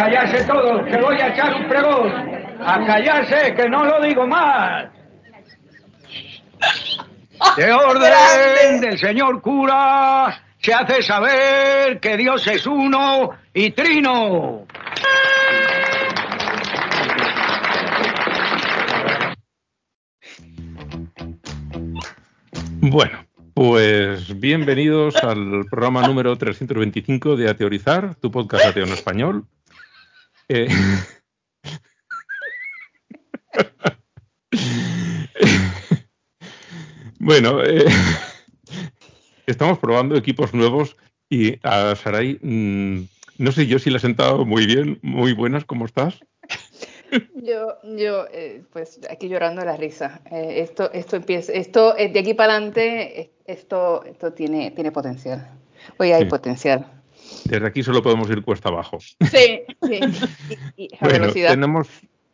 callarse todos, que voy a echar un pregón. A callarse, que no lo digo más. De orden del señor cura se hace saber que Dios es uno y trino. Bueno, pues bienvenidos al programa número 325 de Ateorizar, tu podcast ateo en español. Eh, bueno, eh, estamos probando equipos nuevos y a Sarai, mm, no sé yo si le ha sentado muy bien, muy buenas, ¿cómo estás? Yo, yo, eh, pues aquí llorando la risa. Eh, esto, esto empieza, esto de aquí para adelante, esto, esto tiene, tiene potencial. Hoy hay potencial. Desde aquí solo podemos ir cuesta abajo. Sí, sí. Y, bueno, tenemos,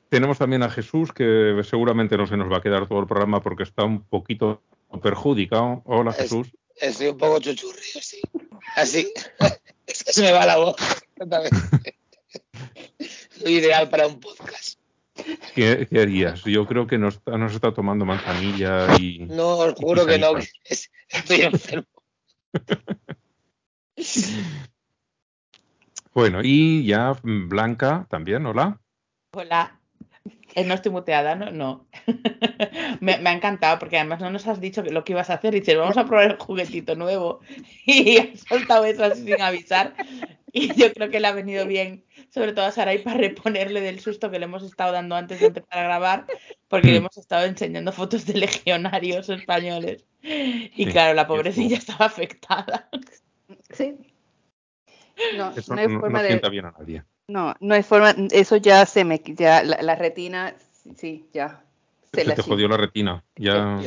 tenemos también a Jesús, que seguramente no se nos va a quedar todo el programa porque está un poquito perjudicado. Hola, Jesús. Estoy un poco chuchurri, así. Así. es que se me va la voz. ideal para un podcast. ¿Qué, harías? Yo creo que no está, no se está tomando manzanilla y. No, os juro que no. estoy enfermo. bueno, y ya Blanca también, hola. Hola. Eh, no estoy muteada, ¿no? No. me, ha encantado porque además no nos has dicho lo que ibas a hacer. Dices, vamos a probar el juguetito nuevo. Y has soltado eso así sin avisar. Y yo creo que le ha venido bien, sobre todo a Saray, para reponerle del susto que le hemos estado dando antes de empezar a grabar, porque le mm. hemos estado enseñando fotos de legionarios españoles. Y claro, la pobrecilla estaba afectada. Sí. No, eso no hay forma de. Bien a nadie. No, no hay forma. Eso ya se me. Ya, la, retina, sí, ya. Se, te jodió la retina. Ya.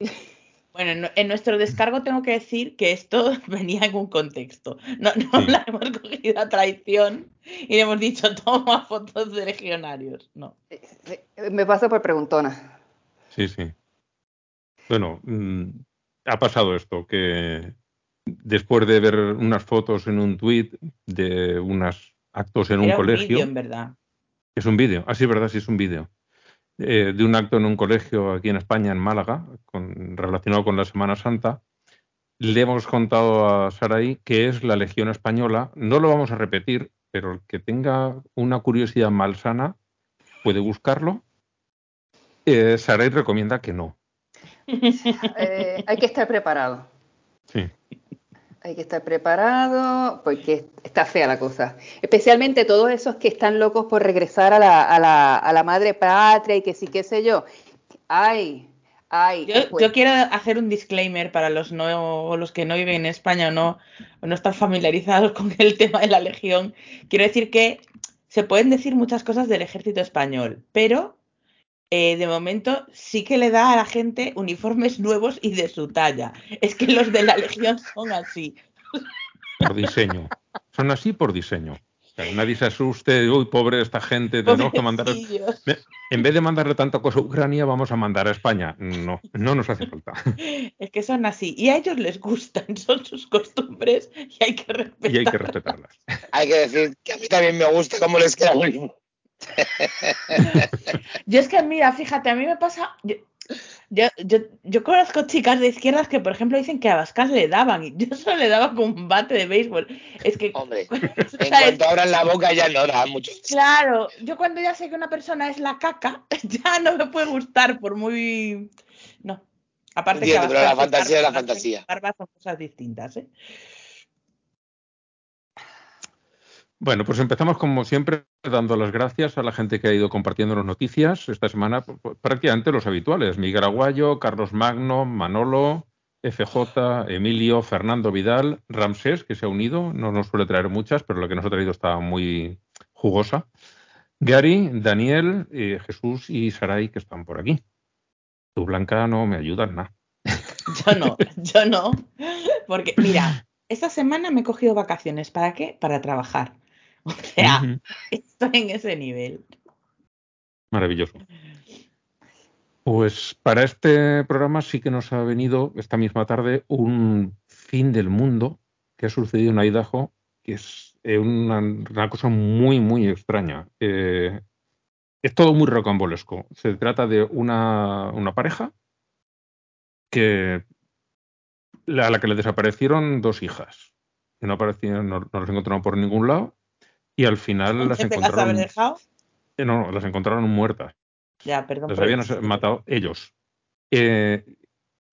Bueno, en nuestro descargo tengo que decir que esto venía en un contexto. No, no la hemos cogido a traición y le hemos dicho toma fotos de legionarios. No. Me pasa por preguntona. Sí, sí. Bueno, mm, ha pasado esto, que después de ver unas fotos en un tweet de unos actos en un colegio. en verdad. Es un vídeo. Ah, sí, verdad, sí, es un vídeo. Eh, de un acto en un colegio aquí en España, en Málaga, con, relacionado con la Semana Santa. Le hemos contado a Saraí que es la Legión Española. No lo vamos a repetir, pero el que tenga una curiosidad malsana puede buscarlo. Eh, Saray recomienda que no. Eh, hay que estar preparado. Sí. Hay que estar preparado porque está fea la cosa. Especialmente todos esos que están locos por regresar a la, a la, a la madre patria y que sí, qué sé yo. Ay, ay. Yo, quiero hacer un disclaimer para los, no, los que no viven en España o no, o no están familiarizados con el tema de la legión. Quiero decir que se pueden decir muchas cosas del ejército español, pero eh, de momento sí que le da a la gente uniformes nuevos y de su talla. Es que los de la Legión son así. Por diseño. Son así por diseño. nadie se asuste, uy, pobre esta gente, tenemos que mandar. En vez de mandarle tanta cosa a Ucrania, vamos a mandar a España. No, no nos hace falta. Es que son así. Y a ellos les gustan, son sus costumbres y hay que respetarlas. Y hay que respetarlas. hay que decir que a mí también me gusta cómo les queda el yo es que, mira, fíjate, a mí me pasa. Yo, yo, yo, conozco chicas de izquierdas que, por ejemplo, dicen que a Bascal le daban y yo solo le daba con un bate de béisbol. Es que. Hombre, en cuanto abran la boca ya no da mucho. Claro, yo cuando ya sé que una persona es la caca, ya no me puede gustar por muy. No. Aparte que. Pero la fantasía es la fantasía. son cosas distintas, ¿eh? Bueno, pues empezamos como siempre dando las gracias a la gente que ha ido compartiendo las noticias. Esta semana prácticamente los habituales. Miguel Aguayo, Carlos Magno, Manolo, FJ, Emilio, Fernando Vidal, Ramsés, que se ha unido. No nos suele traer muchas, pero la que nos ha traído está muy jugosa. Gary, Daniel, eh, Jesús y Saray, que están por aquí. Tu Blanca no me ayudas nada. Yo no, yo no. Porque, mira, esta semana me he cogido vacaciones. ¿Para qué? Para trabajar. O sea, estoy en ese nivel. Maravilloso. Pues para este programa sí que nos ha venido esta misma tarde un fin del mundo que ha sucedido en Idaho que es eh, una, una cosa muy, muy extraña. Eh, es todo muy rocambolesco. Se trata de una, una pareja que a la que le desaparecieron dos hijas. Que no aparecieron, no, no las encontraron por ningún lado. Y al final las ¿Te las encontraron. haber dejado? Eh, no, no, las encontraron muertas. Ya, perdón. Las habían eso. matado ellos. Eh,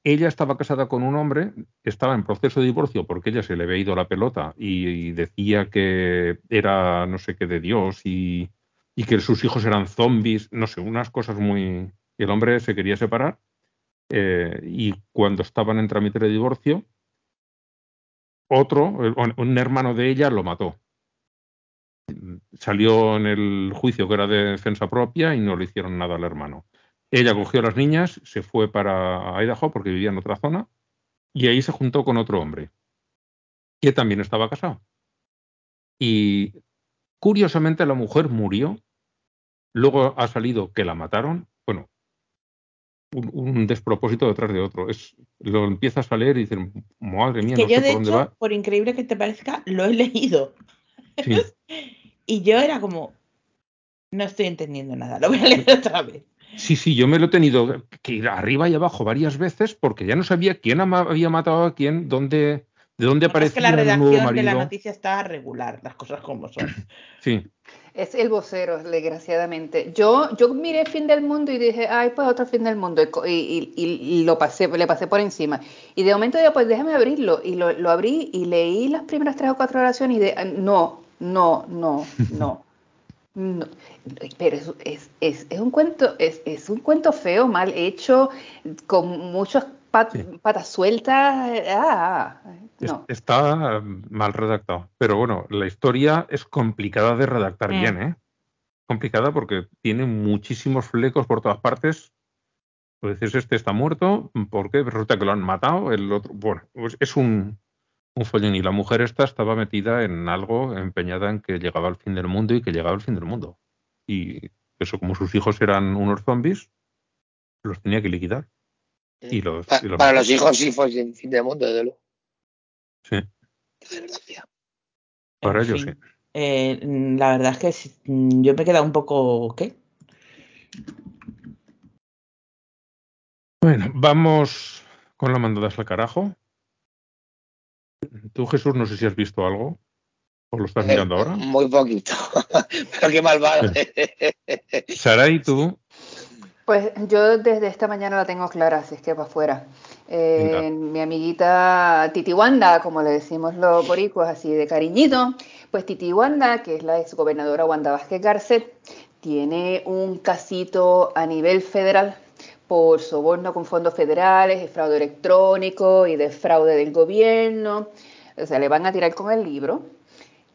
ella estaba casada con un hombre, estaba en proceso de divorcio porque ella se le había ido la pelota y, y decía que era no sé qué de Dios y, y que sus hijos eran zombies, no sé, unas cosas muy... el hombre se quería separar eh, y cuando estaban en trámite de divorcio, otro, un hermano de ella, lo mató. Salió en el juicio que era de defensa propia y no le hicieron nada al hermano. Ella cogió a las niñas, se fue para Idaho porque vivía en otra zona y ahí se juntó con otro hombre que también estaba casado. Y curiosamente la mujer murió, luego ha salido que la mataron, bueno, un, un despropósito detrás de otro. Es, lo empiezas a leer y dices, madre mía, que no yo, sé de por dónde hecho, va. por increíble que te parezca, lo he leído. Sí. Y yo era como, no estoy entendiendo nada, lo voy a leer otra vez. Sí, sí, yo me lo he tenido que ir arriba y abajo varias veces porque ya no sabía quién ama- había matado a quién, dónde, de dónde Bueno, es que aparecía la el nuevo redacción de la noticia está regular, las cosas como son. Sí, Es el vocero, desgraciadamente. Yo, yo miré Fin del Mundo y dije, ay, pues otro Fin del Mundo. Y, co- y- y- y lo pasé, le pasé por encima. Y de momento yo, pues déjame abrirlo. Y lo, lo abrí y leí las primeras tres o cuatro oraciones y de, no, no, no, no. No, pero es, es, es, es un cuento, es, es un cuento feo, mal hecho, con muchas pat- Sí. patas sueltas. Ah, no. está mal redactado. Pero bueno, la historia es complicada de redactar Mm. bien, ¿eh? Complicada porque tiene muchísimos flecos por todas partes. Pues dices, este está muerto, ¿por qué? Resulta que lo han matado, el otro. Bueno, pues es un, un follón. Y la mujer esta estaba metida en algo, empeñada en que llegaba el fin del mundo y que llegaba el fin del mundo. Y eso, como sus hijos eran unos zombies, los tenía que liquidar. Y los, Pa- y los para los hijos sí fue el fin del mundo, desde luego. Sí, para En ellos fin, sí. eh, la verdad es que yo me he quedado un poco, ¿qué? Bueno, vamos con la mandadas al carajo. Tú, Jesús, no sé si has visto algo. ¿O lo estás mirando ahora? Muy poquito. Pero qué malvado. Saray, tú. Pues yo desde esta mañana la tengo clara, así es que para afuera. Eh, mi amiguita Titi Wanda, como le decimos los boricuas, así de cariñito, pues Titi Wanda, que es la exgobernadora Wanda Vázquez Garcet, tiene un casito a nivel federal por soborno con fondos federales, y fraude electrónico y de fraude del gobierno. O sea, le van a tirar con el libro.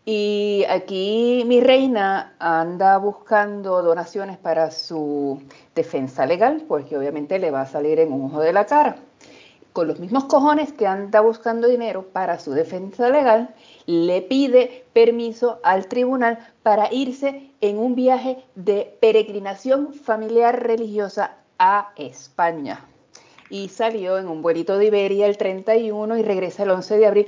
Y aquí mi reina anda buscando donaciones para su defensa legal, porque obviamente le va a salir en un ojo de la cara. Con los mismos cojones que anda buscando dinero para su defensa legal, le pide permiso al tribunal para irse en un viaje de peregrinación familiar religiosa a España. Y salió en un vuelito de Iberia el 31 y regresa el 11 de abril.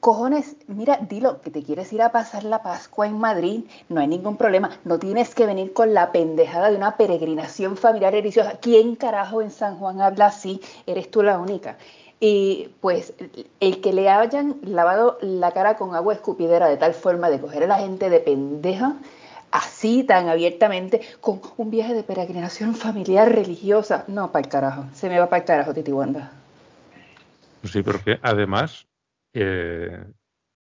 Cojones, mira, dilo que te quieres ir a pasar la Pascua en Madrid, no hay ningún problema, no tienes que venir con la pendejada de una peregrinación familiar religiosa. ¿Quién carajo en San Juan habla así? Eres tú la única. Y pues el que le hayan lavado la cara con agua escupidera de tal forma de coger a la gente de pendeja, así tan abiertamente, con un viaje de peregrinación familiar religiosa, no, para el carajo, se me va para el carajo, Titi Wanda. Sí, pero que además, eh,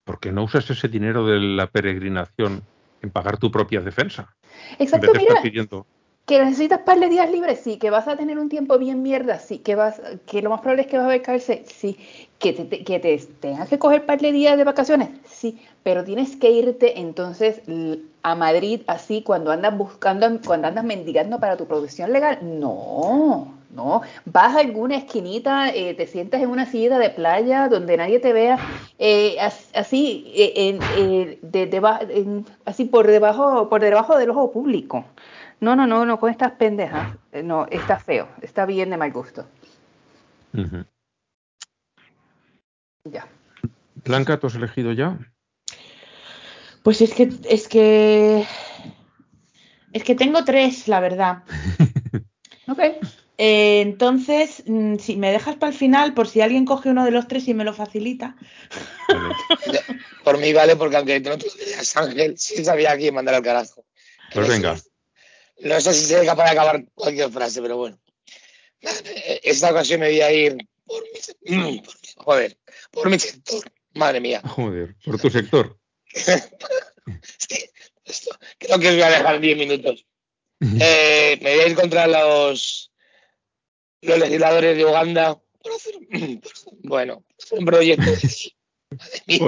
¿por qué no usas ese dinero de la peregrinación en pagar tu propia defensa? Exacto, mira, estar pidiendo. Que necesitas par de días libres, sí. Que vas a tener un tiempo bien mierda, sí. Que vas, que lo más probable es que vas a cárcel, sí. Que te, te- que te tengas que coger par de días de vacaciones, sí. Pero tienes que irte entonces a Madrid así cuando andas buscando, cuando andas mendigando para tu producción legal. No, no. Vas a alguna esquinita, eh, te sientas en una silla de playa donde nadie te vea, eh, as- así, eh, eh, de- así por debajo, por debajo del ojo público. No, no, no, no con estas pendejas. Eh, No, está feo, está bien de mal gusto. Ya. Blanca, ¿tú has elegido ya? Pues es que, es que, es que tengo tres, la verdad. Ok. Eh, entonces, mm, si me dejas para el final, por si alguien coge uno de los tres y me lo facilita. Vale. Por mí vale, porque aunque no te lo digas, Ángel, sí sabía a quién mandar al carajo. Pues venga. No sé si seré capaz de acabar cualquier frase, pero bueno. Esta ocasión me voy a ir por mi, mm, por mi- joder, por mi sector. Madre mía. Joder, por tu sector. Sí, esto, creo que os voy a dejar 10 minutos. Eh, me voy a ir contra los, los legisladores de Uganda por hacer, bueno, un proyecto. Madre mía,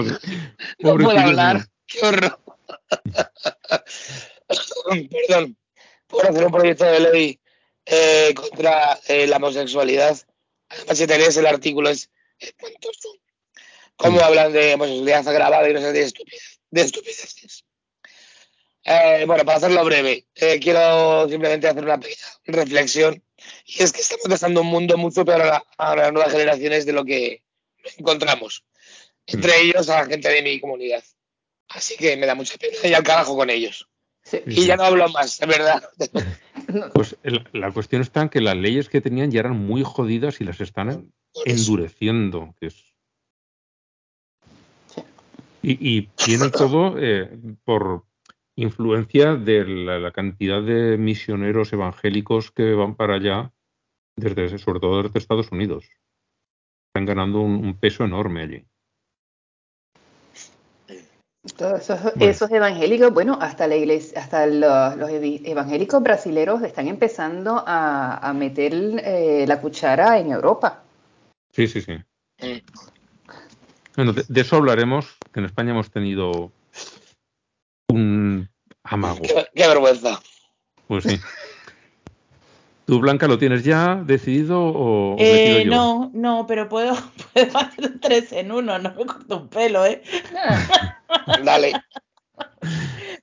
no pobre puedo hablar, qué horror. Perdón, por hacer un proyecto de ley eh, contra eh, la homosexualidad. Además, si tenéis el artículo, es espantoso. Cómo Mm. hablan de homosexualidad agravada y no sé de, estupidez- de estupideces. Eh, bueno, para hacerlo breve, quiero simplemente hacer una pequeña reflexión. Y es que estamos dejando un mundo mucho peor a, la- a las nuevas generaciones de lo que encontramos. Entre ellos a la gente de mi comunidad. Así que me da mucha pena y al carajo con ellos. Y ya no hablo más, de verdad. Pues la cuestión está en que las leyes que tenían ya eran muy jodidas y las están endureciendo. que es- Sí. Y, y tiene todo eh, por influencia de la, la cantidad de misioneros evangélicos que van para allá, desde, sobre todo desde Estados Unidos. Están ganando un, un peso enorme allí. Todos esos, Bueno. esos evangélicos, bueno, hasta la iglesia, hasta los, los evangélicos brasileros están empezando a, a meter eh, la cuchara en Europa. Sí, sí, sí. Bueno, de, de eso hablaremos, que en España hemos tenido un amago. Qué, qué vergüenza. Pues sí. ¿Tú, Blanca, lo tienes ya decidido o, Eh, yo? no, no, pero puedo, puedo hacer un tres en uno, no me corto un pelo, ¿eh? Dale.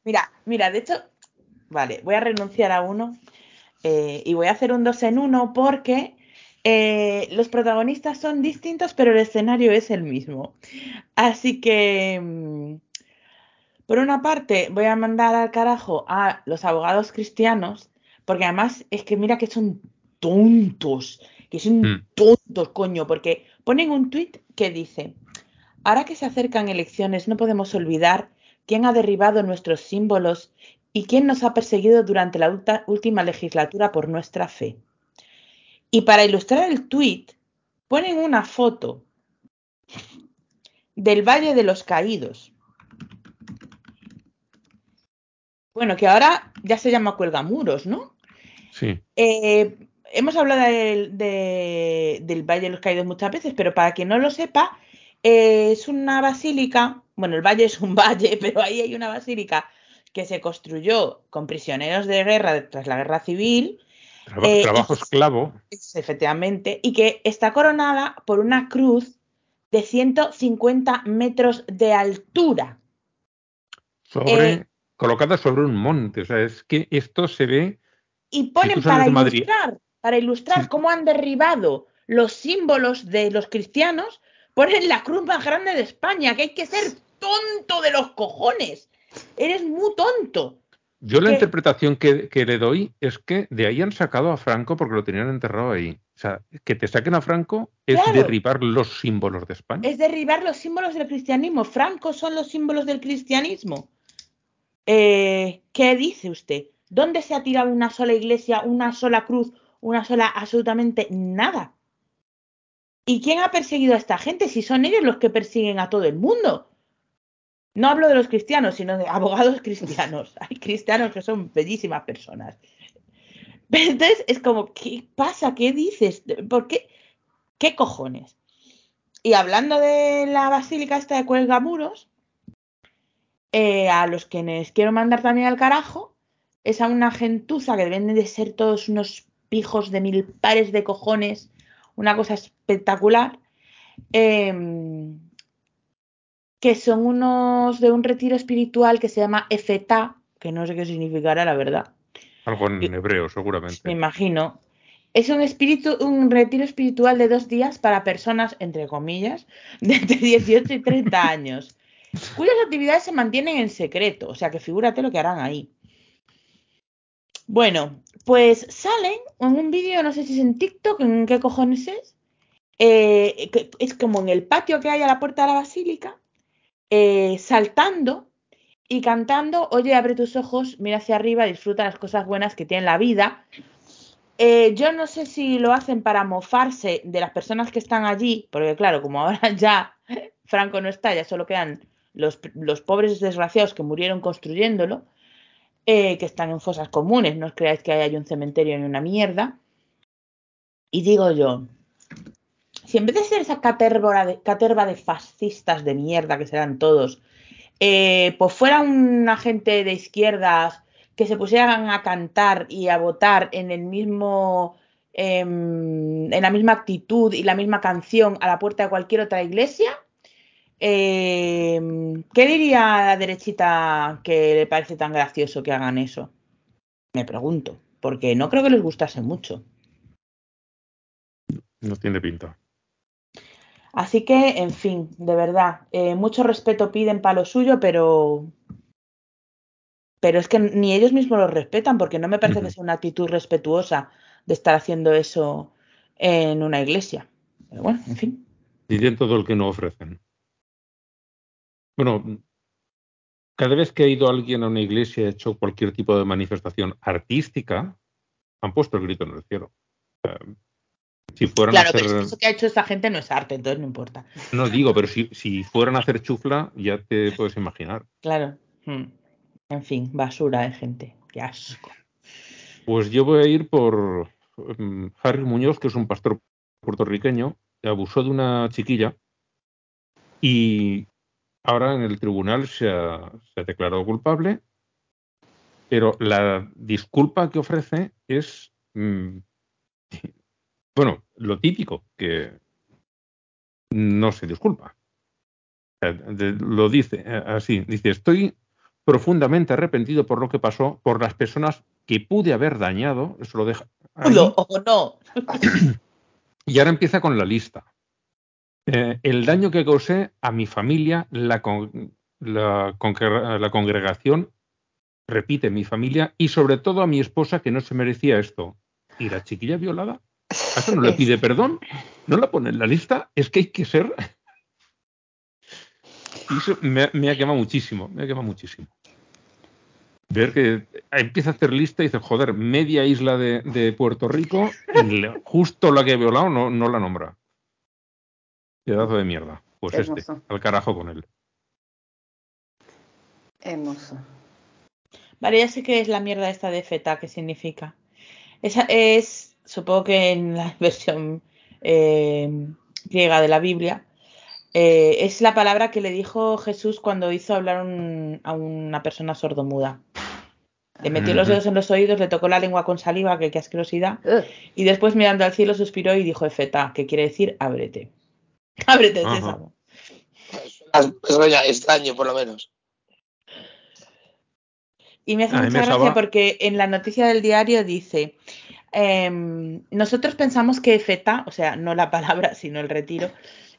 Mira, mira, de hecho, vale, voy a renunciar a uno eh, y voy a hacer un dos en uno porque eh, los protagonistas son distintos, pero el escenario es el mismo. Así que, mm, por una parte, voy a mandar al carajo a los abogados cristianos, porque además es que mira que son tontos, que son Mm. tontos, coño, porque ponen un tuit que dice, ahora que se acercan elecciones no podemos olvidar quién ha derribado nuestros símbolos y quién nos ha perseguido durante la última legislatura por nuestra fe. Y para ilustrar el tuit, ponen una foto del Valle de los Caídos. Bueno, que ahora ya se llama Cuelgamuros, ¿no? Sí. Eh, hemos hablado del, de- del Valle de los Caídos muchas veces, pero para quien no lo sepa, eh, es una basílica, bueno, el valle es un valle, pero ahí hay una basílica que se construyó con prisioneros de guerra tras la guerra civil, Traba- Eh, trabajo esclavo. efectivamente, y que está coronada por una cruz de 150 metros de altura. Sobre, Eh, colocada sobre un monte. O sea, es que esto se ve. Y ponen para ilustrar, para ilustrar Sí. cómo han derribado los símbolos de los cristianos, ponen la cruz más grande de España, que hay que ser tonto de los cojones. Eres muy tonto. Yo la ¿Qué? interpretación que, que le doy es que de ahí han sacado a Franco porque lo tenían enterrado ahí. O sea, que te saquen a Franco es Claro. derribar los símbolos de España. Es derribar los símbolos del cristianismo. Francos son los símbolos del cristianismo. Eh, ¿Qué dice usted? ¿Dónde se ha tirado una sola iglesia, una sola cruz, una sola absolutamente nada? ¿Y quién ha perseguido a esta gente si son ellos los que persiguen a todo el mundo? No hablo de los cristianos, sino de abogados cristianos. Hay cristianos que son bellísimas personas. Pero entonces es como, ¿qué pasa? ¿Qué dices? ¿Por qué? ¿Qué cojones? Y hablando de la basílica esta de Cuelgamuros, eh, a los que les quiero mandar también al carajo, es a una gentuza que deben de ser todos unos pijos de mil pares de cojones, una cosa espectacular, em, que son unos de un retiro espiritual que se llama Efetá, que no sé qué significará, la verdad. Algo en hebreo, seguramente. Me imagino. Es un espíritu, un retiro espiritual de dos días para personas, entre comillas, de entre 18 y 30 años. cuyas actividades se mantienen en secreto. O sea que figúrate lo que harán ahí. Bueno, pues salen en un vídeo, no sé si es en TikTok, en qué cojones es. eh, es como en el patio que hay a la puerta de la basílica, eh, saltando y cantando, oye, abre tus ojos, mira hacia arriba, disfruta las cosas buenas que tiene la vida. Eh, yo no sé si lo hacen para mofarse de las personas que están allí, porque claro, como ahora ya Franco no está, ya solo quedan los, los pobres desgraciados que murieron construyéndolo, eh, que están en fosas comunes, no os creáis que hay un cementerio ni una mierda. Y digo yo, si en vez de ser esa caterva de, de fascistas de mierda que serán todos, eh, pues fuera una gente de izquierdas que se pusieran a cantar y a votar en el mismo eh, en la misma actitud y la misma canción a la puerta de cualquier otra iglesia, eh, ¿qué diría a la derechita que le parece tan gracioso que hagan eso? Me pregunto, porque no creo que les gustase mucho. No tiene pinta. Así que, en fin, de verdad, eh, mucho respeto piden para lo suyo, pero. Pero es que ni ellos mismos lo respetan, porque no me parece que sea una actitud respetuosa de estar haciendo eso en una iglesia. Pero bueno, en fin. Piden todo el que no ofrecen. Bueno, cada vez que ha ido alguien a una iglesia y ha hecho cualquier tipo de manifestación artística, han puesto el grito en el cielo. Eh, si fueran Claro, a hacer, pero eso que ha hecho esta gente no es arte, entonces no importa. no digo, pero si, si fueran a hacer chufla, ya te puedes imaginar. Claro. Hmm. En fin, basura de gente. Qué asco. Pues yo voy a ir por mm, Harry Muñoz, que es un pastor puertorriqueño, que abusó de una chiquilla y ahora en el tribunal se ha, se ha declarado culpable, pero la disculpa que ofrece es, mm, bueno, lo típico, que no se disculpa. De- lo dice eh, así, dice, estoy profundamente arrepentido por lo que pasó, por las personas que pude haber dañado, eso lo deja ahí. Culo, o no. Y ahora empieza con la lista. Eh, el daño que causé a mi familia, la, con- la, congre- la congregación, repite, mi familia, y sobre todo a mi esposa que no se merecía esto. ¿Y la chiquilla violada? ¿A eso no le pide perdón? ¿No la pone en la lista? Es que hay que ser... Y eso me, me ha quemado muchísimo, me ha quemado muchísimo. Ver que empieza a hacer lista y dice, joder, media isla de, de Puerto Rico, justo la que he violado no, no la nombra. Pedazo de mierda. Pues este, al carajo con él. Hermoso. Vale, ya sé qué es la mierda esta de feta, qué significa. Esa es, supongo que en la versión eh, griega de la Biblia, eh, es la palabra que le dijo Jesús cuando hizo hablar un- a una persona sordomuda. Le metió los dedos en los oídos, le tocó la lengua con saliva, que qué asquerosidad, y después mirando al cielo suspiró y dijo efeta, que quiere decir ábrete. Ábrete, Ajá. sésamo. Suena extraño, por lo menos. Y me hace A mí mucha gracia porque en la noticia del diario dice, em, nosotros pensamos que feta, o sea, no la palabra, sino el retiro,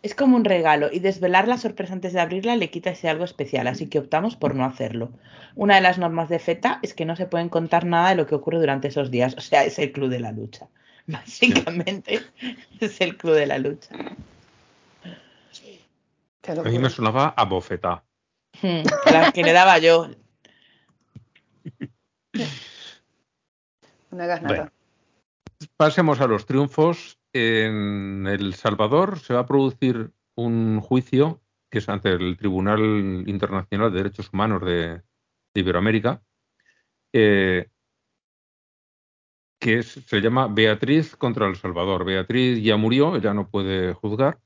es como un regalo y desvelar la sorpresa antes de abrirla le quita ese algo especial, así que optamos por no hacerlo. Una de las normas de feta es que no se pueden contar nada de lo que ocurre durante esos días, o sea, es el club de la lucha. Básicamente es el club de la lucha. A mí me sonaba a bofetá. Hmm, La que le daba yo. Bueno. Pasemos a los triunfos. En El Salvador se va a producir un juicio que es ante el Tribunal Internacional de Derechos Humanos de, de Iberoamérica, eh, que es- se llama Beatriz contra El Salvador. Beatriz ya murió, ya no puede juzgar,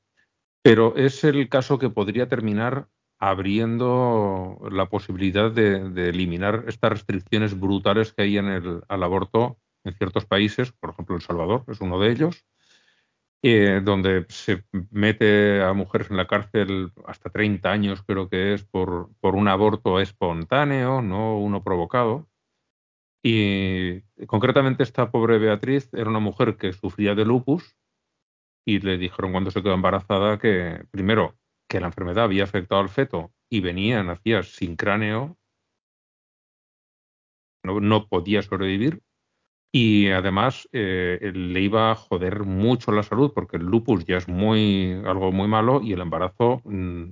pero es el caso que podría terminar abriendo la posibilidad de, de eliminar estas restricciones brutales que hay en el, al aborto en ciertos países, por ejemplo El Salvador es uno de ellos, eh, donde se mete a mujeres en la cárcel hasta 30 años, creo que es, por, por un aborto espontáneo, no uno provocado. Y concretamente esta pobre Beatriz era una mujer que sufría de lupus y le dijeron cuando se quedó embarazada que, primero, que la enfermedad había afectado al feto y venía, nacía sin cráneo, no, no podía sobrevivir y además eh, le iba a joder mucho la salud porque el lupus ya es muy algo muy malo y el embarazo mm,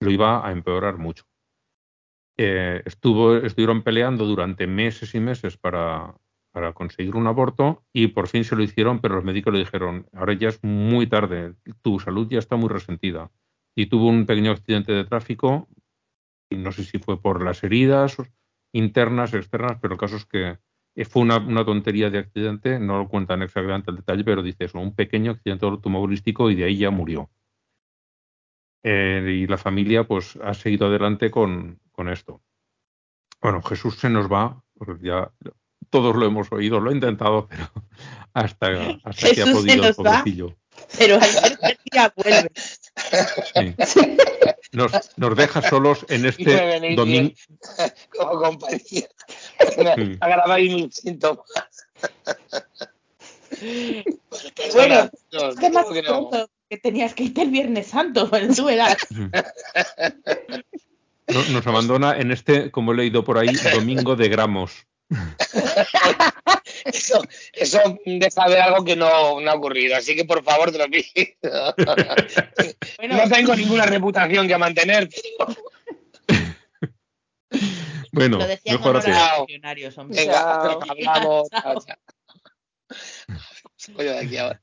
lo iba a empeorar mucho. Eh, estuvo, estuvieron peleando durante meses y meses para, para conseguir un aborto y por fin se lo hicieron, pero los médicos le dijeron, ahora ya es muy tarde, tu salud ya está muy resentida. Y tuvo un pequeño accidente de tráfico, y no sé si fue por las heridas internas, externas, pero el caso es que fue una, tontería de accidente, no lo cuentan exactamente el detalle, pero dice eso, un pequeño accidente automovilístico y de ahí ya murió. Eh, y la familia pues ha seguido adelante con, con esto. Bueno, Jesús se nos va, ya todos lo hemos oído, lo he intentado, pero hasta, hasta que ha podido el pobrecillo. pero al día vuelve. Nos, nos, deja solos en este domingo. Como compañía. Ha grabado ahí mis síntomas. Bueno, ¿qué más que, no. que tenías que irte el Viernes Santo, pues tú eras. Nos abandona en este, como he leído por ahí, domingo de gramos. eso, eso deja ver algo que no, no, ha ocurrido, así que por favor te lo pido. no tengo ninguna reputación que mantener. bueno, lo mejor así. Venga, hablamos. Voy de aquí ahora.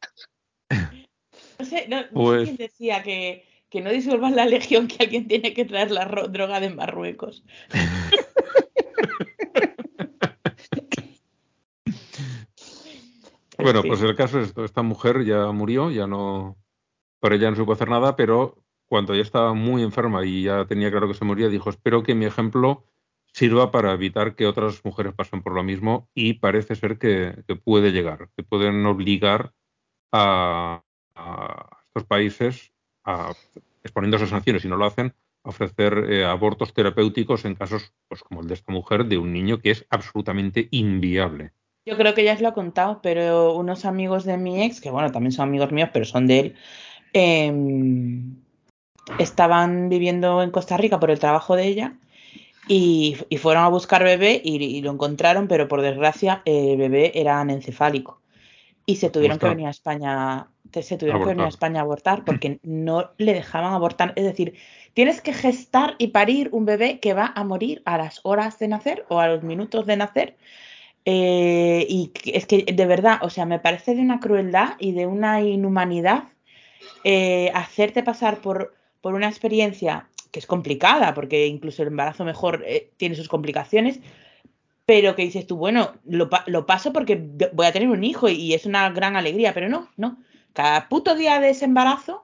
No sé, no, pues... quién decía que, que no disuelvas la legión que alguien tiene que traer la droga de Marruecos. Bueno, pues el caso es esta mujer ya murió, ya no, para ella no supo hacer nada, pero cuando ya estaba muy enferma y ya tenía claro que se moría, dijo, espero que mi ejemplo sirva para evitar que otras mujeres pasen por lo mismo y parece ser que, puede llegar, que pueden obligar a, estos países, a, exponiéndose a sanciones si no lo hacen, a ofrecer eh, abortos terapéuticos en casos pues, como el de esta mujer, de un niño que es absolutamente inviable. Yo creo que ya os lo he contado, pero unos amigos de mi ex, que bueno, también son amigos míos, pero son de él, em, estaban viviendo en Costa Rica por el trabajo de ella y, fueron a buscar bebé y, lo encontraron, pero por desgracia el bebé era anencefálico. Y se tuvieron que venir a España se tuvieron que venir a España a abortar porque no le dejaban abortar. Es decir, tienes que gestar y parir un bebé que va a morir a las horas de nacer o a los minutos de nacer eh, y es que de verdad, o sea, me parece de una crueldad y de una inhumanidad eh, hacerte pasar por, por, una experiencia que es complicada, porque incluso el embarazo mejor eh, tiene sus complicaciones, pero que dices tú, bueno, lo, lo, paso porque voy a tener un hijo y, es una gran alegría, pero no, no. Cada puto día de ese embarazo,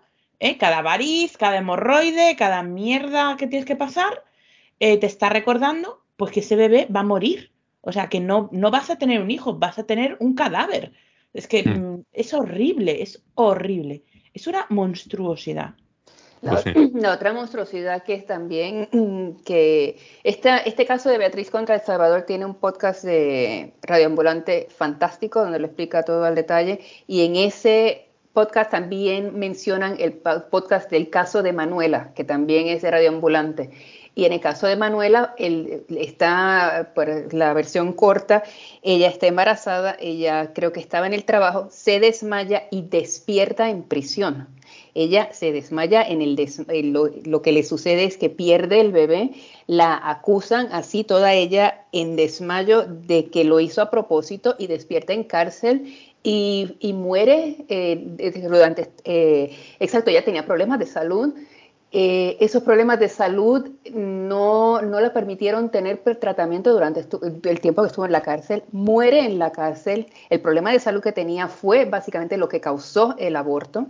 cada variz, cada hemorroide, cada mierda que tienes que pasar, te está recordando pues que ese bebé va a morir o sea, que no, no vas a tener un hijo, vas a tener un cadáver. Es que hmm. mm, es horrible, es horrible. Es una monstruosidad. La, pues otra monstruosidad que es también mm, que esta, este caso de Beatriz contra El Salvador tiene un podcast de radioambulante fantástico donde lo explica todo al detalle y en ese podcast también mencionan el podcast del caso de Manuela, que también es de radioambulante. Y en el caso de Manuela, está, por la versión corta, ella está embarazada, ella creo que estaba en el trabajo, se desmaya y despierta en prisión. Ella se desmaya en el lo, que le sucede es que pierde el bebé, la acusan así toda ella en desmayo de que lo hizo a propósito y despierta en cárcel y, muere eh, durante, eh, exacto, ella tenía problemas de salud, eh, esos problemas de salud no, no le permitieron tener tratamiento durante el tiempo que estuvo en la cárcel. Muere en la cárcel. El problema de salud que tenía fue básicamente lo que causó el aborto.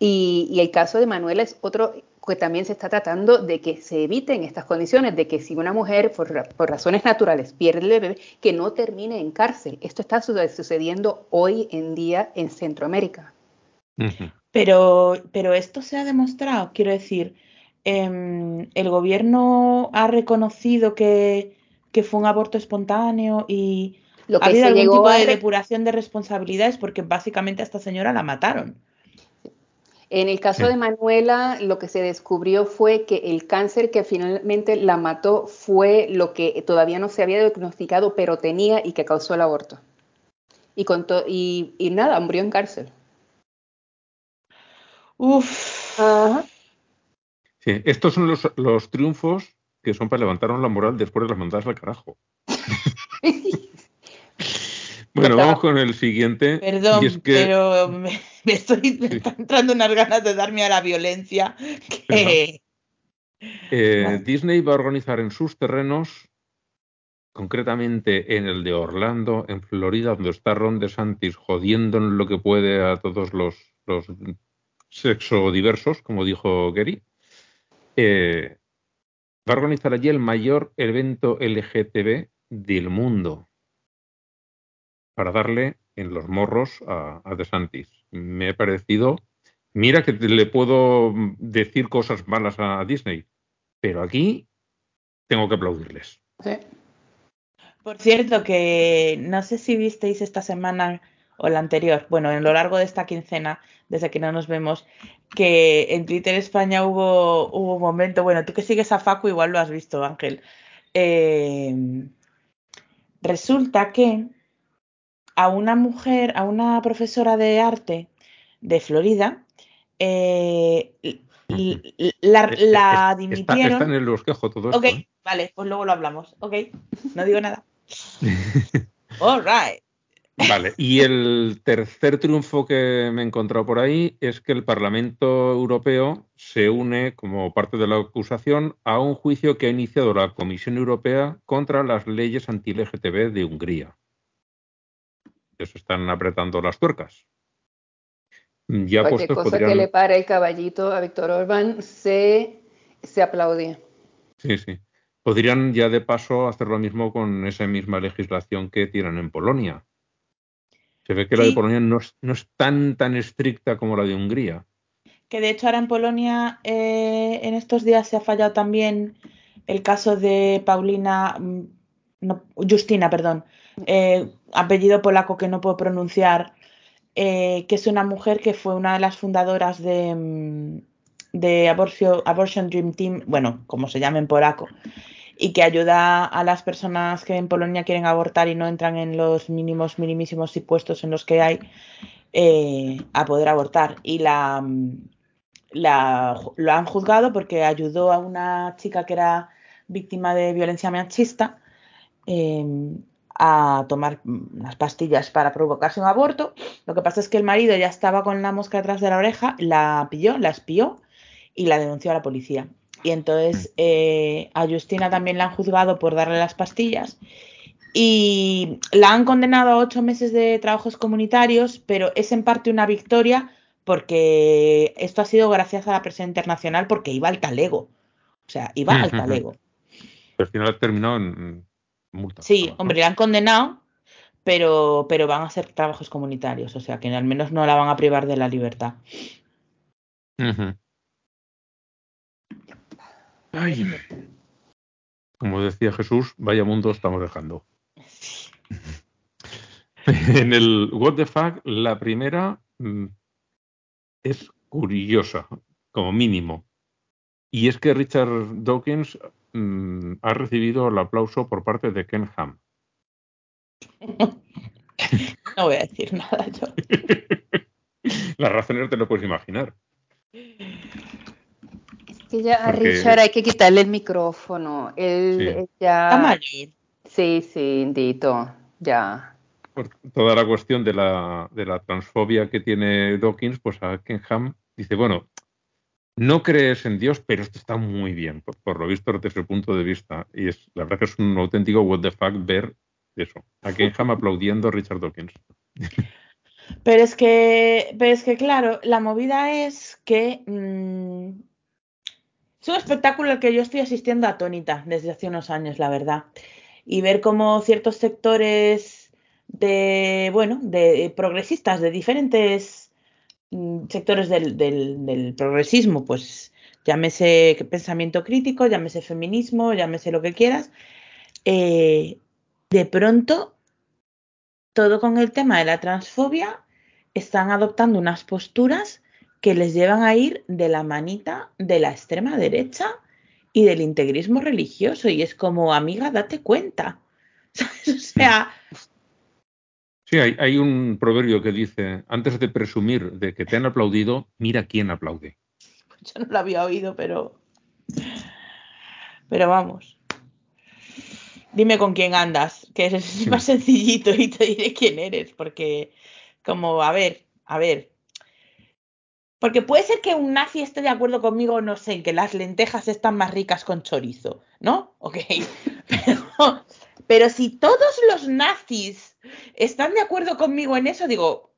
Y, el caso de Manuela es otro que también se está tratando de que se eviten estas condiciones, de que si una mujer por, razones naturales pierde el bebé, que no termine en cárcel. Esto está sucediendo hoy en día en Centroamérica. Pero, pero esto se ha demostrado, quiero decir, em, el gobierno ha reconocido que, fue un aborto espontáneo y ha habido algún tipo de depuración de responsabilidades porque básicamente a esta señora la mataron. En el caso de Manuela, lo que se descubrió fue que el cáncer que finalmente la mató fue lo que todavía no se había diagnosticado, pero tenía y que causó el aborto. Y, con y, y nada, murió en cárcel. Uf. Ajá. Sí, estos son los, los triunfos que son para levantarnos la moral después de las mandadas al carajo. bueno, vamos con el siguiente. Perdón, y es que- pero me, me estoy me están entrando unas ganas de darme a la violencia. Que... Eh, Vale. Disney va a organizar en sus terrenos, concretamente en el de Orlando, en Florida, donde está Ron DeSantis jodiendo en lo que puede a todos los, los sexodiversos, como dijo Gary. eh, va a organizar allí el mayor evento LGTB del mundo para darle en los morros a, a DeSantis. Me ha parecido Mira que te- le puedo decir cosas malas a Disney, pero aquí tengo que aplaudirles. Sí. Por cierto, que no sé si visteis esta semana o la anterior, bueno, en lo largo de esta quincena, desde que no nos vemos, que en Twitter España hubo, hubo un momento, bueno, tú que sigues a Facu igual lo has visto, Ángel. Eh, resulta que a una mujer, a una profesora de arte de Florida, eh, la, la está, dimitieron. está en el bosquejo todo esto. Ok, ¿eh? vale, pues luego lo hablamos. Ok, no digo nada. All right. Vale, y el tercer triunfo que me he encontrado por ahí es que el Parlamento Europeo se une como parte de la acusación a un juicio que ha iniciado la Comisión Europea contra las leyes anti-LGTB de Hungría. Se están apretando las tuercas. Ya Cualquier cosa podrían... que le pare el caballito a Víctor Orbán se, se aplaudía. Sí, sí. Podrían ya de paso hacer lo mismo con esa misma legislación que tienen en Polonia. Se ve que la de. Polonia no es, no es tan tan estricta como la de Hungría. Que de hecho ahora en Polonia eh, en estos días se ha fallado también el caso de Paulina, mm, no, Justina, perdón, eh, apellido polaco que no puedo pronunciar, eh, que es una mujer que fue una de las fundadoras de, mm, de Abortion, Abortion Dream Team, bueno, como se llama en polaco, y que ayuda a las personas que en Polonia quieren abortar y no entran en los mínimos, minimísimos impuestos en los que hay, eh, a poder abortar. Y la, mm, la, lo han juzgado porque ayudó a una chica que era víctima de violencia machista eh, a tomar mm, unas pastillas para provocarse un aborto. Lo que pasa es que el marido ya estaba con la mosca detrás de la oreja, la pilló, la espió y la denunció a la policía. Y entonces eh, a Justina también la han juzgado por darle las pastillas y la han condenado a ocho meses de trabajos comunitarios, pero es en parte una victoria porque esto ha sido gracias a la presión internacional porque iba al talego. O sea, iba al talego. Pero al final ha terminado en multa. Sí, hombre, la han condenado, pero, pero van a ser trabajos comunitarios, o sea que al menos no la van a privar de la libertad. Ujú. Ay. Como decía Jesús, vaya mundo estamos dejando. En el What the Fuck, la primera mm, es curiosa, como mínimo. Y es que Richard Dawkins mm, ha recibido el aplauso por parte de Ken Ham. No voy a decir nada yo. Las razones te lo puedes imaginar. Que ya a Porque- Richard hay que quitarle el micrófono. Él Sí. él Está ya. mayor. Sí, sí, Indito. Ya. por toda la cuestión de la, de la transfobia que tiene Dawkins, pues a Ken Ham dice, bueno, no crees en Dios, pero esto está muy bien, por, por lo visto desde su punto de vista. Y es la verdad que es un auténtico what the fuck ver eso. A Ken Ham aplaudiendo a Richard Dawkins. Pero es que, pero es que claro, la movida es que mm, es un espectáculo al que yo estoy asistiendo atónita desde hace unos años, la verdad. Y ver cómo ciertos sectores de, bueno, de progresistas de diferentes mm, sectores del progresismo, pues llámese pensamiento crítico, llámese feminismo, llámese lo que quieras, eh, de pronto todo con el tema de la transfobia están adoptando unas posturas que les llevan a ir de la manita de la extrema derecha y del integrismo religioso. Y es como, amiga, date cuenta. O sea. Sí, hay, hay, un proverbio que dice: antes de presumir de que te han aplaudido, mira quién aplaude. Yo no lo había oído, pero. Pero vamos. Dime con quién andas, que es más sencillito y te diré quién eres, porque, como, a ver, a ver. Porque puede ser que un nazi esté de acuerdo conmigo, no sé, en que las lentejas están más ricas con chorizo, ¿no? Ok. Pero, pero si todos los nazis están de acuerdo conmigo en eso, digo,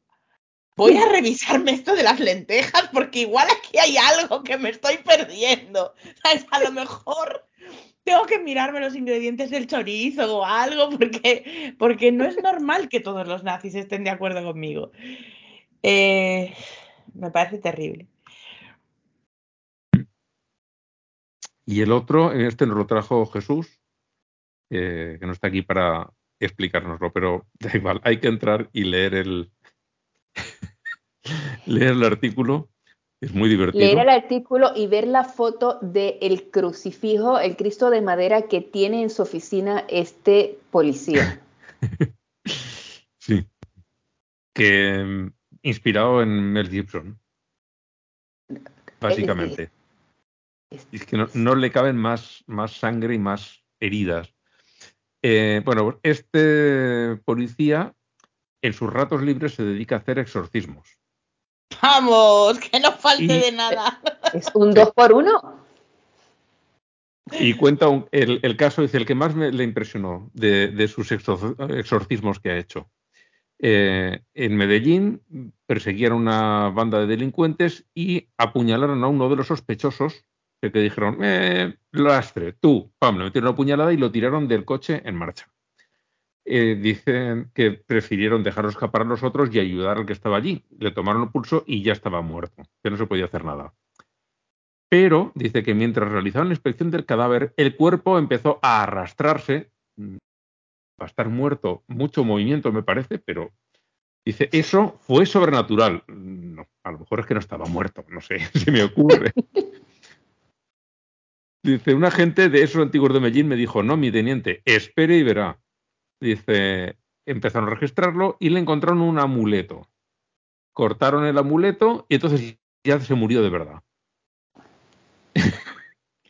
voy a revisarme esto de las lentejas porque igual aquí hay algo que me estoy perdiendo. ¿Sabes? A lo mejor tengo que mirarme los ingredientes del chorizo o algo porque, porque no es normal que todos los nazis estén de acuerdo conmigo. Eh, me parece terrible. Y el otro, este nos lo trajo Jesús, eh, que no está aquí para explicárnoslo, pero da igual, hay que entrar y leer el, leer el artículo. Es muy divertido. Leer el artículo y ver la foto del crucifijo, el Cristo de madera que tiene en su oficina este policía. sí. Que inspirado en Mel Gibson. Básicamente. Es, que no, no, le caben más, más sangre y más heridas. Eh, bueno, este policía en sus ratos libres se dedica a hacer exorcismos. Vamos, que no falte y, de nada. Es un dos por uno. Y cuenta un, el, el, caso, dice, el que más me, le impresionó de, de, sus exorcismos que ha hecho. Eh, en Medellín perseguían una banda de delincuentes y apuñalaron a uno de los sospechosos que, que dijeron, eh, lastre, tú, pam, le metieron una puñalada y lo tiraron del coche en marcha. Eh, dicen que prefirieron dejarlo escapar a los otros y ayudar al que estaba allí. Le tomaron el pulso y ya estaba muerto, que no se podía hacer nada. Pero dice que mientras realizaban la inspección del cadáver, el cuerpo empezó a arrastrarse. Va a estar muerto, mucho movimiento me parece, pero dice, eso fue sobrenatural. No, a lo mejor es que no estaba muerto, no sé, se me ocurre. Dice, un agente de esos antiguos de Medellín me dijo, no, mi teniente, espere y verá. Dice, empezaron a registrarlo y le encontraron un amuleto. Cortaron el amuleto y entonces ya se murió de verdad.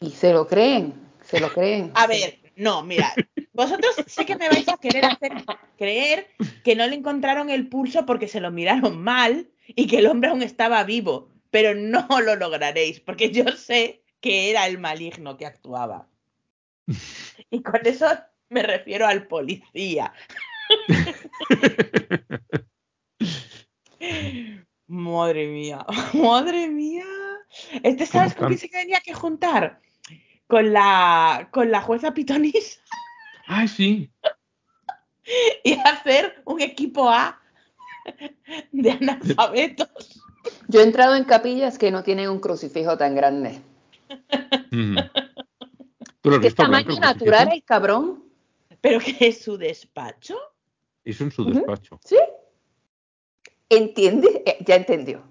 Y se lo creen, se lo creen. A ver, no, mira, vosotros sé que me vais a querer hacer creer que no le encontraron el pulso porque se lo miraron mal y que el hombre aún estaba vivo, pero no lo lograréis, porque yo sé que era el maligno que actuaba. Y con eso me refiero al policía. madre mía, madre mía. Este sabes con quién se tenía que juntar? Con la con la jueza Pitonis. Ay, sí. y hacer un equipo A de analfabetos. Yo he entrado en capillas que no tienen un crucifijo tan grande. Mm. ¿Qué tamaño natural el cabrón? ¿Pero qué es su despacho? Eso en su despacho. ¿Sí? ¿Entiende? Eh, ya entendió.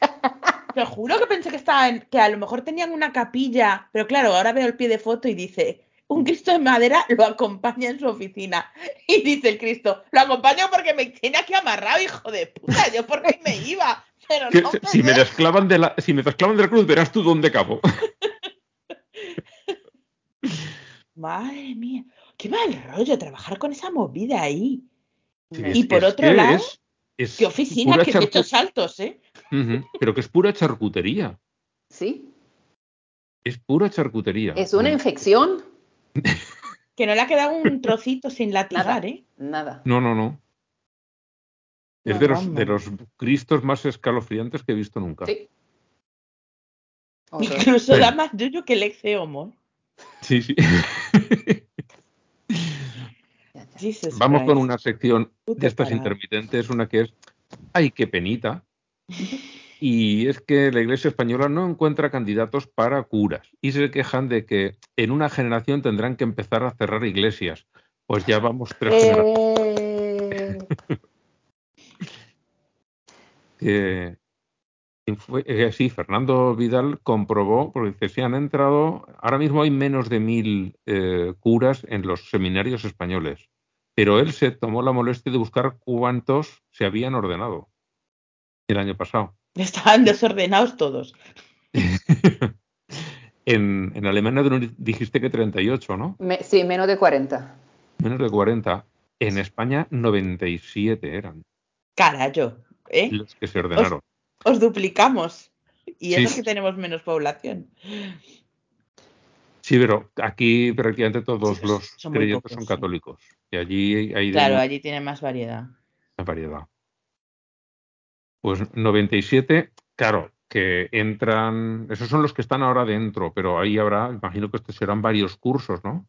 Te juro que pensé que estaba en, que a lo mejor tenían una capilla, pero claro, ahora veo el pie de foto y dice, un Cristo de madera lo acompaña en su oficina. Y dice el Cristo, lo acompaño porque me tiene aquí amarrado, hijo de puta, yo por qué me iba. Pero Que no si- si, me desclavan de la, si me desclavan de la cruz, verás tú dónde cabo. Madre mía, qué mal rollo trabajar con esa movida ahí. Sí, Y es- por otro que lado, es- es Qué oficina, qué charcu- techos altos, ¿eh? Pero que es pura charcutería. Sí. Es pura charcutería. Es una infección. Que no le ha quedado un trocito sin latigar. ¿eh? Nada. No, no, no. Es No, de los, de los cristos más escalofriantes que he visto nunca. Sí. Incluso da más yuyo que el ex homo. Sí, sí. Vamos con una sección de estas intermitentes, una que es, ay, qué penita. Y es que la Iglesia española no encuentra candidatos para curas y se quejan de que en una generación tendrán que empezar a cerrar iglesias. Pues ya vamos tres generaciones. Eh, Fue, eh, sí, Fernando Vidal comprobó, porque dice, sí han entrado, ahora mismo hay menos de mil eh, curas en los seminarios españoles, pero él se tomó la molestia de buscar cuántos se habían ordenado el año pasado. Estaban desordenados todos. en, en, Alemania dijiste que 38, ¿no? Me, sí, menos de 40. Menos de 40. En España 97 eran. Carayo, ¿eh? Los que se ordenaron. Os, os duplicamos. Y eso sí. que tenemos menos población. Sí, pero aquí prácticamente todos Sí, los son creyentes pocos, son sí. católicos. Y allí hay Claro, allí tiene más variedad. variedad. Pues 97, claro, que entran, esos son los que están ahora dentro, pero ahí habrá, imagino que estos serán varios cursos, ¿no?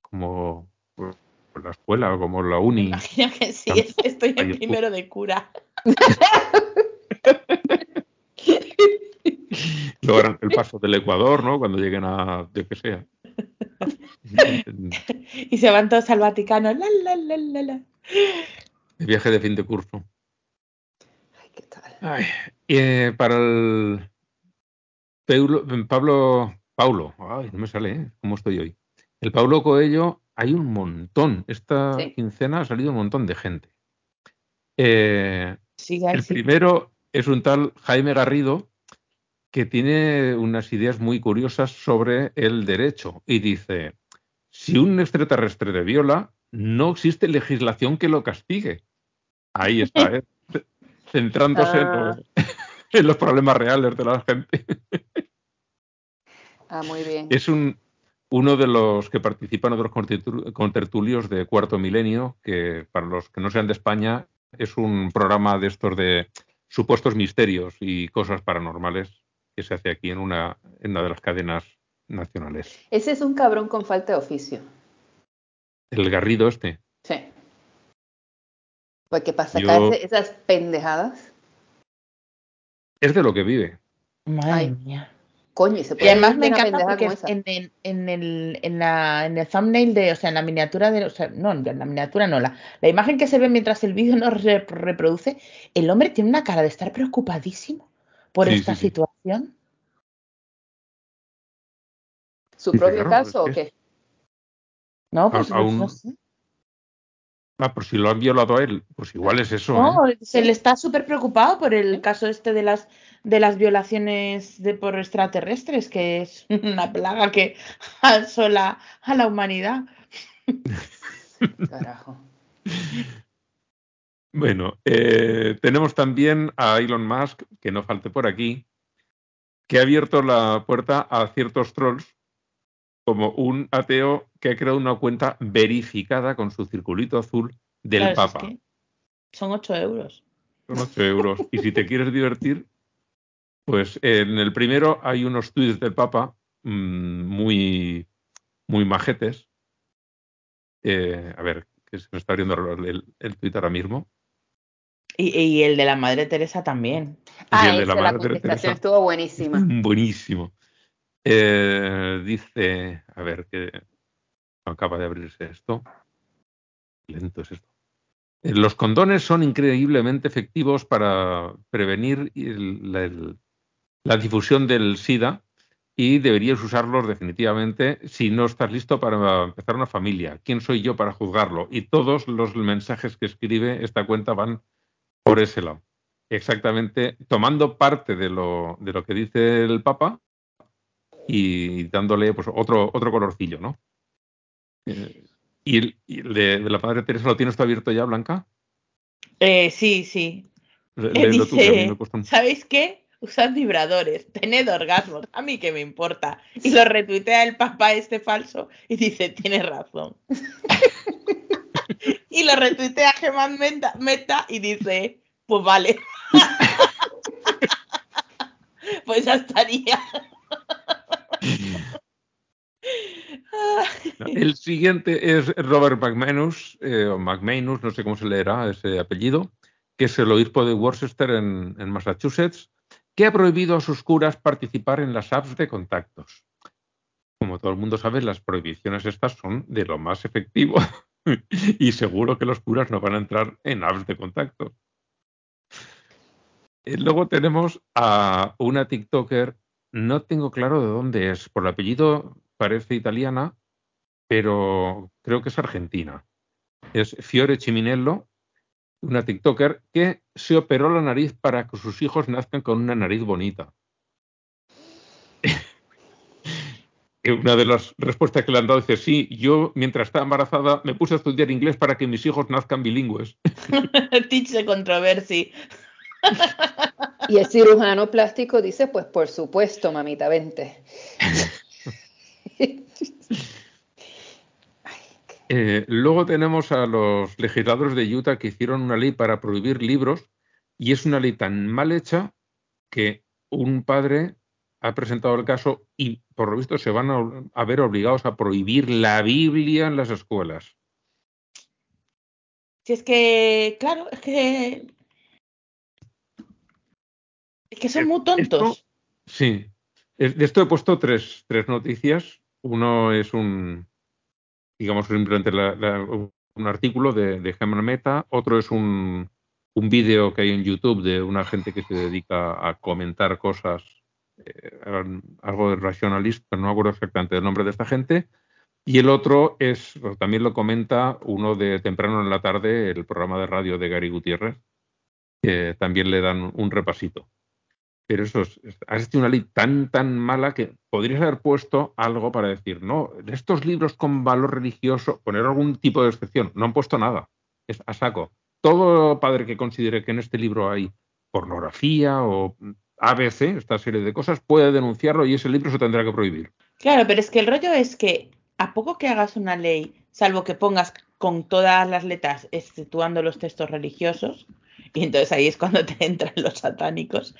Como pues, la escuela, como la Me uni. imagino que sí, estoy en primero de cura. Luego harán el paso del Ecuador, ¿no? Cuando lleguen a, yo que sea. Y se van todos al Vaticano. La, la, la, la, la. El viaje de fin de curso. Ay, eh, para el Peulo- Pablo, Paulo, ay, no me sale, ¿eh? ¿Cómo estoy hoy? El Paulo Coello, hay un montón. Esta Sí. quincena ha salido un montón de gente. Eh, Siga, el sí. primero es un tal Jaime Garrido que tiene unas ideas muy curiosas sobre el derecho y dice, si un extraterrestre te viola, no existe legislación que lo castigue. Ahí está, ¿eh? Centrándose en, Ah. los, en los problemas reales de la gente. Ah, muy bien. Es un, uno de los que participan otros contertu- contertulios de Cuarto Milenio, que para los que no sean de España es un programa de estos de supuestos misterios y cosas paranormales que se hace aquí en una, en una de las cadenas nacionales. Ese es un cabrón con falta de oficio. El Garrido este. Porque para Yo- sacarse esas pendejadas, Es de lo que vive. Madre Ay. mía. coño, y se Y puede además hacer me encanta porque en el, en, el, en, la, en el thumbnail de, o sea, en la miniatura de, o sea, no, en la miniatura no, la, la imagen que se ve mientras el vídeo nos re- reproduce, el hombre tiene una cara de estar preocupadísimo por Sí, esta sí, sí. situación. ¿Su propio claro, caso o qué? No, pues A- aún- no sé. Ah, por si lo han violado a él, pues igual es eso. No, ¿eh? se le está súper preocupado por el caso este de las de las violaciones de por extraterrestres, que es una plaga que asola a la humanidad. Carajo. Bueno, eh, tenemos también a Elon Musk, que no falte por aquí, que ha abierto la puerta a ciertos trolls, como un ateo que ha creado una cuenta verificada con su circulito azul del Claro, si es Papa. que son 8 euros. Son 8 euros. Y si te quieres divertir, pues en el primero hay unos tweets del Papa mm, muy, muy majetes. Eh, a ver, que se me está abriendo el, el, el tweet ahora mismo. Y, y el de la Madre Teresa también. Ah, y el de la la Madre Teresa. estuvo buenísima. Buenísimo. Eh, dice, a ver, que acaba de abrirse esto. Lento es esto. Eh, Los condones son increíblemente efectivos para prevenir la difusión del SIDA y deberías usarlos definitivamente si no estás listo para empezar una familia. ¿Quién soy yo para juzgarlo? Y todos los mensajes que escribe esta cuenta van por ese lado. Exactamente, tomando parte de lo, de lo que dice el Papa y dándole pues, otro, otro colorcillo, ¿no? Eh, ¿Y el, y el de, de la Madre Teresa lo tienes tú abierto ya, Blanca? Eh, sí, sí. Le- léelo tú, que dice, me ¿sabéis qué? Usad vibradores, tened orgasmos, a mí que me importa. Y lo retuitea el papá este falso y dice, tienes razón. y lo retuitea Germán Meta, Meta y dice, pues vale. pues ya estaría. El siguiente es Robert McManus, eh, o McManus, no sé cómo se leerá ese apellido, que es el obispo de Worcester en, Massachusetts, que ha prohibido a sus curas participar en las apps de contactos. Como todo el mundo sabe, las prohibiciones estas son de lo más efectivo y seguro que los curas no van a entrar en apps de contacto. Y luego tenemos a una TikToker, no tengo claro de dónde es, por el apellido parece italiana, pero creo que es argentina. Es Fiore Chiminello, una TikToker que se operó la nariz para que sus hijos nazcan con una nariz bonita. una de las respuestas que le han dado dice, sí, yo mientras estaba embarazada me puse a estudiar inglés para que mis hijos nazcan bilingües. Teach de controversia. Y el cirujano plástico dice, pues por supuesto, mamita, vente. Eh, luego tenemos a los legisladores de Utah que hicieron una ley para prohibir libros y es una ley tan mal hecha que un padre ha presentado el caso y por lo visto se van a, ver obligados a prohibir la Biblia en las escuelas. Si es que, claro, es que. Es que son muy tontos. sí. De esto he puesto tres, tres noticias. Uno es un, digamos, simplemente un artículo de, de Meta. Otro es un, un vídeo que hay en YouTube de una gente que se dedica a comentar cosas eh, algo de racionalista, no me acuerdo exactamente el nombre de esta gente. Y el otro es, también lo comenta uno de temprano en la tarde, el programa de radio de Gary Gutiérrez, que también le dan un repasito. Pero eso es, has hecho una ley tan, tan mala que podrías haber puesto algo para decir, no, estos libros con valor religioso, poner algún tipo de excepción. No han puesto nada. Es a saco. Todo padre que considere que en este libro hay pornografía o ABC, esta serie de cosas, puede denunciarlo y ese libro se tendrá que prohibir. Claro, pero es que el rollo es que a poco que hagas una ley, salvo que pongas con todas las letras exceptuando los textos religiosos, y entonces ahí es cuando te entran los satánicos,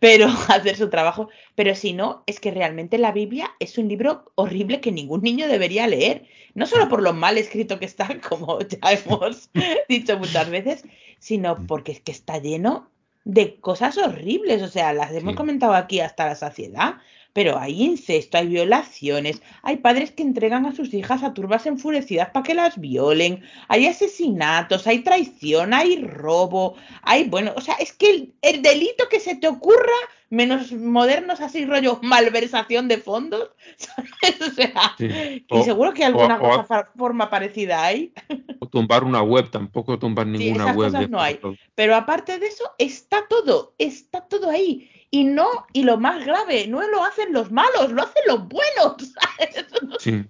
pero hacer su trabajo. Pero si no, es que realmente la Biblia es un libro horrible que ningún niño debería leer, no solo por lo mal escrito que está, como ya hemos dicho muchas veces, sino porque es que está lleno de cosas horribles, o sea, las hemos comentado aquí hasta la saciedad, pero hay incesto, hay violaciones, hay padres que entregan a sus hijas a turbas enfurecidas para que las violen, hay asesinatos, hay traición, hay robo, hay, bueno, o sea, es que el, delito que se te ocurra, menos modernos así rollo malversación de fondos, ¿sabes? O sea, y seguro que alguna cosa, forma parecida hay. O tumbar una web, tampoco tumbar ninguna esas web. Cosas no hay. Pero aparte de eso, está todo, está todo ahí. Y no, y lo más grave, no lo hacen los malos, lo hacen los buenos. Sí,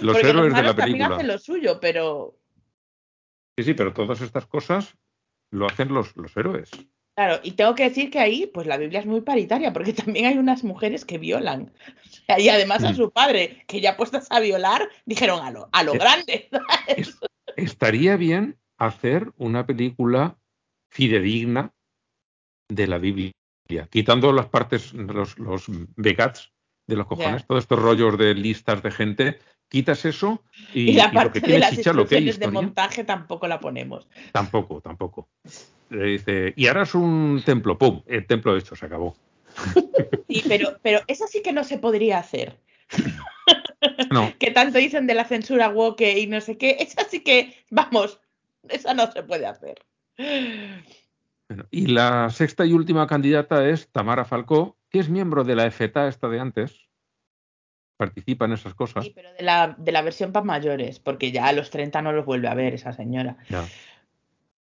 los héroes de la película. También hacen lo suyo, pero. Sí, sí, pero todas estas cosas lo hacen los, los héroes. Claro, y tengo que decir que ahí, pues la Biblia es muy paritaria, porque también hay unas mujeres que violan. y además a su padre, que ya puestas a violar, dijeron a lo, a lo grande. estaría bien hacer una película fidedigna de la Biblia quitando las partes, los, los begats de los cojones, todos estos rollos de listas de gente, quitas eso y, la parte de las chicha, lo que de montaje tampoco la ponemos. Tampoco, tampoco. dice, y ahora es un templo, ¡pum! El templo hecho, se acabó. Sí, pero, pero eso sí que no se podría hacer. No. que tanto dicen de la censura woke y no sé qué, esa sí que, vamos, esa no se puede hacer y la sexta y última candidata es Tamara Falcó, que es miembro de la FETA, esta de antes. Participa en esas cosas. Sí, pero de la, de la versión para mayores, porque ya a los 30 no los vuelve a ver esa señora.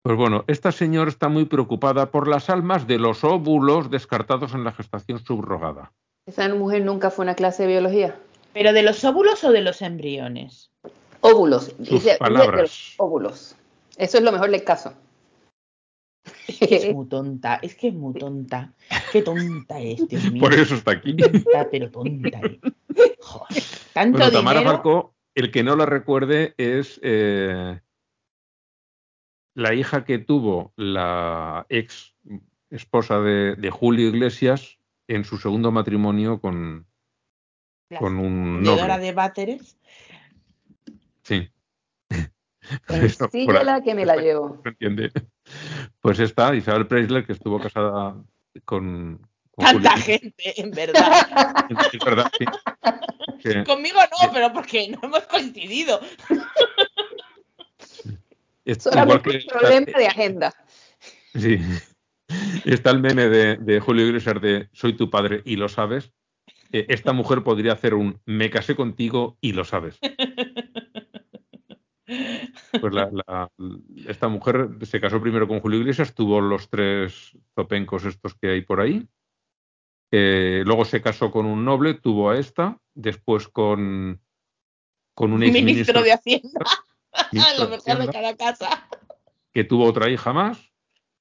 Pues bueno, esta señora está muy preocupada por las almas de los óvulos descartados en la gestación subrogada. Esa mujer nunca fue una clase de biología. ¿Pero de los óvulos o de los embriones? Óvulos. Sus palabras. óvulos. Eso es lo mejor del caso. Es muy tonta, es que es muy tonta. Qué tonta es, Dios mío. Por eso está aquí. Tonta, pero tonta. Eh. tanto bueno, Tamara Falcó, el que no la recuerde es eh, la hija que tuvo la ex esposa de, Julio Iglesias en su segundo matrimonio con, con un noble. de Báteres. Sí. la que me la llevo. entiende? Pues está Isabel Preisler, que estuvo casada con. Tanta gente, en verdad. Conmigo no, pero porque no hemos coincidido. Es Solamente un problema de agenda. Sí. Está el meme de, de Julio Iglesias de Soy tu padre y lo sabes. Eh, esta mujer podría hacer un Me casé contigo y lo sabes. Pues la- la- esta mujer se casó primero con Julio Iglesias, tuvo los tres zopencos estos que hay por ahí. Eh, luego se casó con un noble, tuvo a esta, después con, con un Ministro de Hacienda. Lo mejor de cada casa. que tuvo otra hija más.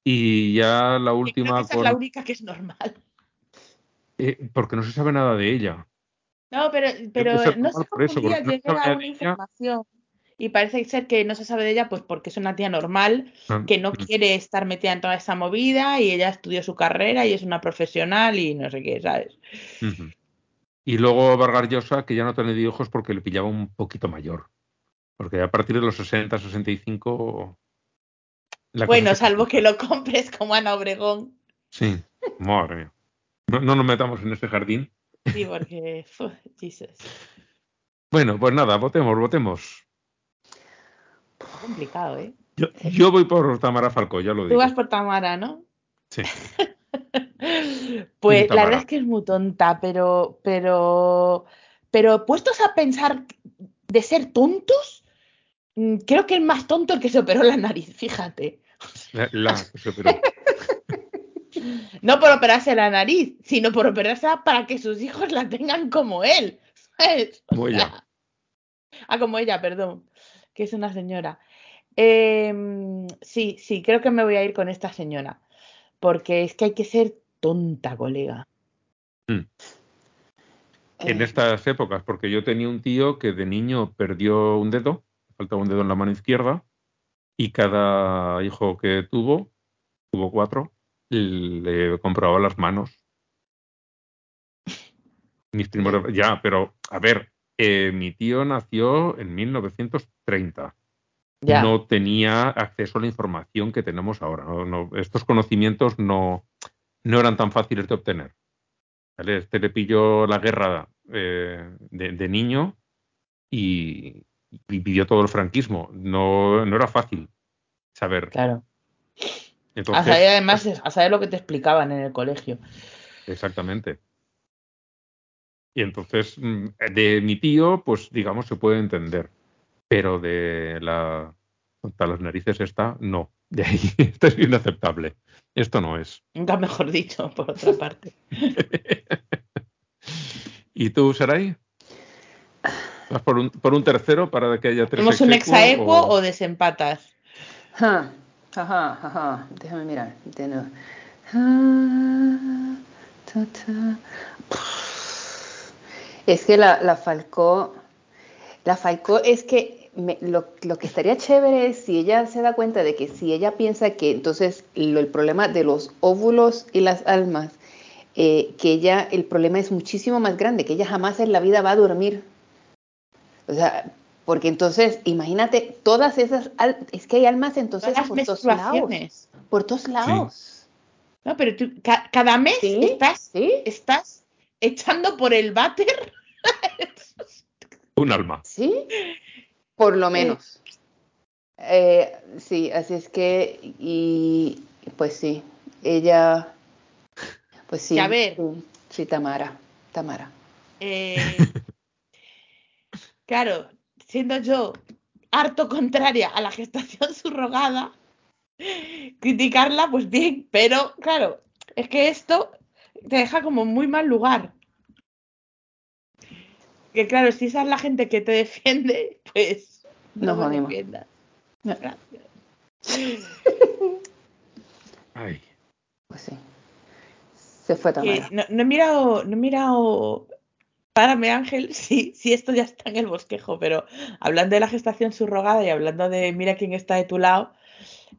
Y ya la Que creo que última esa con... es la única que es normal. eh, porque no se sabe nada de ella. No, pero, pero no normal sé por cómo eso, un día porque no llegué sabe a una información y parece ser que no se sabe de ella pues porque es una tía normal que no quiere estar metida en toda esa movida y ella estudió su carrera y es una profesional y no sé qué, ¿sabes? Y luego Vargas Llosa, que ya no tenido hijos porque le pillaba un poquito mayor. Porque a partir de los 60, 65. la bueno, salvo que lo compres como Ana Obregón. Sí, madre mía. No, no nos metamos en ese jardín. Sí, porque. Jesus. Bueno, pues nada, votemos, votemos. Está complicado, ¿eh? Yo, yo voy por Tamara Falcó, ya lo Tú digo. vas por Tamara, ¿no? Sí. Pues la verdad es que es muy tonta, pero, pero, pero puestos a pensar de ser tontos, mm, creo que es más tonto el que se operó la nariz, fíjate. La, la- se operó. No por operarse la nariz, sino por operarse para que sus hijos la tengan como él. ¿sabes? O Como sea, ella. Ah, como ella, perdón, que es una señora. Em, sí, sí, creo que me voy a ir con esta señora, porque es que hay que ser tonta, colega. En Eh, estas épocas, porque yo tenía un tío que de niño perdió un dedo, faltaba un dedo en la mano izquierda, y cada hijo que tuvo, tuvo cuatro, le compraba las manos. Mis primeros, ya, pero a ver, eh, mi tío nació en 1930. Ya. No tenía acceso a la información que tenemos ahora. no- no- estos conocimientos no, no eran tan fáciles de obtener. ¿vale? Este le pilló la guerra eh, de, de niño y, y vivió todo el franquismo. No, no era fácil saber. Claro. Entonces, a saber, además, a saber lo que te explicaban en el colegio. Exactamente. Y entonces, mm, de mi tío, pues digamos, se puede entender. Pero de la contra las narices esta, no. De ahí, esto es inaceptable. Esto no es. Nunca mejor dicho, por otra parte. ¿Y tú, Saray? ¿Vas por un, por un tercero para que haya tres ¿Tenemos un ex aequo exaequo o- o desempatas? ja, ajá, ajá, déjame mirar. de nuevo. Ah, ta, ta. Es que la, la Falcó, la Falcó es que me- lo, lo que estaría chévere es si ella se da cuenta de que si ella piensa que entonces lo- el problema de los óvulos y las almas, eh, que ella, el problema es muchísimo más grande, que ella jamás en la vida va a dormir. O sea, porque entonces, imagínate, todas esas, al- es que hay almas entonces por todos lados. Por todos lados. No, pero tú, ca- cada mes Sí, estás, sí, estás echando por el váter. Un alma. sí, por lo menos. Eh, sí, así es que, y pues sí, ella, pues sí. Y a ver. Sí, sí, Tamara, Tamara. Eh, claro, siendo yo harto contraria a la gestación subrogada, criticarla, pues bien, pero claro, es que esto te deja como en muy mal lugar. Que claro, si esa es la gente que te defiende, pues no me jodimos. defiendas. No. Gracias. Ay. Pues sí. Se fue Tamara. no, no he mirado, no he mirado, párame Ángel, si, si esto ya está en el bosquejo, pero hablando de la gestación subrogada y hablando de mira quién está de tu lado,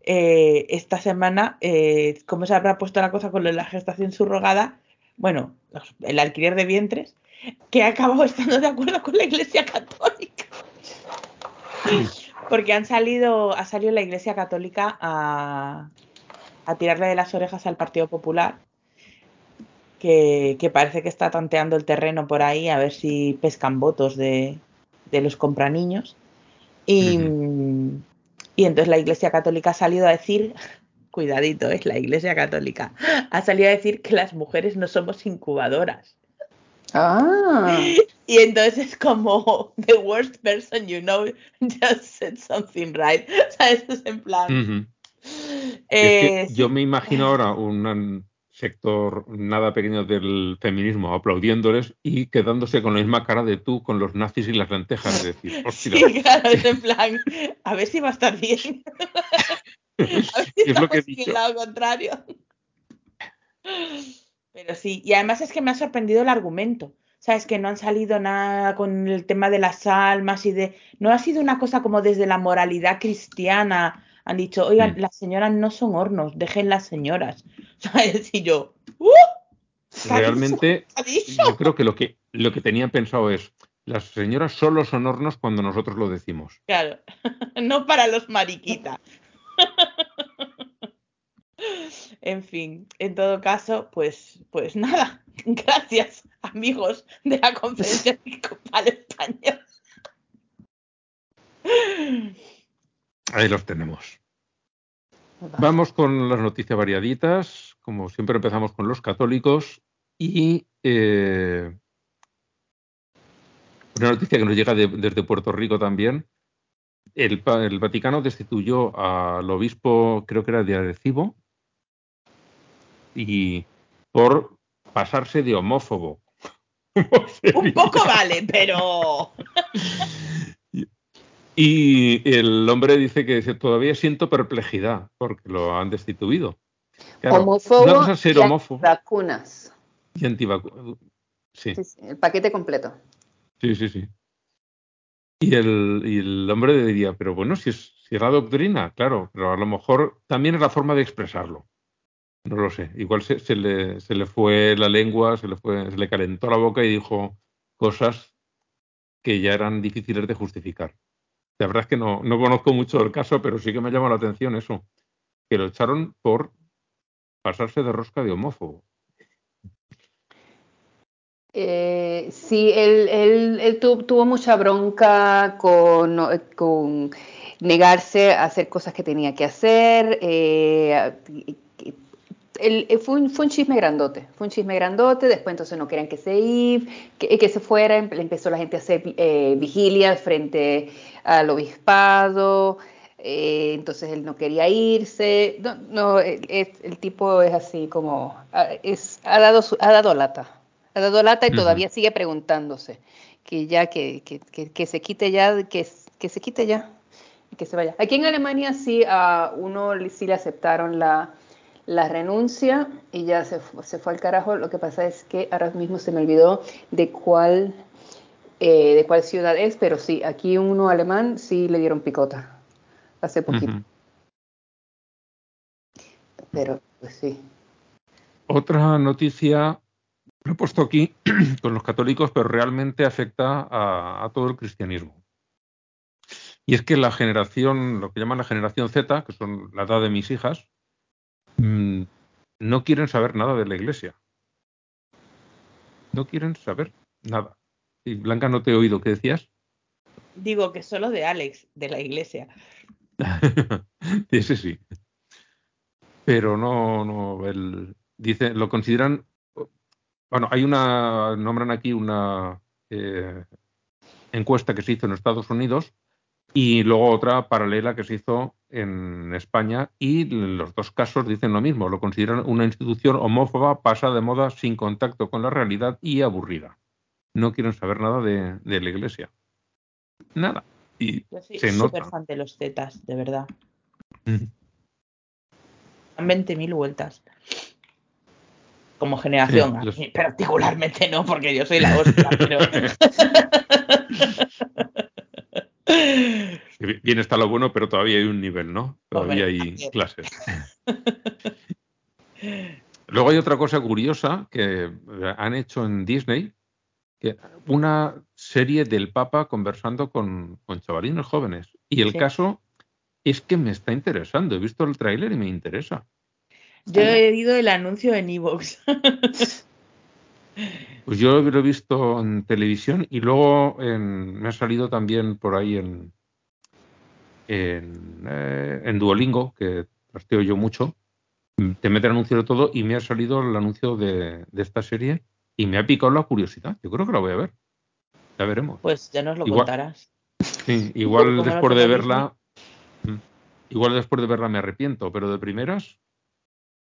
eh, esta semana, eh, ¿cómo se habrá puesto la cosa con la gestación subrogada? Bueno, el alquiler de vientres, que ha acabado estando de acuerdo con la Iglesia Católica. Porque han salido, ha salido la Iglesia Católica a, a tirarle de las orejas al Partido Popular, que, que parece que está tanteando el terreno por ahí a ver si pescan votos de, de los compraniños. Y, y entonces la Iglesia Católica ha salido a decir cuidadito, es la Iglesia Católica, ha salido a decir que las mujeres no somos incubadoras. Ah. Y entonces es como the worst person you know just said something right. ¿Sabes? Es en plan. Eh, Es que yo me imagino ahora un sector nada pequeño del feminismo aplaudiéndoles y quedándose con la misma cara de tú con los nazis y las lentejas. De decir, hostia, Sí, claro, es en plan, a ver si va a estar bien. A ver si es lo que he dicho. lado contrario. Pero sí, y además es que me ha sorprendido el argumento. Sabes que no han salido nada con el tema de las almas y de. No ha sido una cosa como desde la moralidad cristiana. Han dicho, oigan, Mm. las señoras no son hornos, dejen las señoras. ¿Sabes? Y yo, ¡uh! Realmente, yo creo que lo que lo que tenían pensado es las señoras solo son hornos cuando nosotros lo decimos. Claro, no para los mariquitas. En fin, en todo caso, pues, pues nada. Gracias, amigos de la Conferencia Episcopal Española. Ahí los tenemos. Vamos con las noticias variaditas. Como siempre empezamos con los católicos y eh, una noticia que nos llega de- desde Puerto Rico también. El, el Vaticano destituyó al obispo, creo que era de Arecibo, y por pasarse de homófobo. Un poco vale, pero. Y el hombre dice que dice, todavía siento perplejidad porque lo han destituido. Claro, Homófobo ser y vacunas. y antivacunas. Sí, Sí, sí, el paquete completo. sí, sí, sí. Y el, y el hombre diría, pero bueno, si es, si es la doctrina, claro, pero a lo mejor también es la forma de expresarlo. No lo sé. Igual se, se le, se le fue la lengua, se le, fue, se le calentó la boca y dijo cosas que ya eran difíciles de justificar. La verdad es que no, no conozco mucho el caso, pero sí que me llama la atención eso, que lo echaron por pasarse de rosca de homófobo. Eh, sí, él, él- él tu- tuvo mucha bronca con, no, con negarse a hacer cosas que tenía que hacer. eh, él- eh, fue, un, fue un chisme grandote, fue un chisme grandote, después entonces no querían que se iba, que, que se fuera, em- empezó la gente a hacer eh, vigilias frente al obispado, eh, entonces él no quería irse, no, no, el, tipo es así como, ah, es, ha, dado su- ha dado lata, ha dado lata y todavía sigue preguntándose, que ya, que, que, que, que se quite ya, que, que se quite ya, y que se vaya. Aquí en Alemania sí a uno le- sí le aceptaron la, la renuncia y ya se, se fue al carajo. Lo que pasa es que ahora mismo se me olvidó de cuál, eh, de cuál ciudad es, pero sí, aquí uno alemán sí le dieron picota hace poquito, pero pues sí. Otra noticia, lo he puesto aquí con los católicos, pero realmente afecta a, a todo el cristianismo. Y es que la generación, lo que llaman la generación Z, que son la edad de mis hijas, mm, no quieren saber nada de la iglesia. No quieren saber nada. Blanca, no te he oído, ¿qué decías? Digo que solo de Alex, de la iglesia. Ese sí. Pero no, no, el, dice, lo consideran, bueno, hay una, nombran aquí una eh, encuesta que se hizo en Estados Unidos y luego otra paralela que se hizo en España y los dos casos dicen lo mismo, lo consideran una institución homófoba, pasa de moda, sin contacto con la realidad y aburrida. No quieren saber nada de, de la iglesia. Nada. Y Yo soy se súper nota. fan de los tetas, de verdad. Ujú. Dan 20.000 vueltas. Como generación, Sí, a los- mí particularmente no, porque yo soy la hostia, pero... Bien está lo bueno, pero todavía hay un nivel, ¿no? Todavía hay también. clases. Luego hay otra cosa curiosa que han hecho en Disney, una serie del Papa conversando con, con chavalines jóvenes. Y el Sí. caso es que me está interesando. He visto el tráiler y me interesa. Yo he oído el anuncio en Evox. Pues yo lo he visto en televisión y luego en- me ha salido también por ahí en, en, eh, en Duolingo, que trasteo yo mucho, te mete el anuncio de todo y me ha salido el anuncio de, de esta serie y me ha picado la curiosidad. Yo creo que la voy a ver. Ya veremos. Pues ya nos lo Igual- contarás. Sí, igual después de verla, mm, igual después de verla me arrepiento, pero de primeras,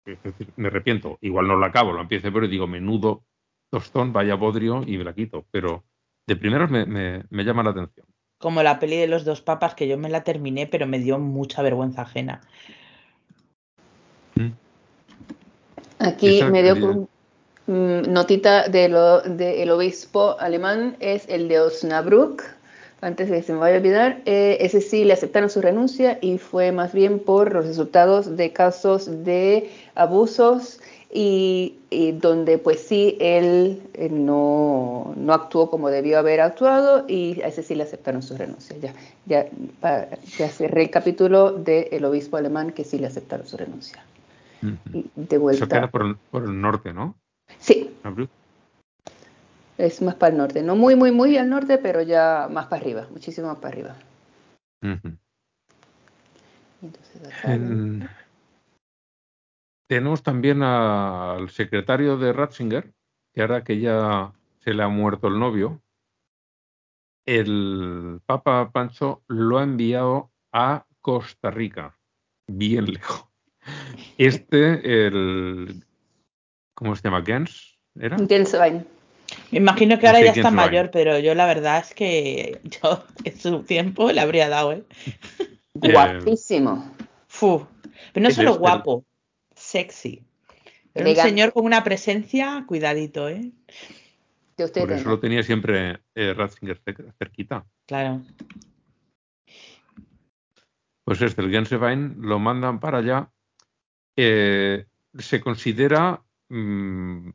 es decir, me arrepiento. Igual no la acabo, lo empiezo pero digo, menudo tostón, vaya bodrio y me la quito. Pero de primeras me, me- me llama la atención. Como la peli de los dos papas, que yo me la terminé, pero me dio mucha vergüenza ajena. Mm. Aquí me dio mm, notita de lo- del obispo alemán, es el de Osnabrück, antes de que se me vaya a olvidar. Eh, ese sí le aceptaron su renuncia y fue más bien por los resultados de casos de abusos y, y donde pues sí él eh, no, no actuó como debió haber actuado y a ese sí le aceptaron su renuncia. Ya, ya, ya cerré el capítulo del obispo alemán que sí le aceptaron su renuncia. Y de vuelta. Eso queda por por el norte, ¿no? Sí, Abril. es más para el norte. No muy, muy, muy al norte, pero ya más para arriba, muchísimo más para arriba. Entonces, acá, En- Tenemos también a- al secretario de Ratzinger, que ahora que ya se le ha muerto el novio, el Papa Pancho lo ha enviado a Costa Rica, bien lejos. Este, el. ¿Cómo se llama? ¿Gens? ¿Era? Genswein. Me imagino que ahora ya está mayor, pero yo la verdad es que yo en su tiempo le habría dado, ¿eh? Eh, Guapísimo. Fu. Pero no Es solo guapo, sexy. Pero un señor con una presencia, cuidadito, ¿eh? Que usted Por eso lo tenía siempre eh, Ratzinger cer- cerquita. Claro. Pues este, el Genswein, lo mandan para allá. Eh, se considera mm,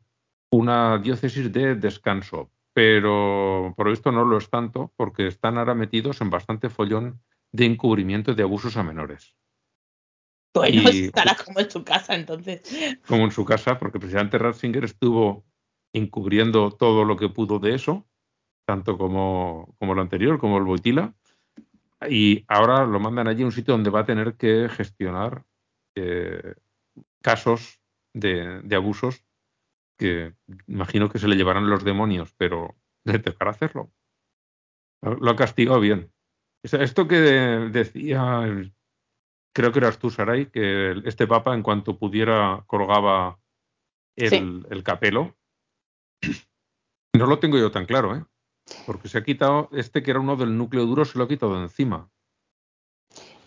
una diócesis de descanso, pero por esto no lo es tanto, porque están ahora metidos en bastante follón de encubrimiento de abusos a menores, Bueno, Y- estará como en su casa entonces. como en su casa, porque precisamente Ratzinger estuvo encubriendo todo lo que pudo de eso, tanto como, como lo anterior, como el Boitila, y ahora lo mandan allí a un sitio donde va a tener que gestionar eh, casos de, de abusos que imagino que se le llevarán los demonios, pero le tocará hacerlo. Lo ha castigado bien. Esto que decía, creo que eras tú, Saray, que este papa en cuanto pudiera colgaba el, Sí. el capelo. No lo tengo yo tan claro, ¿eh? Porque se ha quitado, este que era uno del núcleo duro, se lo ha quitado de encima.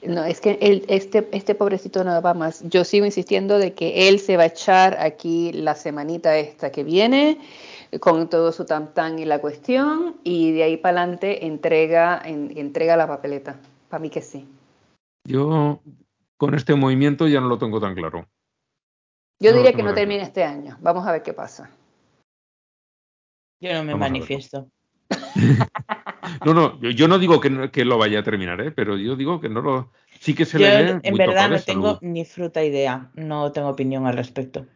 No, es que él, este, este pobrecito no va más. Yo sigo insistiendo de que él se va a echar aquí la semanita esta que viene con todo su tam tam y la cuestión y de ahí para adelante entrega, en- entrega la papeleta. Para mí que sí. Yo con este movimiento ya no lo tengo tan claro. Yo No diría que no tan termine este año. Vamos a ver qué pasa. Yo no me Vamos manifiesto. No, no, yo, yo no digo que, no- que lo vaya a terminar, ¿eh? pero yo digo que no lo. Sí que se Yo le ve en muy verdad no tengo salud. ni fruta idea. No tengo opinión al respecto.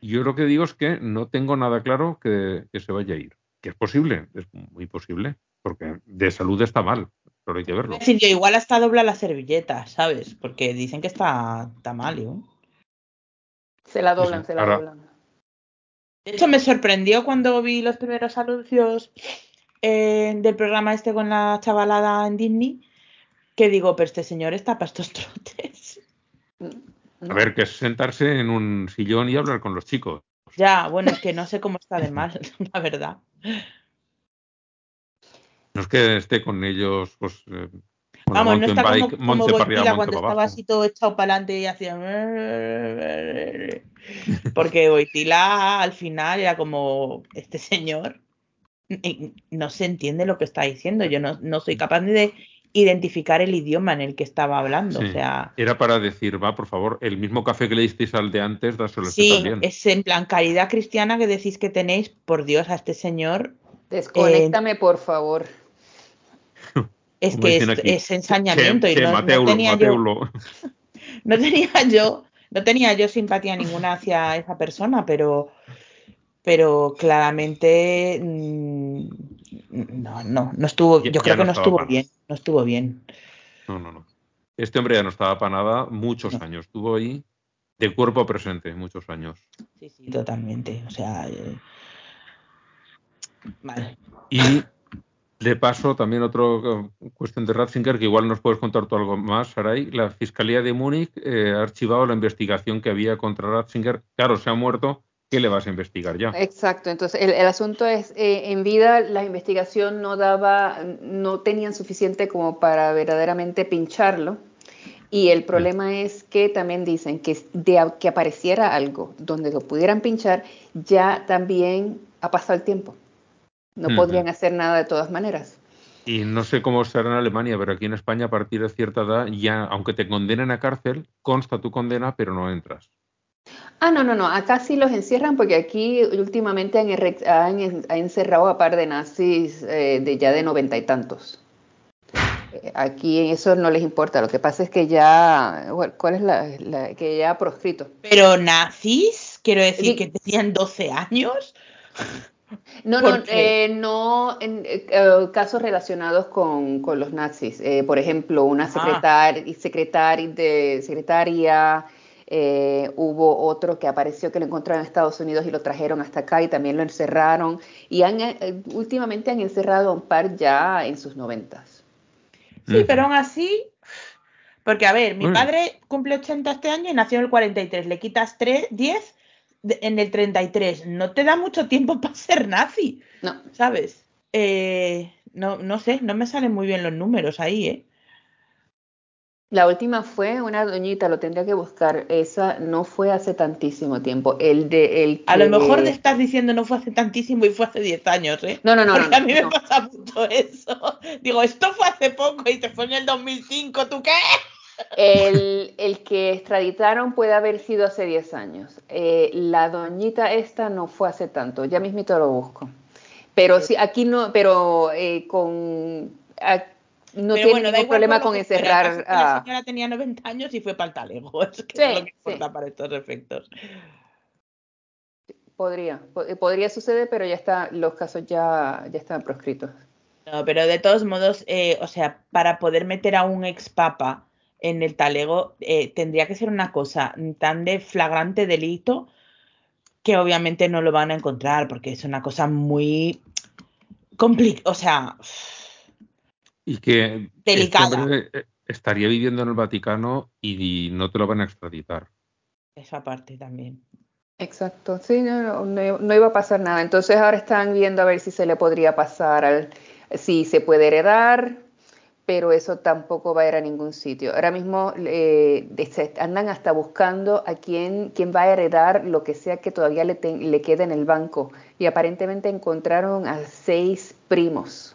Yo lo que digo es que no tengo nada claro que, que se vaya a ir. Que es posible, es muy posible, porque de salud está mal, pero hay que verlo. Es decir, yo igual hasta dobla la servilleta, ¿sabes? Porque dicen que está, está mal, ¿eh? Se la doblan, Sí, se la ahora- doblan. De hecho, me sorprendió cuando vi los primeros anuncios eh, del programa este con la chavalada en Disney, que digo, pero este señor está para estos trotes. A ver, que es sentarse en un sillón y hablar con los chicos. Ya, bueno, es que no sé cómo está de mal, la verdad. No es que esté con ellos, pues. eh, Vamos, no está como, bike, como monte para arriba, Boitila monte cuando para estaba abajo. así todo echado para adelante y hacía... Porque Boitila al final era como, este señor y no se entiende lo que está diciendo. Yo no, no soy capaz ni de identificar el idioma en el que estaba hablando. Sí. O sea, Era para decir, va, por favor, el mismo café que le disteis al de antes, dáselo a este sí, también. es en plan caridad cristiana que decís que tenéis, por Dios, a este señor. Desconéctame, por favor. Es Como que es, ensañamiento Che, y che, no, no Mateulo, tenía yo Mateulo. no tenía yo no tenía yo simpatía ninguna hacia esa persona pero pero claramente mm, no no no estuvo yo ya creo que no estuvo bien no estuvo bien No, no, no. Este hombre ya no estaba para nada muchos No. años. Estuvo ahí de cuerpo presente muchos años. Sí, sí, totalmente. O sea, eh, vale. Y de paso, también otra cuestión de Ratzinger, que igual nos puedes contar tú algo más, Saray. La Fiscalía de Múnich eh, ha archivado la investigación que había contra Ratzinger. Claro, se ha muerto. ¿Qué le vas a investigar ya? Exacto. Entonces, el, asunto es, eh, en vida la investigación no daba, no tenían suficiente como para verdaderamente pincharlo. Y el problema es que también dicen que de que apareciera algo donde lo pudieran pinchar, ya también ha pasado el tiempo. No podrían hacer nada de todas maneras. Y no sé cómo será en Alemania, pero aquí en España a partir de cierta edad ya, aunque te condenen a cárcel, consta tu condena, pero no entras. Ah, no, no, no. Acá sí los encierran porque aquí últimamente han, encerrado a par de nazis eh, de ya de noventa y tantos. Eh, aquí eso no les importa. Lo que pasa es que ya, ¿cuál es la, que ya ha proscrito? Pero nazis, quiero decir que tenían 12 años. No, no, eh, no en casos relacionados con, los nazis. por ejemplo, una ah. secretaria, secretaria de secretaria eh, hubo otro que apareció que lo encontraron en Estados Unidos y lo trajeron hasta acá y también lo encerraron. Y han, eh, últimamente han encerrado a un par ya en sus noventas. Sí, pero aún así, porque a ver, mi padre cumple 80 este año y nació en el 43. Le quitas 3, 10 en el 33. No te da mucho tiempo para ser nazi. No. ¿Sabes? Eh, no, no sé, no me salen muy bien los números ahí, ¿eh? La última fue una doñita, lo tendría que buscar. Esa no fue hace tantísimo tiempo. El de el A lo mejor te estás diciendo no fue hace tantísimo y fue hace 10 años, ¿eh? No, no, no. Porque a mí me pasa mucho eso. Digo, esto fue hace poco y se fue en el 2005, ¿tú qué? El, el que extraditaron puede haber sido hace 10 años. Eh, la doñita esta no fue hace tanto. Ya mismito lo busco. Pero sí, aquí no, pero eh, con no tiene ningún problema con encerrar a... La señora tenía 90 años y fue para el talego. Es, que es lo que importa para estos efectos. Podría, podría suceder, pero ya está, los casos ya, ya están proscritos. No, pero de todos modos, eh, o sea, para poder meter a un ex papa en el talego, eh, tendría que ser una cosa tan de flagrante delito que obviamente no lo van a encontrar, porque es una cosa muy complicada, o sea, y que Este estaría viviendo en el Vaticano y no te lo van a extraditar. Esa parte también. Exacto, sí, no, no, iba a pasar nada. Entonces ahora están viendo a ver si se le podría pasar, al, si se puede heredar, pero eso tampoco va a ir a ningún sitio. Ahora mismo eh, andan hasta buscando a quién, quién va a heredar lo que sea que todavía le, le quede en el banco. Y aparentemente encontraron a seis primos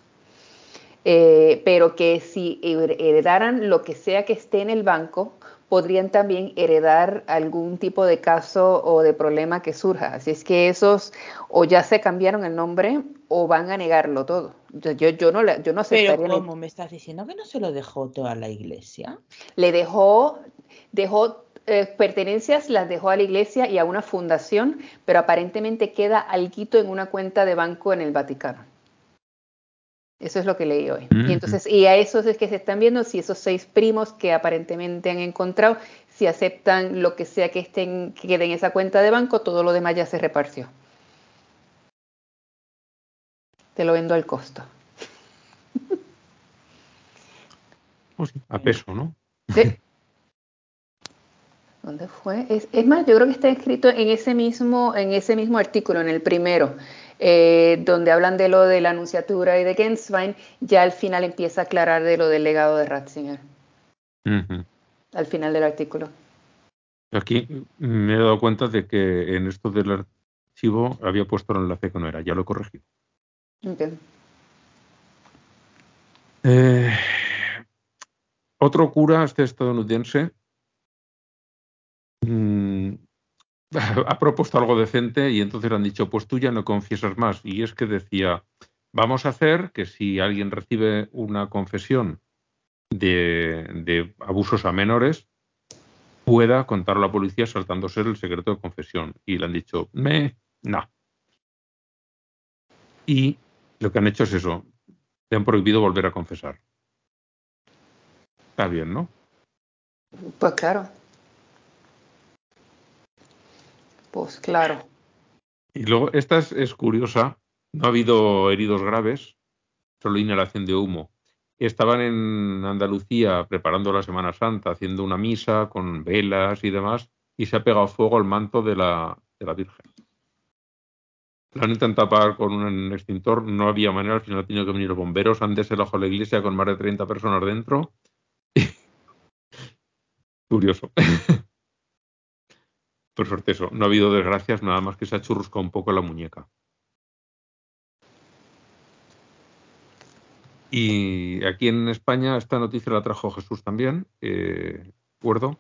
eh, pero que si heredaran lo que sea que esté en el banco, podrían también heredar algún tipo de caso o de problema que surja. Así es que esos o ya se cambiaron el nombre o van a negarlo todo. Yo, yo, no, yo no aceptaría... Pero ¿cómo me estás diciendo que no se lo dejó toda la iglesia? Le dejó, dejó eh, pertenencias, las dejó a la iglesia y a una fundación, pero aparentemente queda alguito en una cuenta de banco en el Vaticano. Eso es lo que leí hoy. Y entonces, y a eso es que se están viendo si esos seis primos que aparentemente han encontrado, si aceptan lo que sea que estén, que quede en esa cuenta de banco, todo lo demás ya se repartió. Te lo vendo al costo. Pues a peso, ¿no? Sí. ¿Dónde fue? Es, es, más, yo creo que está escrito en ese mismo, en ese mismo artículo, en el primero. Eh, donde hablan de lo de la anunciatura y de Genswein, ya al final empieza a aclarar de lo del legado de Ratzinger. Al final del artículo. Aquí me he dado cuenta de que en esto del archivo había puesto el enlace que no era, ya lo he corregido. Eh, otro cura, este estadounidense, mm, ha propuesto algo decente y entonces han dicho, pues tú ya no confiesas más. Y es que decía, vamos a hacer que si alguien recibe una confesión de, abusos a menores, pueda contar a la policía saltándose el secreto de confesión. Y le han dicho, me, no. Y lo que han hecho es eso, le han prohibido volver a confesar. Está bien, ¿no? Pues claro. Pues claro. Y luego, esta es, curiosa, no ha habido heridos graves, solo inhalación de humo. Estaban en Andalucía preparando la Semana Santa, haciendo una misa con velas y demás, y se ha pegado fuego al manto de la, de la Virgen. La han intentado apagar con un extintor, no había manera, al final han tenido que venir los bomberos, antes se bajo la iglesia con más de 30 personas dentro. Curioso. Por suerte eso, no ha habido desgracias, nada más que se ha churruscado un poco la muñeca. Y aquí en España esta noticia la trajo Jesús también, eh, ¿acuerdo?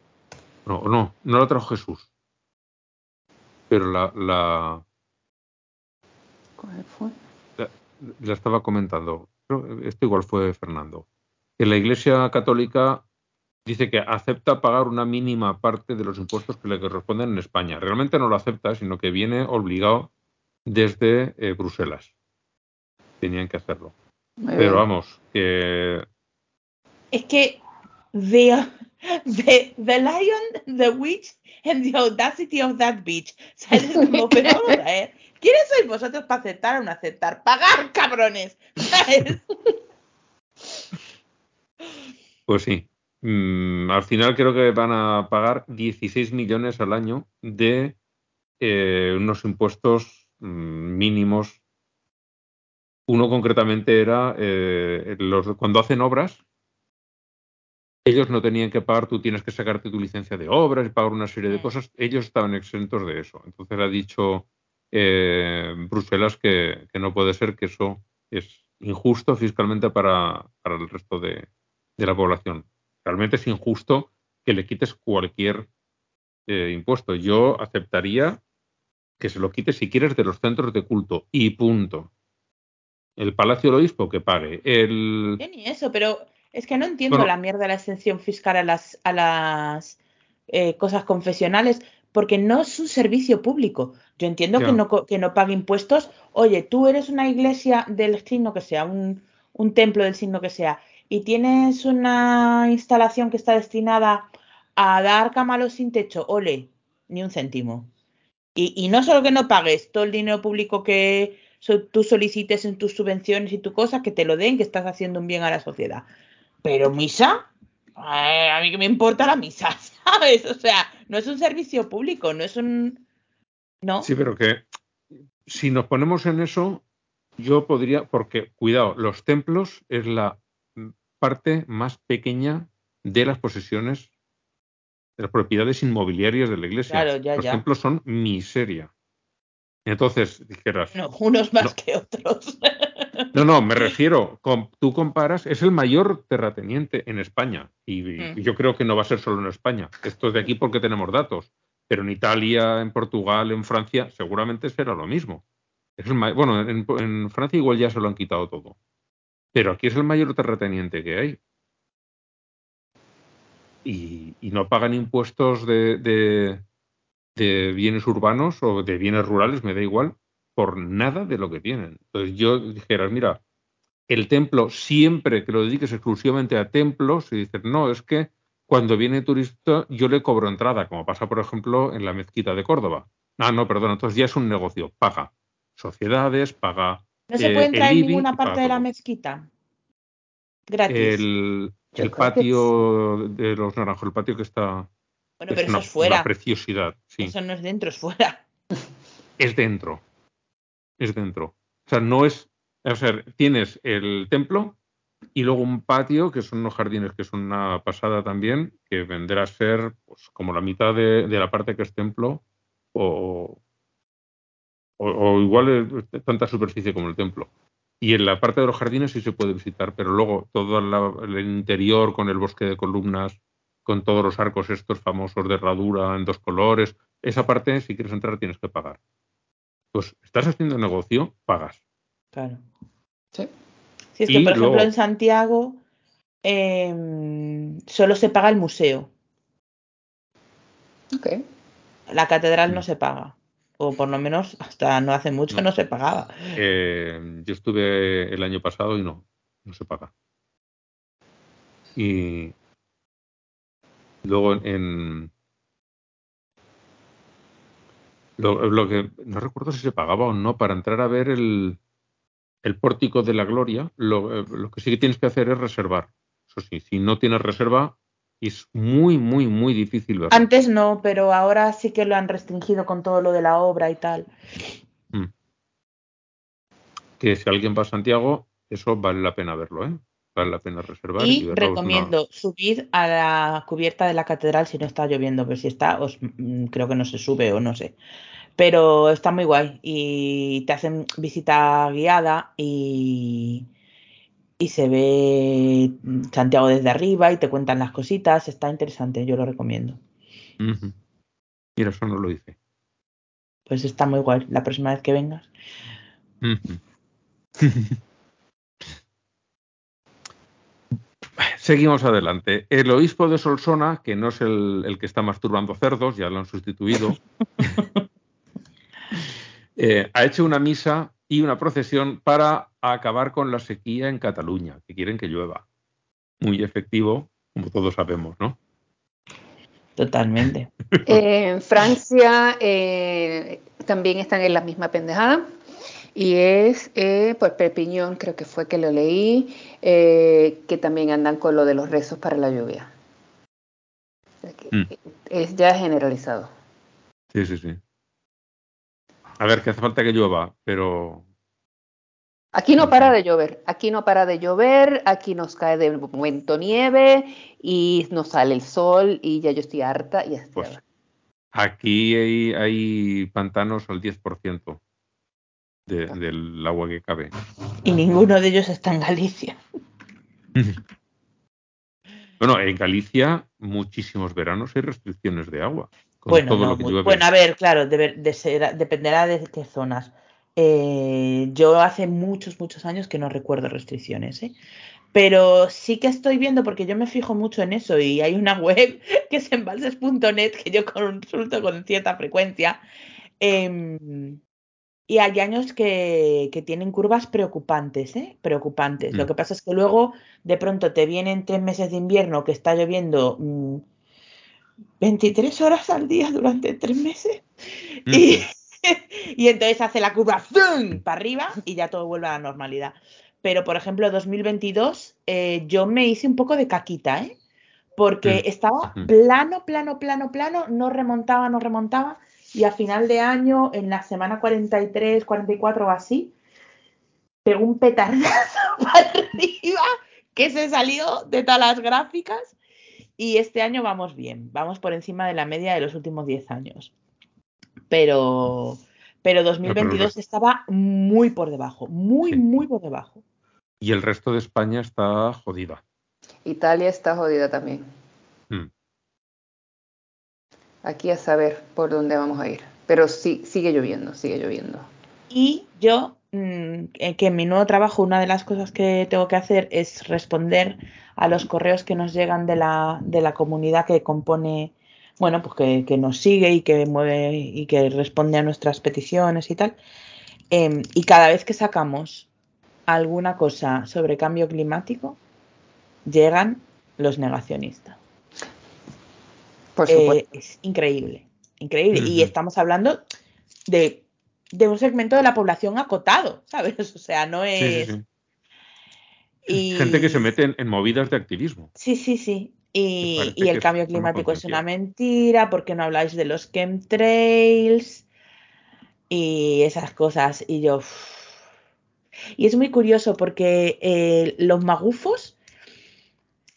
No, no, no la trajo Jesús. Pero la, la, ¿Cuál fue? la, la estaba comentando. Esto igual fue Fernando. Que la Iglesia Católica dice que acepta pagar una mínima parte de los impuestos que le corresponden en España. Realmente no lo acepta, sino que viene obligado desde eh, Bruselas. Tenían que hacerlo. Muy Pero bien. vamos, que Es que the, the, the lion, the witch, and the audacity of that bitch. ¿Sabes? Como, pero vamos a ver. ¿Quiénes sois vosotros para aceptar o no aceptar? ¡Pagar, cabrones! ¿Sabes? Pues sí. Mm, al final creo que van a pagar 16 millones al año de eh, unos impuestos mm, mínimos. Uno concretamente era eh, los, cuando hacen obras, ellos no tenían que pagar, tú tienes que sacarte tu licencia de obras y pagar una serie de cosas. Ellos estaban exentos de eso. Entonces ha dicho eh, Bruselas que, que no puede ser, que eso es injusto fiscalmente para, para el resto de, de la población. Realmente es injusto que le quites cualquier eh, impuesto. Yo aceptaría que se lo quites si quieres de los centros de culto y punto. El Palacio del Obispo que pague. El, Yo ni eso, pero es que no entiendo Bueno. la mierda de la exención fiscal a las, a las eh, cosas confesionales, porque no es un servicio público. Yo entiendo que no, que no pague impuestos. Oye, tú eres una iglesia del signo que sea, un, un templo del signo que sea, y tienes una instalación que está destinada a dar camalos sin techo, ole, ni un céntimo. Y, no solo que no pagues todo el dinero público que tú solicites en tus subvenciones y tu cosa, que te lo den, que estás haciendo un bien a la sociedad. Pero misa, eh, a mí que me importa la misa, ¿sabes? O sea, no es un servicio público, no es un... No. Sí, pero que si nos ponemos en eso, yo podría, porque cuidado, los templos es la parte más pequeña de las posesiones, de las propiedades inmobiliarias de la iglesia. Claro, ya, los ya. templos son miseria. Entonces, dijeras, No, unos más No. que otros. no, no, me refiero, tú comparas, es el mayor terrateniente en España. Y, y Mm. yo creo que no va a ser solo en España. Esto es de aquí porque tenemos datos. Pero en Italia, en Portugal, en Francia, seguramente será lo mismo. Es el bueno, en, en Francia igual ya se lo han quitado todo. Pero aquí es el mayor terrateniente que hay. Y, no pagan impuestos de, bienes urbanos o de bienes rurales, me da igual, por nada de lo que tienen. Entonces yo dijeras, mira, el templo, siempre que lo dediques exclusivamente a templos, y dices, no, es que cuando viene turista yo le cobro entrada, como pasa, por ejemplo, en la mezquita de Córdoba. Ah, no, perdón, entonces ya es un negocio, paga sociedades, paga No se eh, puede entrar en ninguna parte de la mezquita. Gratis. El, patio de los naranjos, el patio que está bueno, es pero una, eso es fuera. una preciosidad, sí. Eso no es dentro, es fuera. es dentro. Es dentro. O sea, no es. O sea, tienes el templo y luego un patio, que son unos jardines que son una pasada también, que vendrá a ser pues, como la mitad de, de la parte que es templo, o, o, o igual es tanta superficie como el templo. Y en la parte de los jardines sí se puede visitar, pero luego todo la- el interior con el bosque de columnas, con todos los arcos estos famosos de herradura en dos colores, esa parte, si quieres entrar, tienes que pagar. Pues estás haciendo negocio, pagas. Claro. Sí. Si es que, Y por ejemplo, luego- en Santiago em, solo se paga el museo. Ok. La catedral Mm. no se paga. O por lo menos hasta no hace mucho No. no, se pagaba. Eh, yo estuve el año pasado y no, no se paga. Y luego en, Lo, lo que no recuerdo si se pagaba o no para entrar a ver el, el pórtico de la gloria. Lo, eh, lo que sí que tienes que hacer es reservar. Eso sí, si no tienes reserva, es muy, muy, muy difícil verlo. Antes no, pero ahora sí que lo han restringido con todo lo de la obra y tal. Mm. Que si alguien va a Santiago, eso vale la pena verlo, ¿eh? Vale la pena reservar. Y una- recomiendo subir a la cubierta de la catedral si no está lloviendo, pero si está, os, mm, creo que no se sube o no sé. Pero está muy guay y te hacen visita guiada y, y se ve mm, Santiago desde arriba y te cuentan las cositas. Está interesante, yo lo recomiendo. Ujú. Mira, eso no lo hice. Pues está muy guay la próxima vez que vengas. Seguimos adelante. El obispo de Solsona, que no es el, el que está masturbando cerdos, ya lo han sustituido, eh, ha hecho una misa y una procesión para acabar con la sequía en Cataluña, que quieren que llueva. Muy efectivo, como todos sabemos, ¿no? Totalmente. En Francia eh, también están en la misma pendejada. Y es eh, por Perpiñón, creo que fue que lo leí, eh, que también andan con lo de los rezos para la lluvia. O sea que Mm. Es ya generalizado. Sí, sí, sí. A ver, que hace falta que llueva, pero Aquí no para de llover, aquí no para de llover, aquí nos cae de momento nieve y nos sale el sol y ya yo estoy harta y Pues, hastiada. aquí hay, hay pantanos al 10% de- del agua que cabe. Y ninguno de ellos está en Galicia. Bueno, en Galicia muchísimos veranos hay restricciones de agua. Bueno, no muy- bueno, a ver, claro, de ser- dependerá de qué zonas. Eh, yo hace muchos, muchos años que no recuerdo restricciones, ¿eh? Pero sí que estoy viendo, porque yo me fijo mucho en eso, y hay una web que es embalses.net que yo consulto con cierta frecuencia. em, y hay años que, que tienen curvas preocupantes, ¿eh? Preocupantes. Lo Mm. que pasa es que luego de pronto te vienen tres meses de invierno que está lloviendo mm, 23 horas al día durante tres meses. Y, y entonces hace la curva ¡zum! para arriba y ya todo vuelve a la normalidad. Pero, por ejemplo, 2022, eh, yo me hice un poco de caquita, ¿eh? Porque Mm. estaba Mm. plano, plano, plano, plano, no remontaba, no remontaba. Y a final de año, en la semana 43, 44 o así, pegó un petardazo para arriba que se salió de todas las gráficas. Y este año vamos bien, vamos por encima de la media de los últimos 10 años. Pero, pero 2022 estaba muy por debajo, muy, Sí. muy por debajo. Y el resto de España está jodida. Italia está jodida también. Mm. Aquí a saber por dónde vamos a ir. Pero sí, sigue lloviendo, sigue lloviendo. Y yo, que en mi nuevo trabajo, una de las cosas que tengo que hacer es responder a los correos que nos llegan de la, de la comunidad que compone, bueno, pues que, que nos sigue y que mueve y que responde a nuestras peticiones y tal. Em, y cada vez que sacamos alguna cosa sobre cambio climático, llegan los negacionistas. Por Eh, supuesto. es increíble, increíble. Y estamos hablando de, de un segmento de la población acotado, ¿sabes? O sea, no es... sí, sí. y- Gente que se mete en, en movidas de activismo. Sí, sí, sí. Y, el cambio climático es una mentira, ¿por qué no habláis de los chemtrails? Y esas cosas. Y yo... uff. Y es muy curioso porque eh, los magufos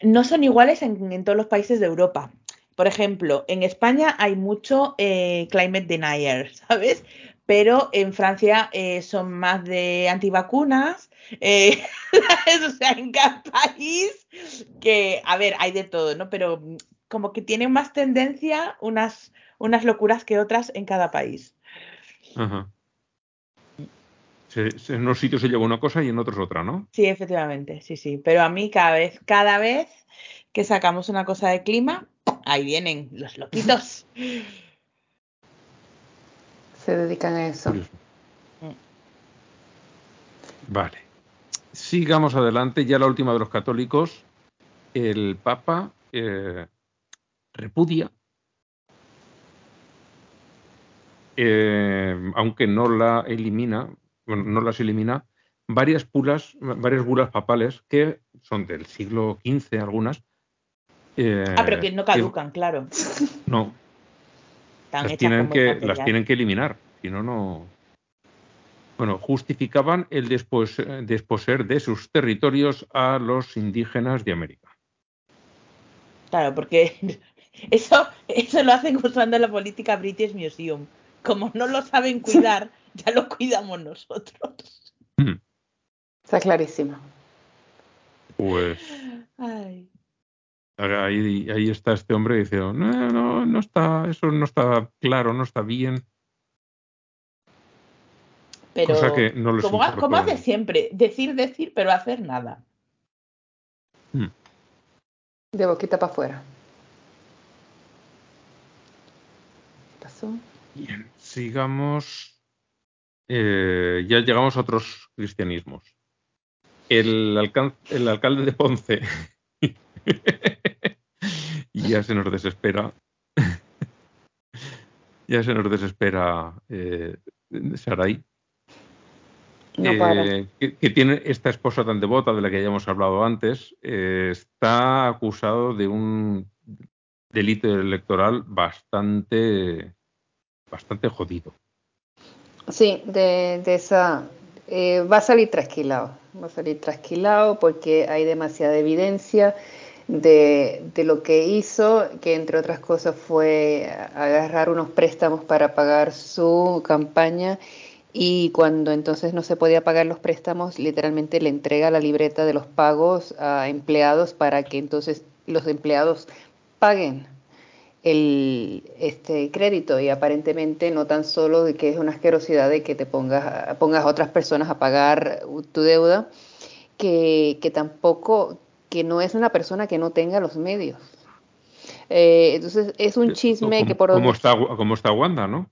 no son iguales en, en todos los países de Europa. Por ejemplo, en España hay mucho eh, climate denier, ¿sabes? Pero en Francia eh, son más de antivacunas. eh, o sea, en cada país que, a ver, hay de todo, ¿no? Pero como que tienen más tendencia unas, unas locuras que otras en cada país. Ajá. Se- se- en unos sitios se lleva una cosa y en otros otra, ¿no? Sí, efectivamente, sí, sí. Pero a mí cada vez, cada vez que sacamos una cosa de clima, ahí vienen los loquitos. Se dedican a eso. Curioso. Vale. Sigamos adelante. Ya la última de los católicos. El Papa eh, repudia eh, aunque no la elimina, bueno, no las elimina, varias pulas, varias bulas papales que son del siglo XV algunas. eh, ah, pero que no caducan, claro. No. Las tienen, que, las tienen que eliminar, si no, no. Bueno, justificaban el desposer de sus territorios a los indígenas de América. Claro, porque eso, eso lo hacen usando la política British Museum. Como no lo saben cuidar, ya lo cuidamos nosotros. Hmm. Está clarísimo. Pues. Ay. Ahí, ahí está este hombre dice, no, no, no está, eso no está claro, no está bien. Pero como, hace siempre, decir, decir, pero hacer nada. Hmm. De boquita para afuera. ¿Qué pasó? Bien, sigamos. Eh, ya llegamos a otros cristianismos. El, el alcalde de Ponce ya se nos desespera. ya se nos desespera eh, Sarai eh, que, tiene esta esposa tan devota de la que ya hemos hablado antes, eh, está acusado de un delito electoral bastante, bastante jodido. Sí, de, esa eh, va a salir trasquilado, va a salir trasquilado porque hay demasiada evidencia de, de, lo que hizo, que entre otras cosas fue agarrar unos préstamos para pagar su campaña y cuando entonces no se podía pagar los préstamos, literalmente le entrega la libreta de los pagos a empleados para que entonces los empleados paguen el este crédito. Y aparentemente no tan solo de que es una asquerosidad de que te pongas pongas a otras personas a pagar tu deuda que, que tampoco que no es una persona que no tenga los medios eh, entonces es un chisme que por como está como está Wanda no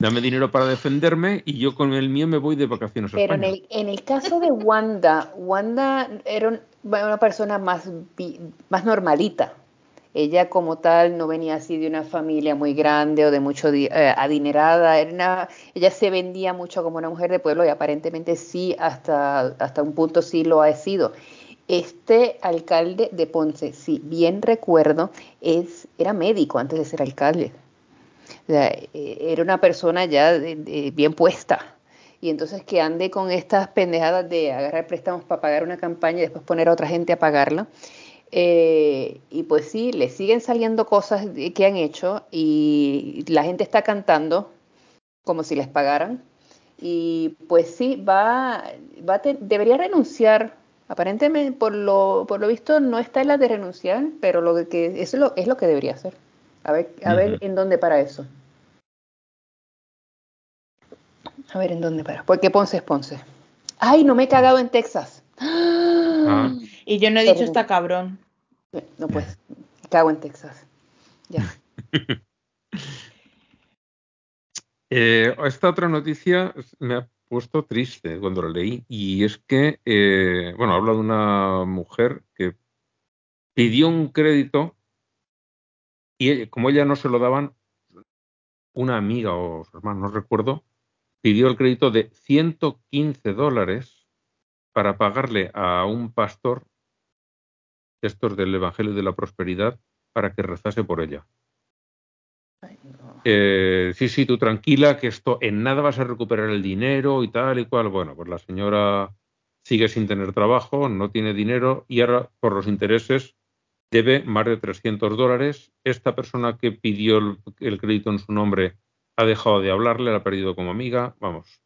dame dinero para defenderme y yo con el mío me voy de vacaciones a Pero En, el, en el caso de Wanda, Wanda era una persona más, más normalita. Ella como tal no venía así de una familia muy grande o de mucho eh, adinerada. Era ella se vendía mucho como una mujer de pueblo y aparentemente sí, hasta, hasta un punto sí lo ha sido. Este alcalde de Ponce, si bien recuerdo, es, era médico antes de ser alcalde. Eh, era una persona ya bien puesta. Y entonces que ande con estas pendejadas de agarrar préstamos para pagar una campaña y después poner a otra gente a pagarla. Eh, y pues sí, le siguen saliendo cosas que han hecho y la gente está cantando como si les pagaran. Y pues sí, va, va debería renunciar. Aparentemente, por lo, por lo visto, no está en la de renunciar, pero lo que, eso es lo, es lo que debería hacer. A ver, a ver en dónde para eso. A ver en dónde para. Porque Ponce es Ponce. Ay, no me he cagado en Texas. Ah. Y yo no he dicho está cabrón. No, pues, cago en Texas. Ya. Eh, esta otra noticia me ha puesto triste cuando la leí y es que, eh, bueno, habla de una mujer que pidió un crédito y como ella no se lo daban, una amiga o su hermano, no recuerdo, pidió el crédito de 115 dólares para pagarle a un pastor, estos del Evangelio de la Prosperidad, para que rezase por ella. Eh, sí, sí, tú tranquila, que esto en nada vas a recuperar el dinero y tal y cual. Bueno, pues la señora sigue sin tener trabajo, no tiene dinero y ahora por los intereses debe más de 300 dólares. Esta persona que pidió el, crédito en su nombre ha dejado de hablarle, la ha perdido como amiga. Vamos.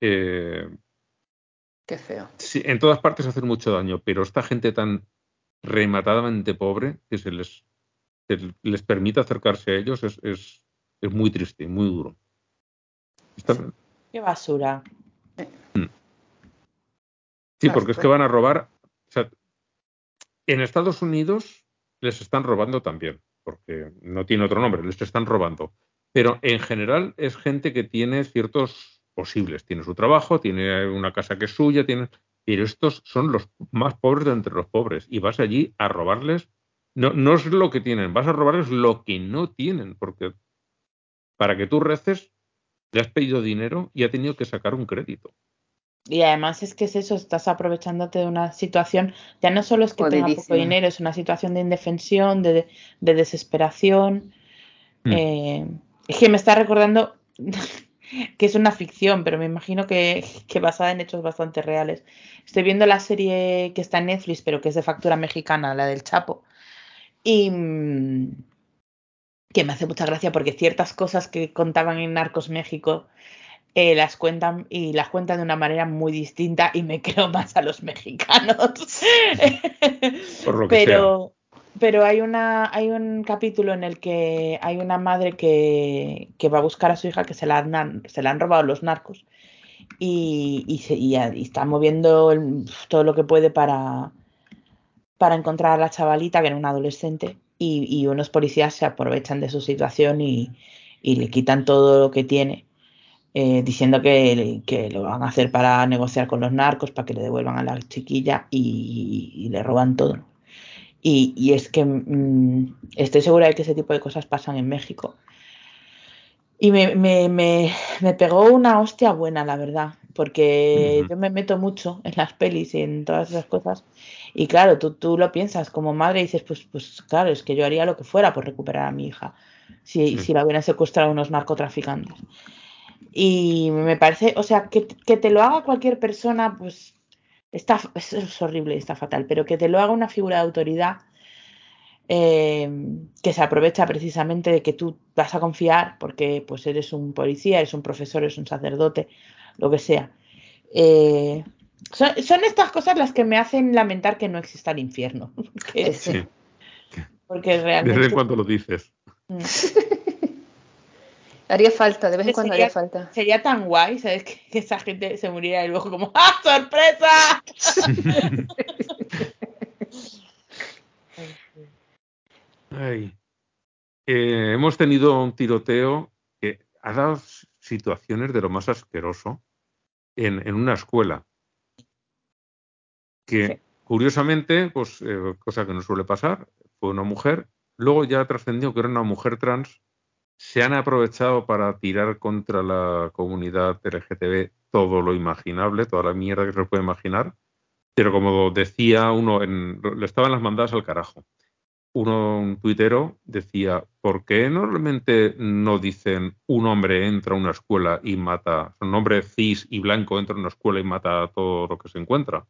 Eh, Qué feo. Sí, en todas partes hacen mucho daño, pero esta gente tan rematadamente pobre que se les, les permite acercarse a ellos es, es, es muy triste, muy duro. Qué basura. Mm. Sí, porque es que van a robar. O sea, en Estados Unidos les están robando también, porque no tiene otro nombre, les están robando. Pero en general es gente que tiene ciertos posibles, tiene su trabajo, tiene una casa que es suya, tiene... pero estos son los más pobres de entre los pobres y vas allí a robarles, no, no es lo que tienen, vas a robarles lo que no tienen, porque para que tú reces, le has pedido dinero y ha tenido que sacar un crédito. Y además es que es eso, estás aprovechándote de una situación, ya no solo es que tenga poco dinero, es una situación de indefensión, de, desesperación. Mm. Eh, es que me está recordando que es una ficción, pero me imagino que, que, basada en hechos bastante reales. Estoy viendo la serie que está en Netflix, pero que es de factura mexicana, la del Chapo. Y mm, que me hace mucha gracia porque ciertas cosas que contaban en Narcos México eh, las cuentan y las cuentan de una manera muy distinta y me creo más a los mexicanos. pero, pero hay una, hay un capítulo en el que hay una madre que, que va a buscar a su hija que se la han, se la han robado los narcos y, y, se, y, está moviendo todo lo que puede para, para encontrar a la chavalita, que era una adolescente, y, y unos policías se aprovechan de su situación y, y le quitan todo lo que tiene eh, diciendo que, que, lo van a hacer para negociar con los narcos, para que le devuelvan a la chiquilla y, le roban todo. Y, y es que mm, estoy segura de que ese tipo de cosas pasan en México. Y me, me, me, me pegó una hostia buena, la verdad, porque yo me meto mucho en las pelis y en todas esas cosas. Y claro, tú, tú lo piensas como madre y dices, pues, pues claro, es que yo haría lo que fuera por recuperar a mi hija si, si la hubieran secuestrado unos narcotraficantes. Y me parece, o sea, que, que te lo haga cualquier persona, pues está, es, horrible, está fatal, pero que te lo haga una figura de autoridad eh, que se aprovecha precisamente de que tú vas a confiar porque pues eres un policía, eres un profesor, eres un sacerdote, lo que sea. Eh, son, son, estas cosas las que me hacen lamentar que no exista el infierno. sí. Porque realmente... Desde cuando lo dices. Mm. Haría falta, de vez en cuando haría falta. Sería tan guay, ¿sabes? Que, esa gente se muriera y luego como ¡Ah, sorpresa! Ay. Eh, hemos tenido un tiroteo que ha dado situaciones de lo más asqueroso en, en una escuela. Que curiosamente, pues eh, cosa que no suele pasar, fue una mujer. Luego ya trascendió que era una mujer trans se han aprovechado para tirar contra la comunidad LGTB todo lo imaginable, toda la mierda que se puede imaginar. Pero como decía uno, en, le estaban las mandadas al carajo. Uno, un tuitero, decía, ¿por qué normalmente no dicen un hombre entra a una escuela y mata, un hombre cis y blanco entra a una escuela y mata a todo lo que se encuentra?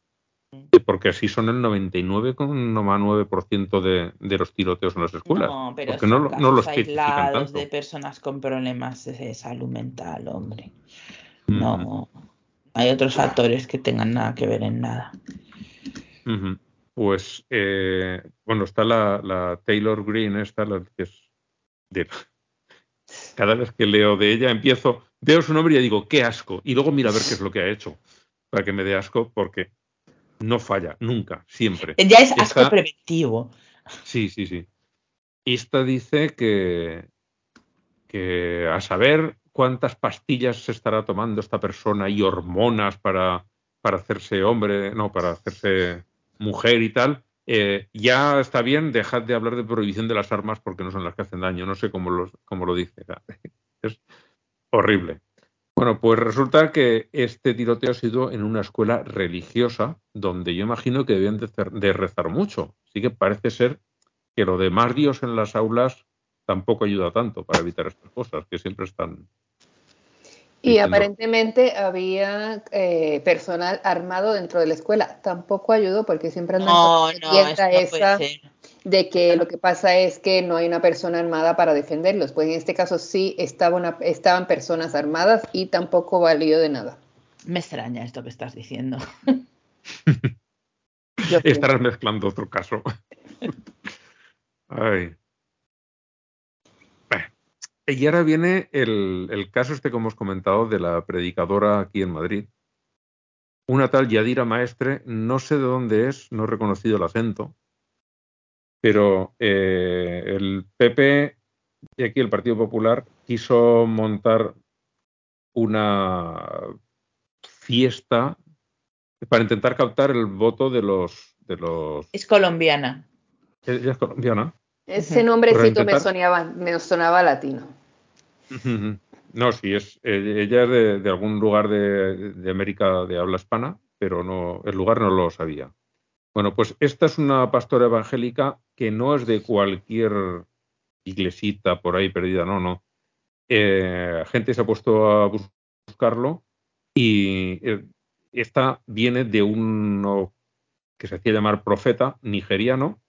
Porque así son el 99,9% de, de los tiroteos en las escuelas. No, pero porque son no, no los aislados de personas con problemas de salud mental, hombre. No, hay otros factores que tengan nada que ver en nada. Pues, eh, bueno, está la, la, Taylor Green, esta, la que es de, cada vez que leo de ella empiezo, veo su nombre y digo, qué asco, y luego mira a ver qué es lo que ha hecho para que me dé asco, porque no falla, nunca, siempre. Ya es asco preventivo. Sí, sí, sí. Esta dice que, que a saber cuántas pastillas se estará tomando esta persona y hormonas para, para hacerse hombre, no, para hacerse mujer y tal, eh, ya está bien, dejad de hablar de prohibición de las armas porque no son las que hacen daño. No sé cómo, los, cómo lo dice. Es horrible. Bueno, pues resulta que este tiroteo ha sido en una escuela religiosa, donde yo imagino que deben de, rezar mucho. Así que parece ser que lo de más Dios en las aulas tampoco ayuda tanto para evitar estas cosas, que siempre están. Y aparentemente había eh, personal armado dentro de la escuela. Tampoco ayudó porque siempre andan no, no, esa de que lo que pasa es que no hay una persona armada para defenderlos. Pues en este caso sí estaba estaban personas armadas y tampoco valió de nada. Me extraña esto que estás diciendo. Estarás mezclando otro caso. Ay. Y ahora viene el, el, caso este que hemos comentado de la predicadora aquí en Madrid. Una tal Yadira Maestre, no sé de dónde es, no he reconocido el acento, pero eh, el PP y aquí el Partido Popular quiso montar una fiesta para intentar captar el voto de los de los es colombiana. Ella es colombiana. Ese nombrecito me sonaba me sonaba latino. No, sí, es, eh, ella es de, algún lugar de, de, América de habla hispana, pero no, el lugar no lo sabía. Bueno, pues esta es una pastora evangélica que no es de cualquier iglesita por ahí perdida, no, no. Eh, gente se ha puesto a buscarlo y eh, esta viene de uno que se hacía llamar profeta nigeriano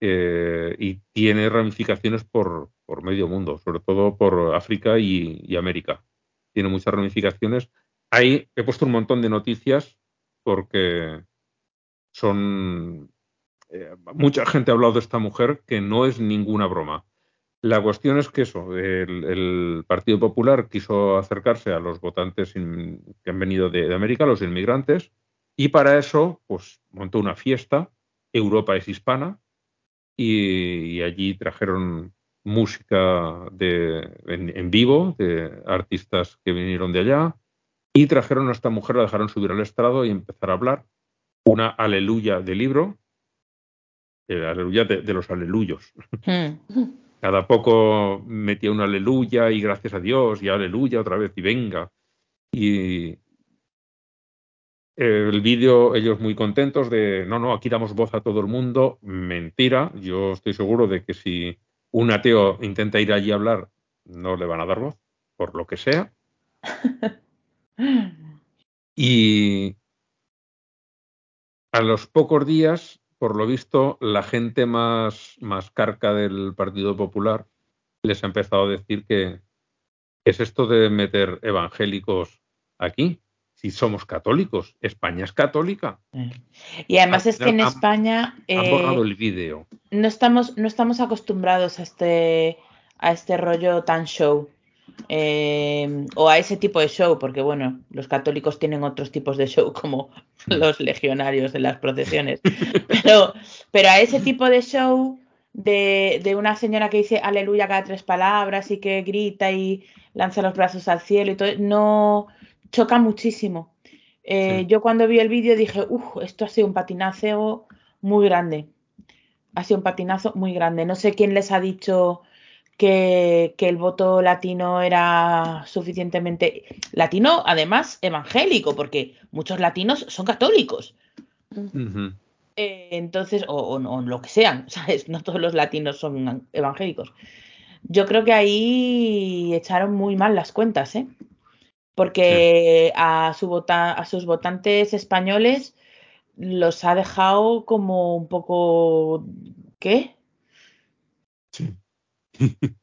eh, y tiene ramificaciones por, por, medio mundo, sobre todo por África y, América. Tiene muchas ramificaciones. Ahí he puesto un montón de noticias porque son... mucha gente ha hablado de esta mujer que no es ninguna broma. La cuestión es que eso, el, Partido Popular quiso acercarse a los votantes que han venido de, América, los inmigrantes, y para eso, pues montó una fiesta. Europa es hispana y, allí trajeron música de, en, vivo de artistas que vinieron de allá y trajeron a esta mujer, la dejaron subir al estrado y empezar a hablar. Una aleluya de libro, el aleluya de, los aleluyos. Hmm. Cada poco metía un aleluya y gracias a Dios y aleluya otra vez y venga. Y el vídeo, ellos muy contentos de, no, no, aquí damos voz a todo el mundo. Mentira, yo estoy seguro de que si un ateo intenta ir allí a hablar, no le van a dar voz, por lo que sea. y a los pocos días por lo visto, la gente más, más carca del Partido Popular les ha empezado a decir que es esto de meter evangélicos aquí. Si somos católicos, España es católica. Y además es que en España han borrado eh, el vídeo. No estamos, no estamos acostumbrados a este, a este rollo tan show. Eh, o a ese tipo de show, porque bueno, los católicos tienen otros tipos de show como los legionarios de las procesiones, pero, pero a ese tipo de show de, de, una señora que dice aleluya cada tres palabras y que grita y lanza los brazos al cielo y todo, no choca muchísimo. Eh, yo cuando vi el vídeo dije, uff, esto ha sido un patinazo muy grande. Ha sido un patinazo muy grande. No sé quién les ha dicho que, el voto latino era suficientemente latino, además evangélico, porque muchos latinos son católicos. Eh, entonces, o, lo que sean, ¿sabes? No todos los latinos son evangélicos. Yo creo que ahí echaron muy mal las cuentas, ¿eh? Porque a, su vota, a sus votantes españoles los ha dejado como un poco. ¿Qué?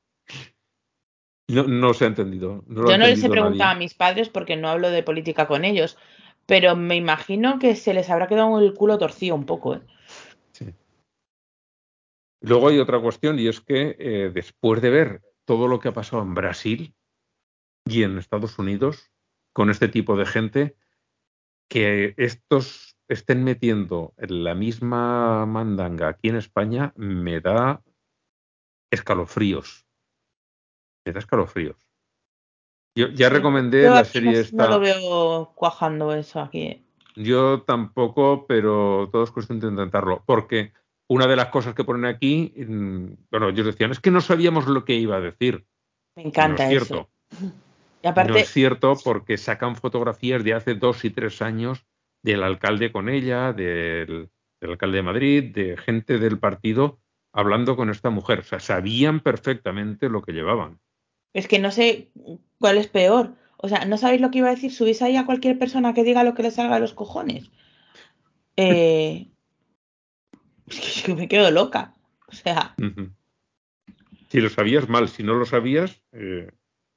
Sí. no, se ha entendido. Yo no les he preguntado a mis padres porque no hablo de política con ellos, pero me imagino que se les habrá quedado el culo torcido un poco. ¿eh? Sí. Luego hay otra cuestión y es que eh, después de ver todo lo que ha pasado en Brasil y en Estados Unidos con este tipo de gente, que estos estén metiendo en la misma mandanga aquí en España me da escalofríos. Me da escalofríos. Yo ya recomendé la serie esta. No lo veo cuajando eso aquí. Yo tampoco, pero todo es cuestión de intentarlo. Porque una de las cosas que ponen aquí, mm, bueno, ellos decían, es que no sabíamos lo que iba a decir. Me encanta no es cierto. Y aparte... No es cierto porque sacan fotografías de hace dos y tres años del alcalde con ella, del alcalde de Madrid, de gente del partido hablando con esta mujer. O sea, sabían perfectamente lo que llevaban. Es que no sé cuál es peor. O sea, ¿no sabéis lo que iba a decir? Subís ahí a cualquier persona que diga lo que le salga a los cojones. Eh... es que me quedo loca. O sea. Si lo sabías mal, si no lo sabías, eh,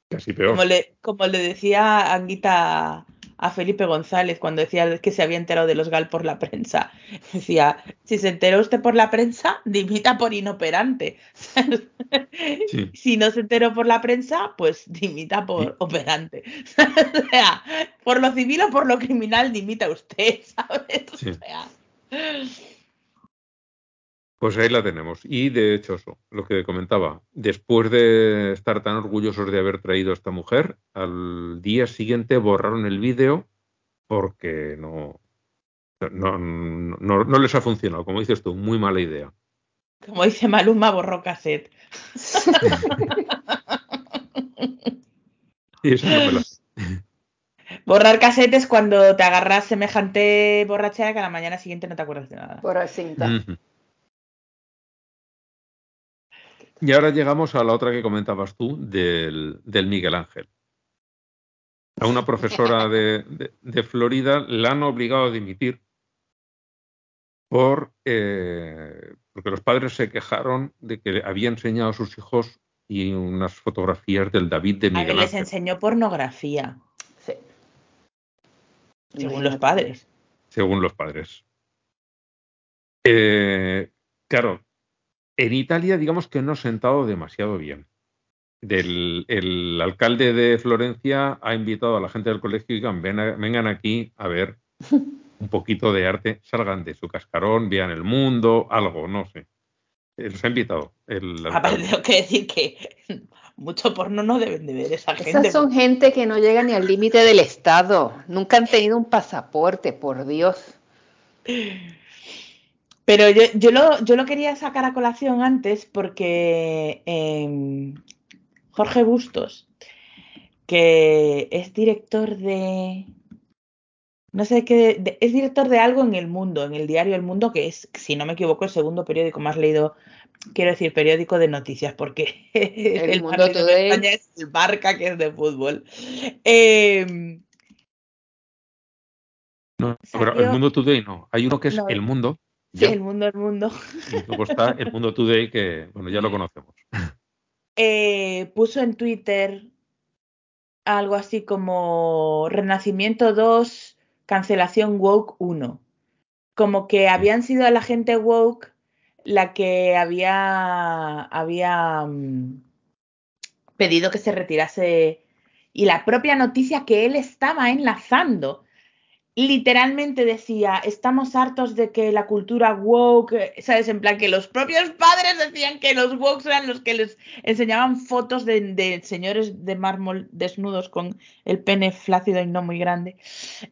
casi peor. Como le, como le decía Anguita a Felipe González cuando decía que se había enterado de los GAL por la prensa. Decía, si se enteró usted por la prensa, dimita por inoperante. Si no se enteró por la prensa, pues dimita por operante. o sea, por lo civil o por lo criminal, dimita usted, ¿sabes? O sea... Pues ahí la tenemos. Y de hecho, eso, lo que comentaba, después de estar tan orgullosos de haber traído a esta mujer, al día siguiente borraron el vídeo porque no, no, no, les ha funcionado. Como dices tú, muy mala idea. Como dice Maluma, borró cassette. Y eso no me lo- Borrar casetes cuando te agarras semejante borrachera que a la mañana siguiente no te acuerdas de nada. Por cinta. Ujú. Y ahora llegamos a la otra que comentabas tú, del, del Miguel Ángel. A una profesora de, de- de Florida la han obligado a dimitir por, eh, porque los padres se quejaron de que había enseñado a sus hijos y unas fotografías del David de A Miguel les Ángel. enseñó pornografía, Sí. según los padres. según los padres. Eh, claro, en Italia digamos que no ha sentado demasiado bien. Del- el alcalde de Florencia ha invitado a la gente del colegio y digan, "Ven a- vengan aquí a ver un poquito de arte, salgan de su cascarón, vean el mundo, algo, no sé. Los ha invitado. El Aparte alcalde. tengo que decir que mucho porno no deben de ver esa gente. Esas son gente que no llega ni al límite del Estado. Nunca han tenido un pasaporte, por Dios. Pero yo, yo, lo, yo lo quería sacar a colación antes porque em, Jorge Bustos, que es director de... No sé qué, de- es director de algo en El Mundo, en el diario El Mundo, que es, si no me equivoco, el segundo periódico más leído, quiero decir, periódico de noticias, porque El Mundo Today. de España es el Barca, que es de fútbol. Em, No, pero el Mundo Today no. Hay uno que es No, El Mundo. Sí, el mundo, el mundo. Y luego está El Mundo Today, que bueno, ya lo conocemos. eh, puso en Twitter algo así como Renacimiento 2, cancelación woke 1. Como que habían sido la gente woke la que había, había mm, pedido que se retirase y la propia noticia que él estaba enlazando literalmente decía, estamos hartos de que la cultura woke, ¿sabes? En plan que los propios padres decían que los woke eran los que les enseñaban fotos de, de señores de mármol desnudos con el pene flácido y no muy grande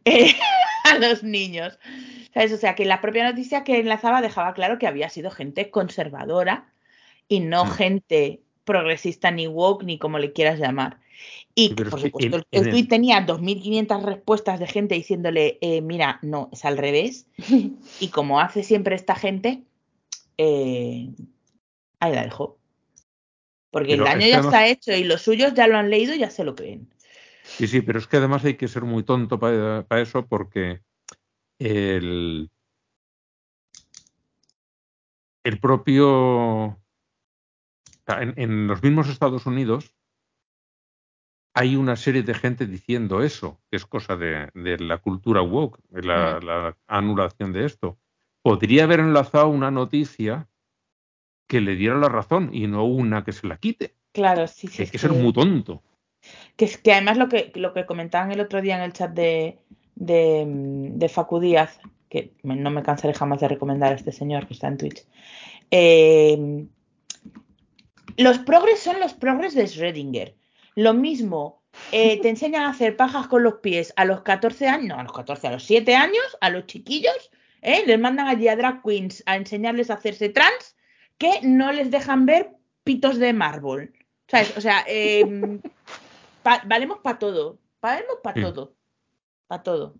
eh, a los niños. ¿Sabes? O sea, que la propia noticia que enlazaba dejaba claro que había sido gente conservadora y no Mm. gente progresista ni woke ni como le quieras llamar. Y por supuesto, el, el tuit tenía 2.500 respuestas de gente diciéndole, eh, mira, no, es al revés. Y como hace siempre esta gente, eh, ahí la dejo. Porque Pero el es daño que ya además- está hecho y los suyos ya lo han leído y ya se lo creen. Sí, sí, pero es que además hay que ser muy tonto para eso porque el, el propio... en los mismos Estados Unidos hay una serie de gente diciendo eso, que es cosa de, de la cultura woke, de la, Mm. la anulación de esto. Podría haber enlazado una noticia que le diera la razón y no una que se la quite. Claro, sí, sí. hay es que ser muy tonto. Que, es que además lo que, lo que comentaban el otro día en el chat de, de, de Facu Díaz, que no me cansaré jamás de recomendar a este señor que está en Twitch. eh, los progres son los progres de Schrödinger. Lo mismo, eh, te enseñan a hacer pajas con los pies a los 14 años, no, a los 14, a los 7 años, a los chiquillos, ¿eh? les mandan allí a drag queens a enseñarles a hacerse trans, que no les dejan ver pitos de mármol. ¿Sabes? O sea, em, Pa- valemos para todo. Valemos para todo. Para todo.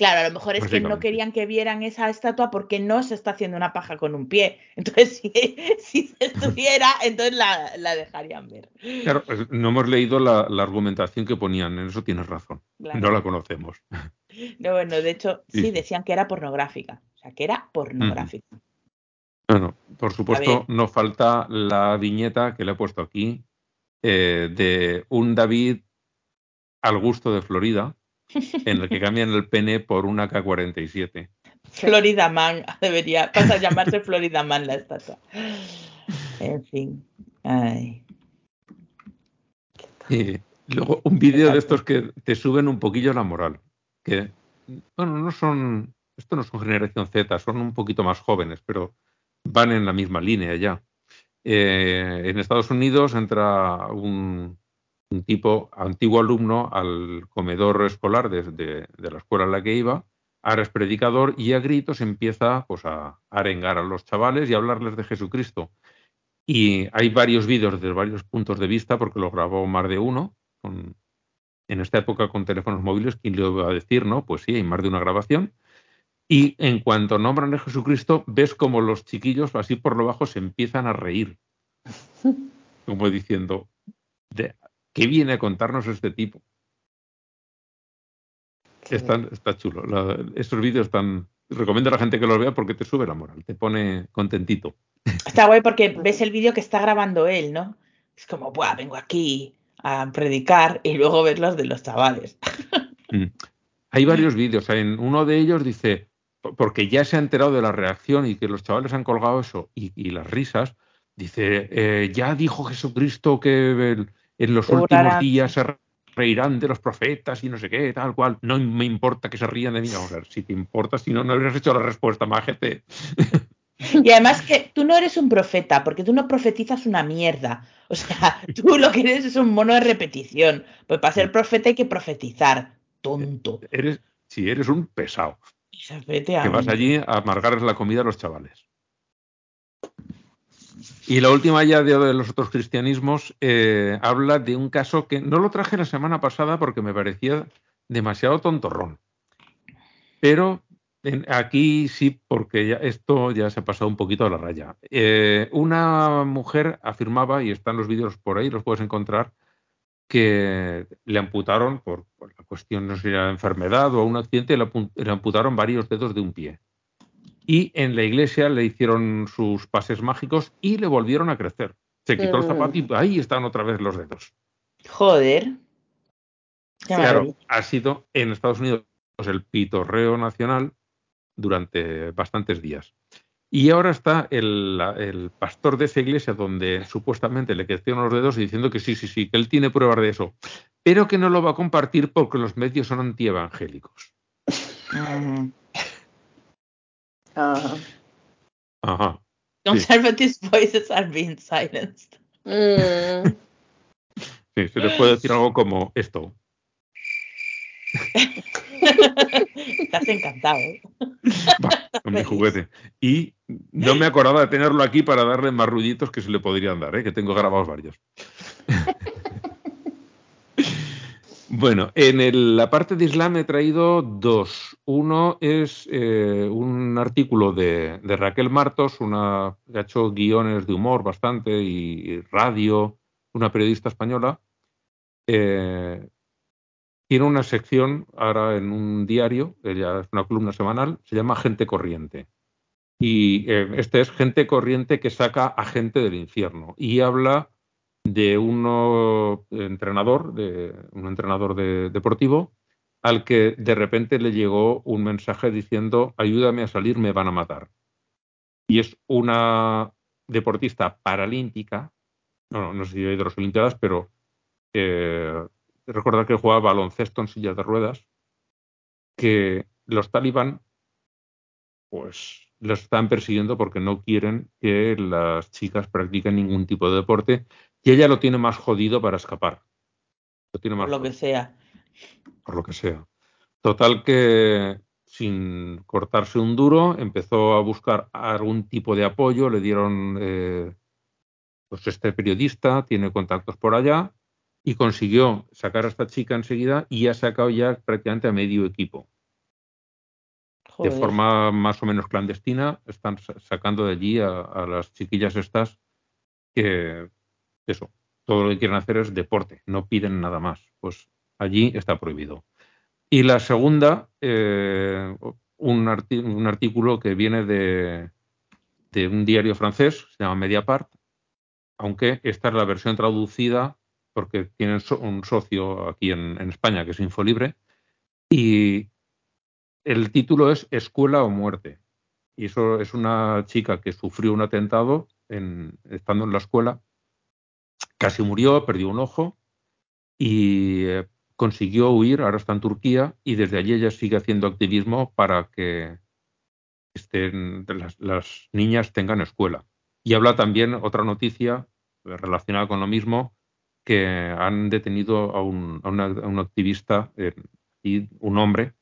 Claro, a lo mejor es que no querían que vieran esa estatua porque no se está haciendo una paja con un pie. Entonces, si, si se estuviera, entonces la, la dejarían ver. Claro, no hemos leído la, la argumentación que ponían, en eso tienes razón. Claro. No la conocemos. No, bueno, de hecho, Sí, decían que era pornográfica. O sea, que era pornográfica. Bueno, por supuesto, no falta la viñeta que le he puesto aquí eh, de un David al gusto de Florida, en el que cambian el pene por una K-47. Florida Man debería pasar a llamarse Florida Man la estatua. En fin. Ay. Y luego un vídeo de estos que te suben un poquillo la moral. Que, bueno, no son, esto no son generación Z, son un poquito más jóvenes, pero van en la misma línea ya. Eh, en Estados Unidos entra un, un tipo, antiguo alumno, al comedor escolar de, de- de la escuela en la que iba, ahora es predicador y a gritos empieza pues, a arengar a los chavales y a hablarles de Jesucristo. Y hay varios vídeos desde varios puntos de vista, porque lo grabó más de uno. en esta época con teléfonos móviles, ¿quién le iba a decir, no? Pues sí, hay más de una grabación. Y en cuanto nombran a Jesucristo, ves como los chiquillos, así por lo bajo, se empiezan a reír. Como diciendo, ¿qué viene a contarnos este tipo? Está, está chulo. estos vídeos están. Recomiendo a la gente que los vea porque te sube la moral, te pone contentito. Está guay porque ves el vídeo que está grabando él, ¿no? Es como, Buah, vengo aquí a predicar y luego ves los de los chavales. Mm. Hay varios vídeos. En uno de ellos dice, porque ya se ha enterado de la reacción y que los chavales han colgado eso y, las risas, dice, eh, ya dijo Jesucristo que en los últimos días se reirán de los profetas y no sé qué, tal cual. No me importa que se rían de mí. Vamos a ver, si te importa, si no, no habrías hecho la respuesta, majete. Y además que tú no eres un profeta, porque tú no profetizas una mierda. O sea, tú lo que eres es un mono de repetición. Pues para ser profeta hay que profetizar, tonto. Eres, si eres un pesado. Que vas allí a amargarles la comida a los chavales. Y la última ya de, los otros cristianismos eh, habla de un caso que no lo traje la semana pasada porque me parecía demasiado tontorrón. Pero aquí sí, porque ya, esto ya se ha pasado un poquito a la raya. Eh, una mujer afirmaba, y están los vídeos por ahí, los puedes encontrar, que le amputaron, por, la cuestión no sé si enfermedad o un accidente, le, amputaron varios dedos de un pie. Y en la iglesia le hicieron sus pases mágicos y le volvieron a crecer. Se quitó el zapato y ahí están otra vez los dedos. Joder. claro, ha sido en Estados Unidos el pitorreo nacional durante bastantes días. Y ahora está el, pastor de esa iglesia donde supuestamente le crecieron los dedos y diciendo que sí, sí, sí, que él tiene pruebas de eso, pero que no lo va a compartir porque los medios son antievangélicos. Ajá. Ajá. Conservative voices are being silenced. Mm. Sí, se le puede decir algo como esto. Estás encantado. ¿eh? con mi juguete. Y no me acordaba de tenerlo aquí para darle más ruiditos que se le podrían dar, ¿eh? que tengo grabados varios. Bueno, en la parte de Islam he traído dos. Uno es eh, un artículo de, Raquel Martos, una que ha hecho guiones de humor bastante y, radio, una periodista española. Eh, tiene una sección ahora en un diario, ella es una columna semanal, se llama Gente Corriente. Y eh, este es Gente Corriente que saca a gente del infierno y habla de un entrenador, de un entrenador deportivo, al que de repente le llegó un mensaje diciendo ayúdame a salir, me van a matar. Y es una deportista paralímpica, no, no sé si hay de las Olimpiadas, pero eh, recordar que jugaba baloncesto en silla de ruedas, que los talibán pues los están persiguiendo porque no quieren que las chicas practiquen ningún tipo de deporte y ella lo tiene más jodido para escapar. Lo tiene más por lo que sea. Por lo que sea. Total que sin cortarse un duro empezó a buscar algún tipo de apoyo, le dieron eh, pues este periodista tiene contactos por allá y consiguió sacar a esta chica enseguida y ha sacado ya prácticamente a medio equipo. De forma más o menos clandestina, están sacando de allí a, las chiquillas estas que, eso, todo lo que quieren hacer es deporte, no piden nada más. Pues allí está prohibido. Y la segunda, eh, un, artículo que viene de, de un diario francés, se llama Mediapart, aunque esta es la versión traducida porque tienen un socio aquí en, España que es Infolibre, y el título es Escuela o Muerte. Y eso es una chica que sufrió un atentado estando en la escuela, casi murió, perdió un ojo y eh, consiguió huir, ahora está en Turquía y desde allí ella sigue haciendo activismo para que estén, las, niñas tengan escuela. Y habla también otra noticia relacionada con lo mismo, que han detenido a un, activista eh, y un hombre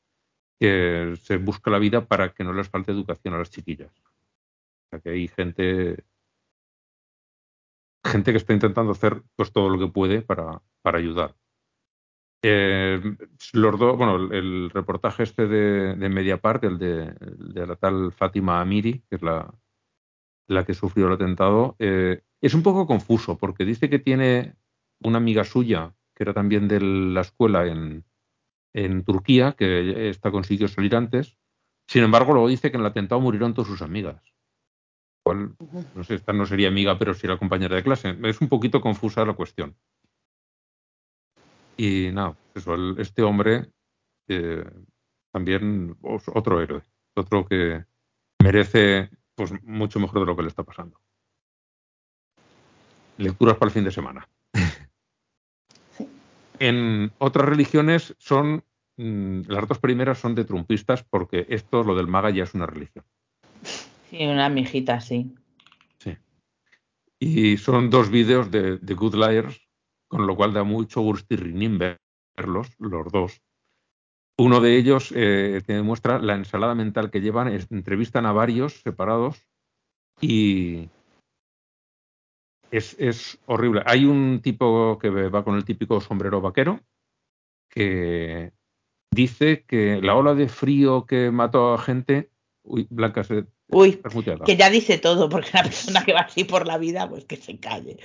que se busca la vida para que no les falte educación a las chiquillas. O sea que hay gente gente que está intentando hacer pues todo lo que puede para, para ayudar. Eh, los dos, bueno, el, reportaje este de, de Mediapart, el de, de, la tal Fátima Amiri, que es la, la que sufrió el atentado, eh, es un poco confuso porque dice que tiene una amiga suya, que era también de la escuela en, en Turquía, que está consiguió salir antes. Sin embargo, luego dice que en el atentado murieron todas sus amigas. Cual, no sé, esta no sería amiga, pero sí era compañera de clase. Es un poquito confusa la cuestión. Y nada, eso, este hombre eh, también otro héroe, otro que merece pues mucho mejor de lo que le está pasando. Lecturas para el fin de semana. En otras religiones son mm, las dos primeras son de trumpistas porque esto, lo del maga, ya es una religión. Sí, una mijita, sí. Sí. Y son dos vídeos de, de Good Liars con lo cual da mucho gusto y verlos, los dos. Uno de ellos eh, te demuestra la ensalada mental que llevan, entrevistan a varios separados y es, es, horrible. Hay un tipo que va con el típico sombrero vaquero que dice que la ola de frío que mató a gente... Uy, Blanca se... Uy, que ya dice todo, porque una persona que va así por la vida, pues que se calle.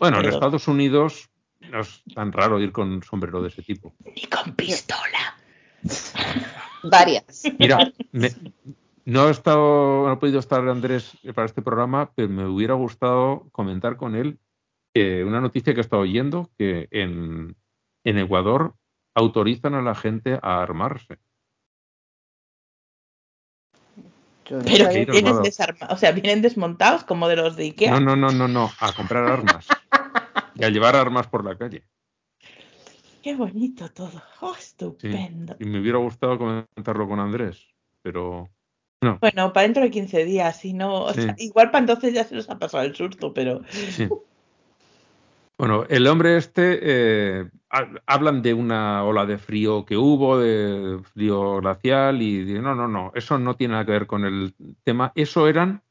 Bueno, en Estados Unidos no es tan raro ir con sombrero de ese tipo. Ni con pistola. Varias. Mira, no he estado, no he podido estar Andrés para este programa, pero me hubiera gustado comentar con él eh, una noticia que he estado oyendo que en, en Ecuador autorizan a la gente a armarse. Pero vienen desarmados, o sea, vienen desmontados como de los de Ikea. No, no, no, no, no, a comprar armas. y a llevar armas por la calle. Qué bonito todo. Oh, estupendo. y me hubiera gustado comentarlo con Andrés, pero no. Bueno, para dentro de 15 días, si no, igual para entonces ya se nos ha pasado el susto, pero. Sí. Bueno, el hombre este, eh, hablan de una ola de frío que hubo, de frío glacial, y no, no, no, eso no tiene nada que ver con el tema. Eso eran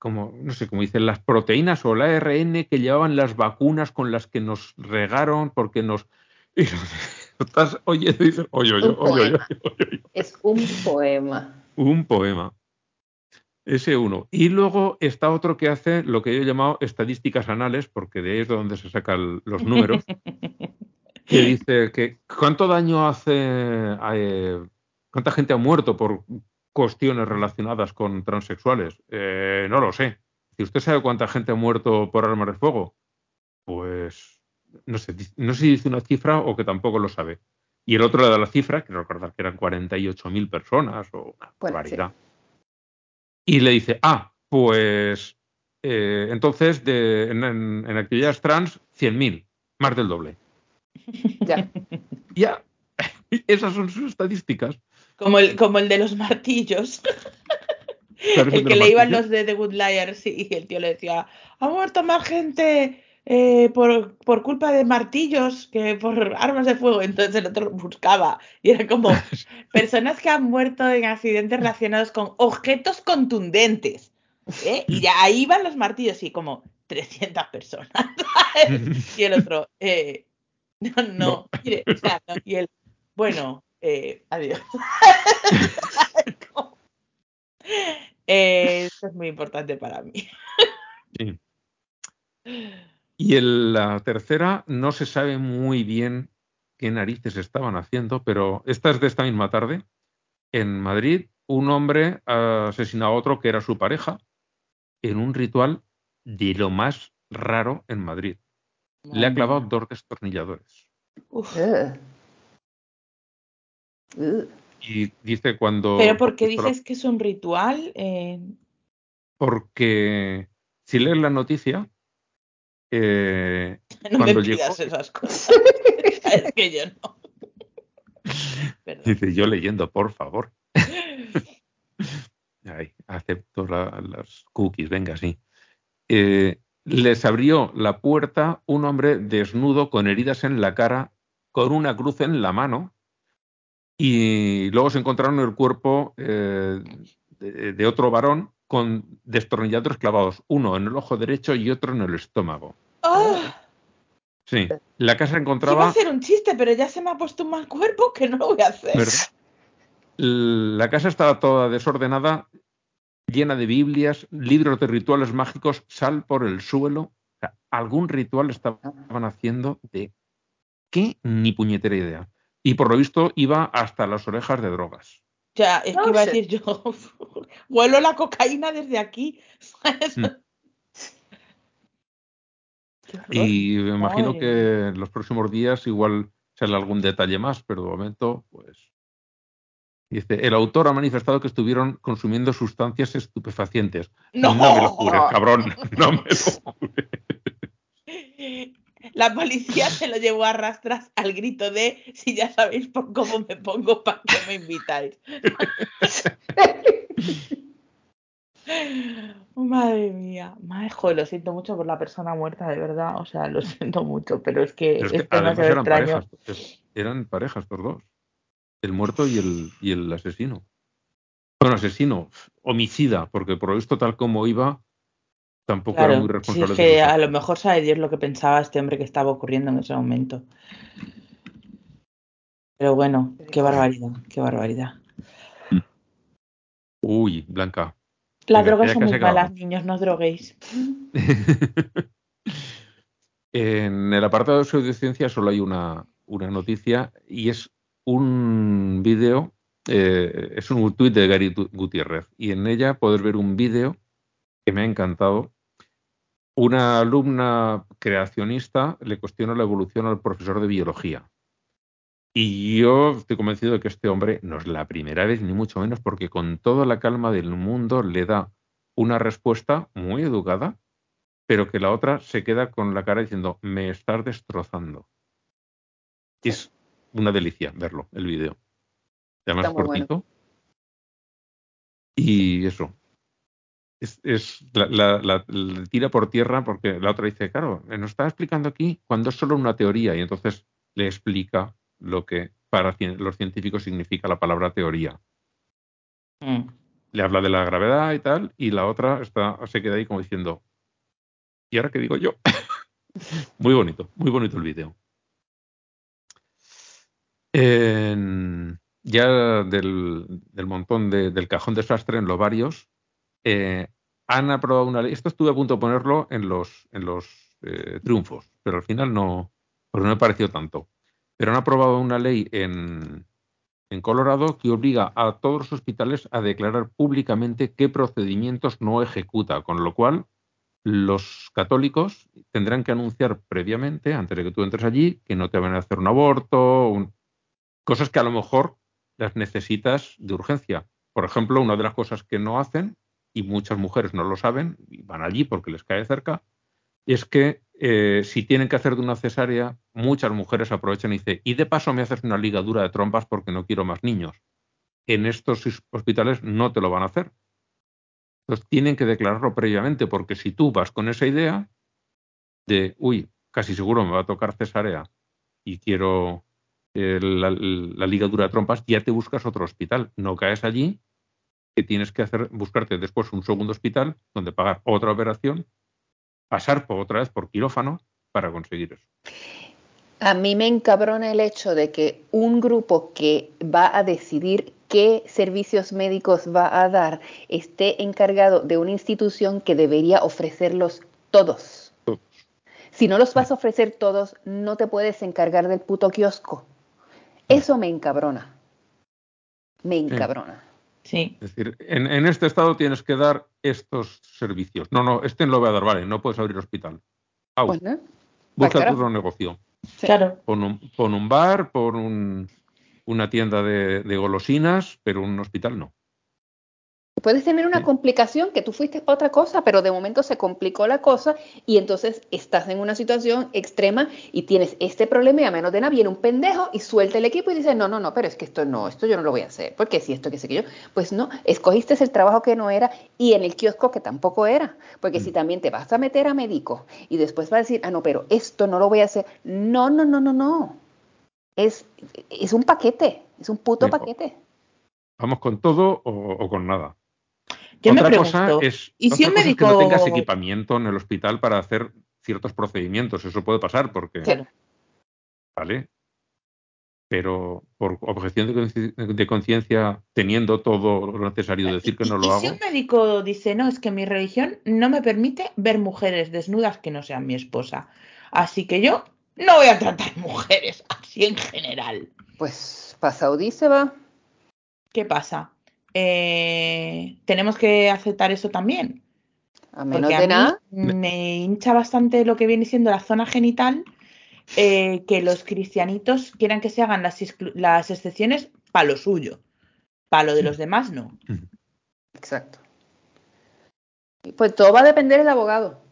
como, no sé, como dicen, las proteínas o el ARN que llevaban las vacunas con las que nos regaron porque nos... Y estás oyendo y dices, oye, oye, oye, oye, Es un poema. Un poema. Ese uno. Y luego está otro que hace lo que yo he llamado estadísticas anales, porque de ahí es de donde se sacan los números, que dice que cuánto daño hace, eh, cuánta gente ha muerto por cuestiones relacionadas con transexuales? Eh, no lo sé. Si usted sabe cuánta gente ha muerto por armas de fuego, pues no sé, no sé si dice una cifra o que tampoco lo sabe. Y el otro le da la cifra, que recordar que eran 48.000 personas o una barbaridad. Y le dice, ah, pues eh, entonces de, en, actividades trans, 100.000, más del doble. Ya. ya. Esas son sus estadísticas. Como el, como el de los martillos. el que le iban los de The Good Liars y el tío le decía, ha muerto más gente eh, por, por, culpa de martillos que por armas de fuego. Entonces el otro buscaba y era como personas que han muerto en accidentes relacionados con objetos contundentes. ¿eh? Y ya ahí van los martillos y como 300 personas. y el otro, eh, no, no, Mire, o sea, no, y él, bueno, adiós. esto es muy importante para mí. sí. Y en la tercera no se sabe muy bien qué narices estaban haciendo, pero esta es de esta misma tarde. En Madrid, un hombre asesinó a otro que era su pareja en un ritual de lo más raro en Madrid. Le ha clavado dos destornilladores. Uf. Eh. Y dice cuando... ¿Pero por qué dices que es un ritual? Eh... Porque si lees la noticia, eh, no cuando me pidas llegó... esas cosas. es que yo no. Dice yo leyendo, por favor. Ay, acepto la, las cookies, venga, sí. Eh, les abrió la puerta un hombre desnudo con heridas en la cara, con una cruz en la mano, y luego se encontraron el cuerpo eh, de, otro varón con destornilladores clavados, uno en el ojo derecho y otro en el estómago. ¡Ah! Sí, la casa Iba a encontraba hacer un chiste, pero ya se me ha puesto un mal cuerpo que no lo voy a hacer. La casa estaba toda desordenada, llena de Biblias, libros de rituales mágicos, sal por el suelo. O sea, algún ritual estaban haciendo de qué ni puñetera idea. Y por lo visto iba hasta las orejas de drogas. Ya, es No que iba a decir yo, huelo la cocaína desde aquí. ¿sabes? Mm. Y me imagino Madre que en los próximos días igual sale algún detalle más, pero de momento, pues. Dice, el autor ha manifestado que estuvieron consumiendo sustancias estupefacientes. ¡No! me lo jures, cabrón. No me lo jures. La policía se lo llevó a rastras al grito de si ya sabéis por cómo me pongo, ¿para qué me invitáis? Madre mía, madre, joder, lo siento mucho por la persona muerta, de verdad, o sea, lo siento mucho, pero es que Pero es que además demasiado eran extraño. parejas. Eran parejas estos dos. El muerto y el, y el asesino. Bueno, asesino, homicida, porque por lo visto tal como iba, tampoco era muy si responsable es que a lo mejor sabe Dios lo que pensaba este hombre que estaba ocurriendo en ese momento. Pero bueno, qué barbaridad, qué barbaridad. Uy, Blanca. Las drogas son muy malas, niños, no os droguéis. en el apartado de pseudociencia solo hay una, una noticia y es un vídeo, eh, es un tuit de Gary Gutiérrez y en ella poder ver un vídeo que me ha encantado. Una alumna creacionista le cuestiona la evolución al profesor de biología. Y yo estoy convencido de que este hombre no es la primera vez, ni mucho menos, porque con toda la calma del mundo le da una respuesta muy educada, pero que la otra se queda con la cara diciendo, me estás destrozando. Es una delicia verlo, el vídeo. Además bueno. cortito. Y eso. Es, es la, la- la- la tira por tierra porque la otra dice, claro, nos está explicando aquí cuando es solo una teoría y entonces le explica lo que para los científicos significa la palabra teoría. Mm. Le habla de la gravedad y tal, y la otra está, se queda ahí como diciendo, ¿y ahora qué digo yo? muy bonito, muy bonito el vídeo. En- ya del, del montón de- del cajón desastre en los varios, eh, han aprobado una ley. Esto estuve a punto de ponerlo en los, en los eh, triunfos, pero al final no, no me pareció tanto. Pero han aprobado una ley en, en Colorado que obliga a todos los hospitales a declarar públicamente qué procedimientos no ejecuta, con lo cual los católicos tendrán que anunciar previamente, antes de que tú entres allí, que no te van a hacer un aborto, un- cosas que a lo mejor las necesitas de urgencia. Por ejemplo, una de las cosas que no hacen, y muchas mujeres no lo saben, y van allí porque les cae cerca, es que eh, si tienen que hacer de una cesárea, muchas mujeres aprovechan y dicen, y de paso me haces una ligadura de trompas porque no quiero más niños. En estos hos- hospitales no te lo van a hacer. Entonces tienen que declararlo previamente, porque si tú vas con esa idea de, uy, casi seguro me va a tocar cesárea y quiero eh, la ligadura de trompas, ya te buscas otro hospital. No caes allí, que tienes que hacer, buscarte después un segundo hospital donde pagar otra operación, pasar por otra vez por quirófano para conseguir eso. A mí me encabrona el hecho de que un grupo que va a decidir qué servicios médicos va a dar esté encargado de una institución que debería ofrecerlos todos. Si no los vas a ofrecer todos, no te puedes encargar del puto kiosco. Eso me encabrona. Me encabrona. Sí. Es decir, en, en este estado tienes que dar estos servicios. No, no, este no lo voy a dar, vale, no puedes abrir hospital. Au, Bueno, busca carajo. otro negocio. Sí. Claro. Pon un, pon un bar, pon un- una tienda de, de golosinas, pero un hospital no. Puedes tener una complicación que tú fuiste otra cosa, pero de momento se complicó la cosa y entonces estás en una situación extrema y tienes este problema y a menos de nada viene un pendejo y suelta el equipo y dice, no, no, no, pero es que esto no, esto yo no lo voy a hacer, porque si esto, que sé que yo, pues no, escogiste el trabajo que no era y en el kiosco que tampoco era, porque si también te vas a meter a médico y después vas a decir, ah, no, pero esto no lo voy a hacer, no, no, no, no, no, es, es un paquete, es un puto Sí. paquete. Vamos con todo o, o con nada. Yo me Otra pregunto, cosa es, ¿y si un cosa es que médico- no tengas equipamiento en el hospital para hacer ciertos procedimientos. Eso puede pasar porque, Claro. ¿vale? Pero por objeción de conciencia, teniendo todo lo necesario, decir que no ¿Y- lo y hago. si un médico dice, no, es que mi religión no me permite ver mujeres desnudas que no sean mi esposa. Así que yo no voy a tratar mujeres así en general. Pues se va. ¿Qué pasa? Eh, Tenemos que aceptar eso también. A menos Porque a de mí nada. me hincha bastante lo que viene siendo la zona genital, eh, que los cristianitos quieran que se hagan las, las excepciones para lo suyo. Para lo de los demás, no. Exacto. Pues todo va a depender del abogado.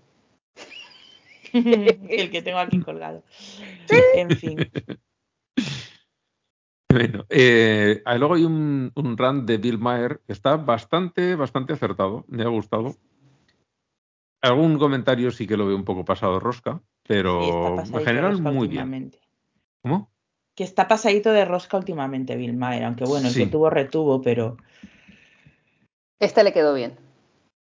El que tengo aquí colgado. En fin. Bueno, eh, ah, luego hay un, un run de Bill Maher que está bastante, bastante acertado. Me ha gustado. Algún comentario sí que lo veo un poco pasado rosca, pero en general muy bien. ¿Cómo? Que está pasadito de rosca últimamente, Bill Maher, aunque bueno, el que tuvo retuvo, pero Este le quedó bien.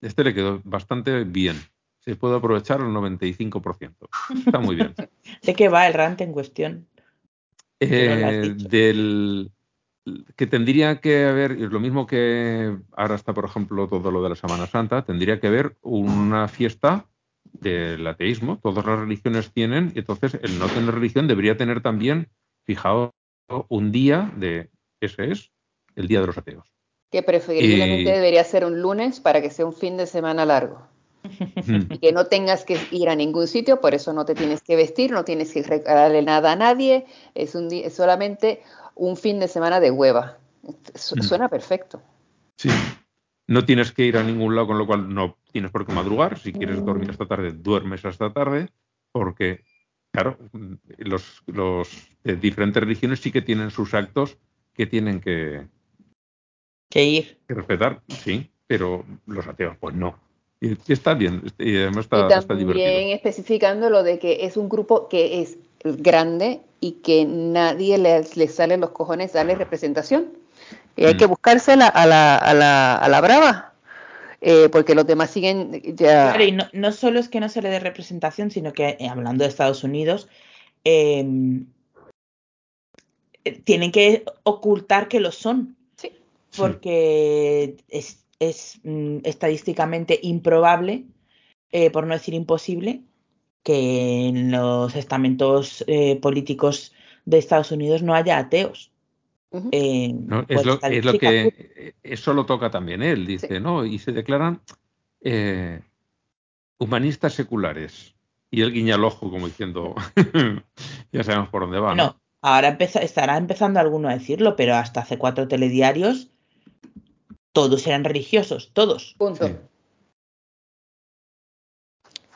Este le quedó bastante bien. Se puede aprovechar al 95%. Está muy bien. ¿de qué va el rant en cuestión? Que no lo has Eh, del que tendría que haber, es lo mismo que ahora está, por ejemplo, todo lo de la Semana Santa, tendría que haber una fiesta del ateísmo. Todas las religiones tienen, y entonces el no tener religión debería tener también, fijado, un día de, ese es, el Día de los Ateos. Que preferiblemente Y- debería ser un lunes para que sea un fin de semana largo. Mm. Y que no tengas que ir a ningún sitio, por eso no te tienes que vestir, no tienes que regalarle nada a nadie. Es, un es solamente un fin de semana de hueva. Su- Mm. Suena perfecto. Sí. No tienes que ir a ningún lado, con lo cual no tienes por qué madrugar. Si quieres dormir hasta tarde, duermes hasta tarde, porque, claro, los, los de diferentes religiones sí que tienen sus actos que tienen que, Que ir. que respetar, sí, pero los ateos, pues no. Y, y está bien, y además está, y está también divertido. especificando lo de que es un grupo que es grande y que nadie le, le sale los cojones darle representación. Y hay Mm. que buscársela a la, a la, a la brava, eh, porque los demás siguen ya... Claro, y no, no solo es que no se le dé representación, sino que, eh, hablando de Estados Unidos, eh, eh, tienen que ocultar que lo son, Sí. porque es, es, mm, estadísticamente improbable, eh, por no decir imposible, que en los estamentos eh, políticos de Estados Unidos no haya ateos. Eh, ¿no? por Es, lo, es que eso lo toca también él, dice, Sí. ¿no? Y se declaran eh, humanistas seculares. Y él guiña el ojo como diciendo, ya sabemos por dónde va. ¿no? No, ahora empeza- estará empezando alguno a decirlo, pero hasta hace cuatro telediarios todos eran religiosos, todos. Punto. Sí.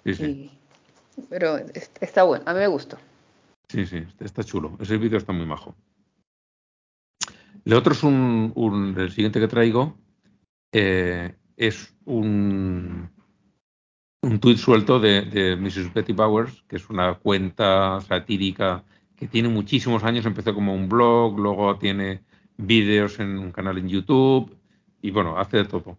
Sí, sí, Y- pero es- está bueno, a mí me gustó. sí, sí, está chulo. Ese vídeo está muy majo. El otro es un, un- el siguiente que traigo, eh, es un, un tuit suelto de, de Mrs. Betty Bowers, que es una cuenta satírica que tiene muchísimos años, empezó como un blog, luego tiene vídeos en un canal en YouTube y bueno, hace de todo.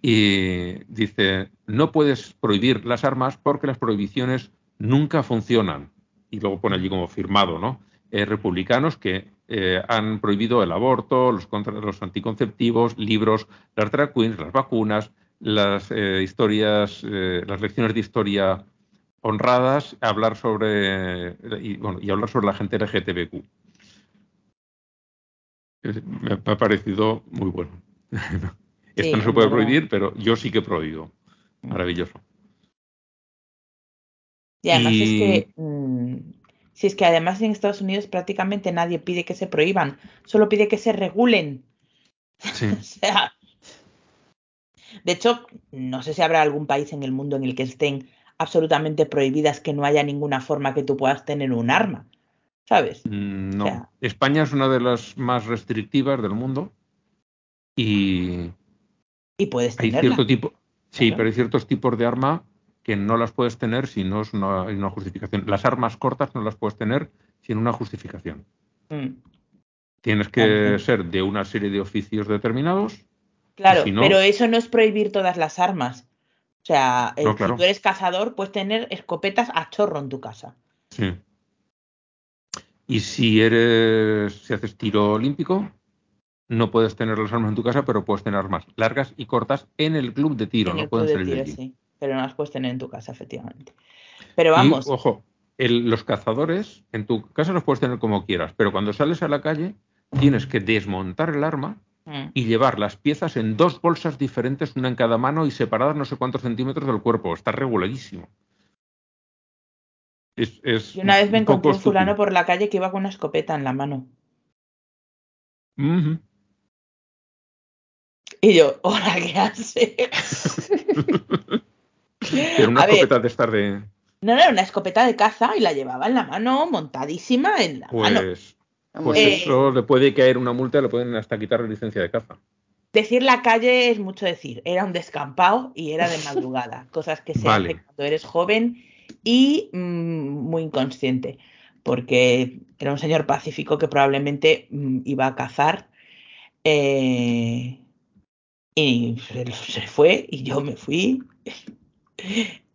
Y dice, no puedes prohibir las armas porque las prohibiciones nunca funcionan. Y luego pone allí como firmado, ¿no? Eh, republicanos que eh, han prohibido el aborto, los, contra, los anticonceptivos, libros, las drag queens, las vacunas, las eh, historias, las lecciones de historia honradas, hablar sobre y, bueno, y hablar sobre la gente LGTBQ. Me, ha parecido muy bueno. Esto Sí, no se puede prohibir, pero yo sí que prohíbo. Maravilloso. Y además es que, mm, si es que además en Estados Unidos prácticamente nadie pide que se prohíban, solo pide que se regulen. Sí. O sea, de hecho, no sé si habrá algún país en el mundo en el que estén absolutamente prohibidas que no haya ninguna forma que tú puedas tener un arma, ¿sabes? Mm, No. O sea- España es una de las más restrictivas del mundo y Y puedes hay tenerla. cierto tipo, sí, Claro. pero hay ciertos tipos de arma que no las puedes tener si no es una, hay una justificación. Las armas cortas no las puedes tener sin una justificación. Mm, Tienes que Claro. ser de una serie de oficios determinados Claro, Si no- pero eso no es prohibir todas las armas. O sea, eh, claro. si tú eres cazador, puedes tener escopetas a chorro en tu casa. Sí. Y si eres, si haces tiro olímpico, no puedes tener las armas en tu casa, pero puedes tener armas largas y cortas en el club de tiro, en no el pueden club de salir de tiro, sí. Pero no las puedes tener en tu casa, efectivamente. Pero Y, vamos, ojo, el- los cazadores en tu casa los puedes tener como quieras, pero cuando sales a la calle tienes que desmontar el arma mm, y llevar las piezas en dos bolsas diferentes, una en cada mano y separadas no sé cuántos centímetros del cuerpo. Está reguladísimo. Es, es yo una vez me encontré un fulano por la calle que iba con una escopeta en la mano. Y yo, hola, ¿qué haces? Pero una A ver. escopeta de estar de. No, no, era una escopeta de caza y la llevaba en la mano, montadísima en la mano. Pues, Muy pues. Eh, eso le puede caer una multa, le pueden hasta quitar la licencia de caza. Decir la calle es mucho decir. Era un descampado y era de madrugada. Cosas que se Vale. hacen cuando eres joven y mm, muy inconsciente. Porque era un señor pacífico que probablemente mm, iba a cazar. eh, y se, se fue y yo me fui.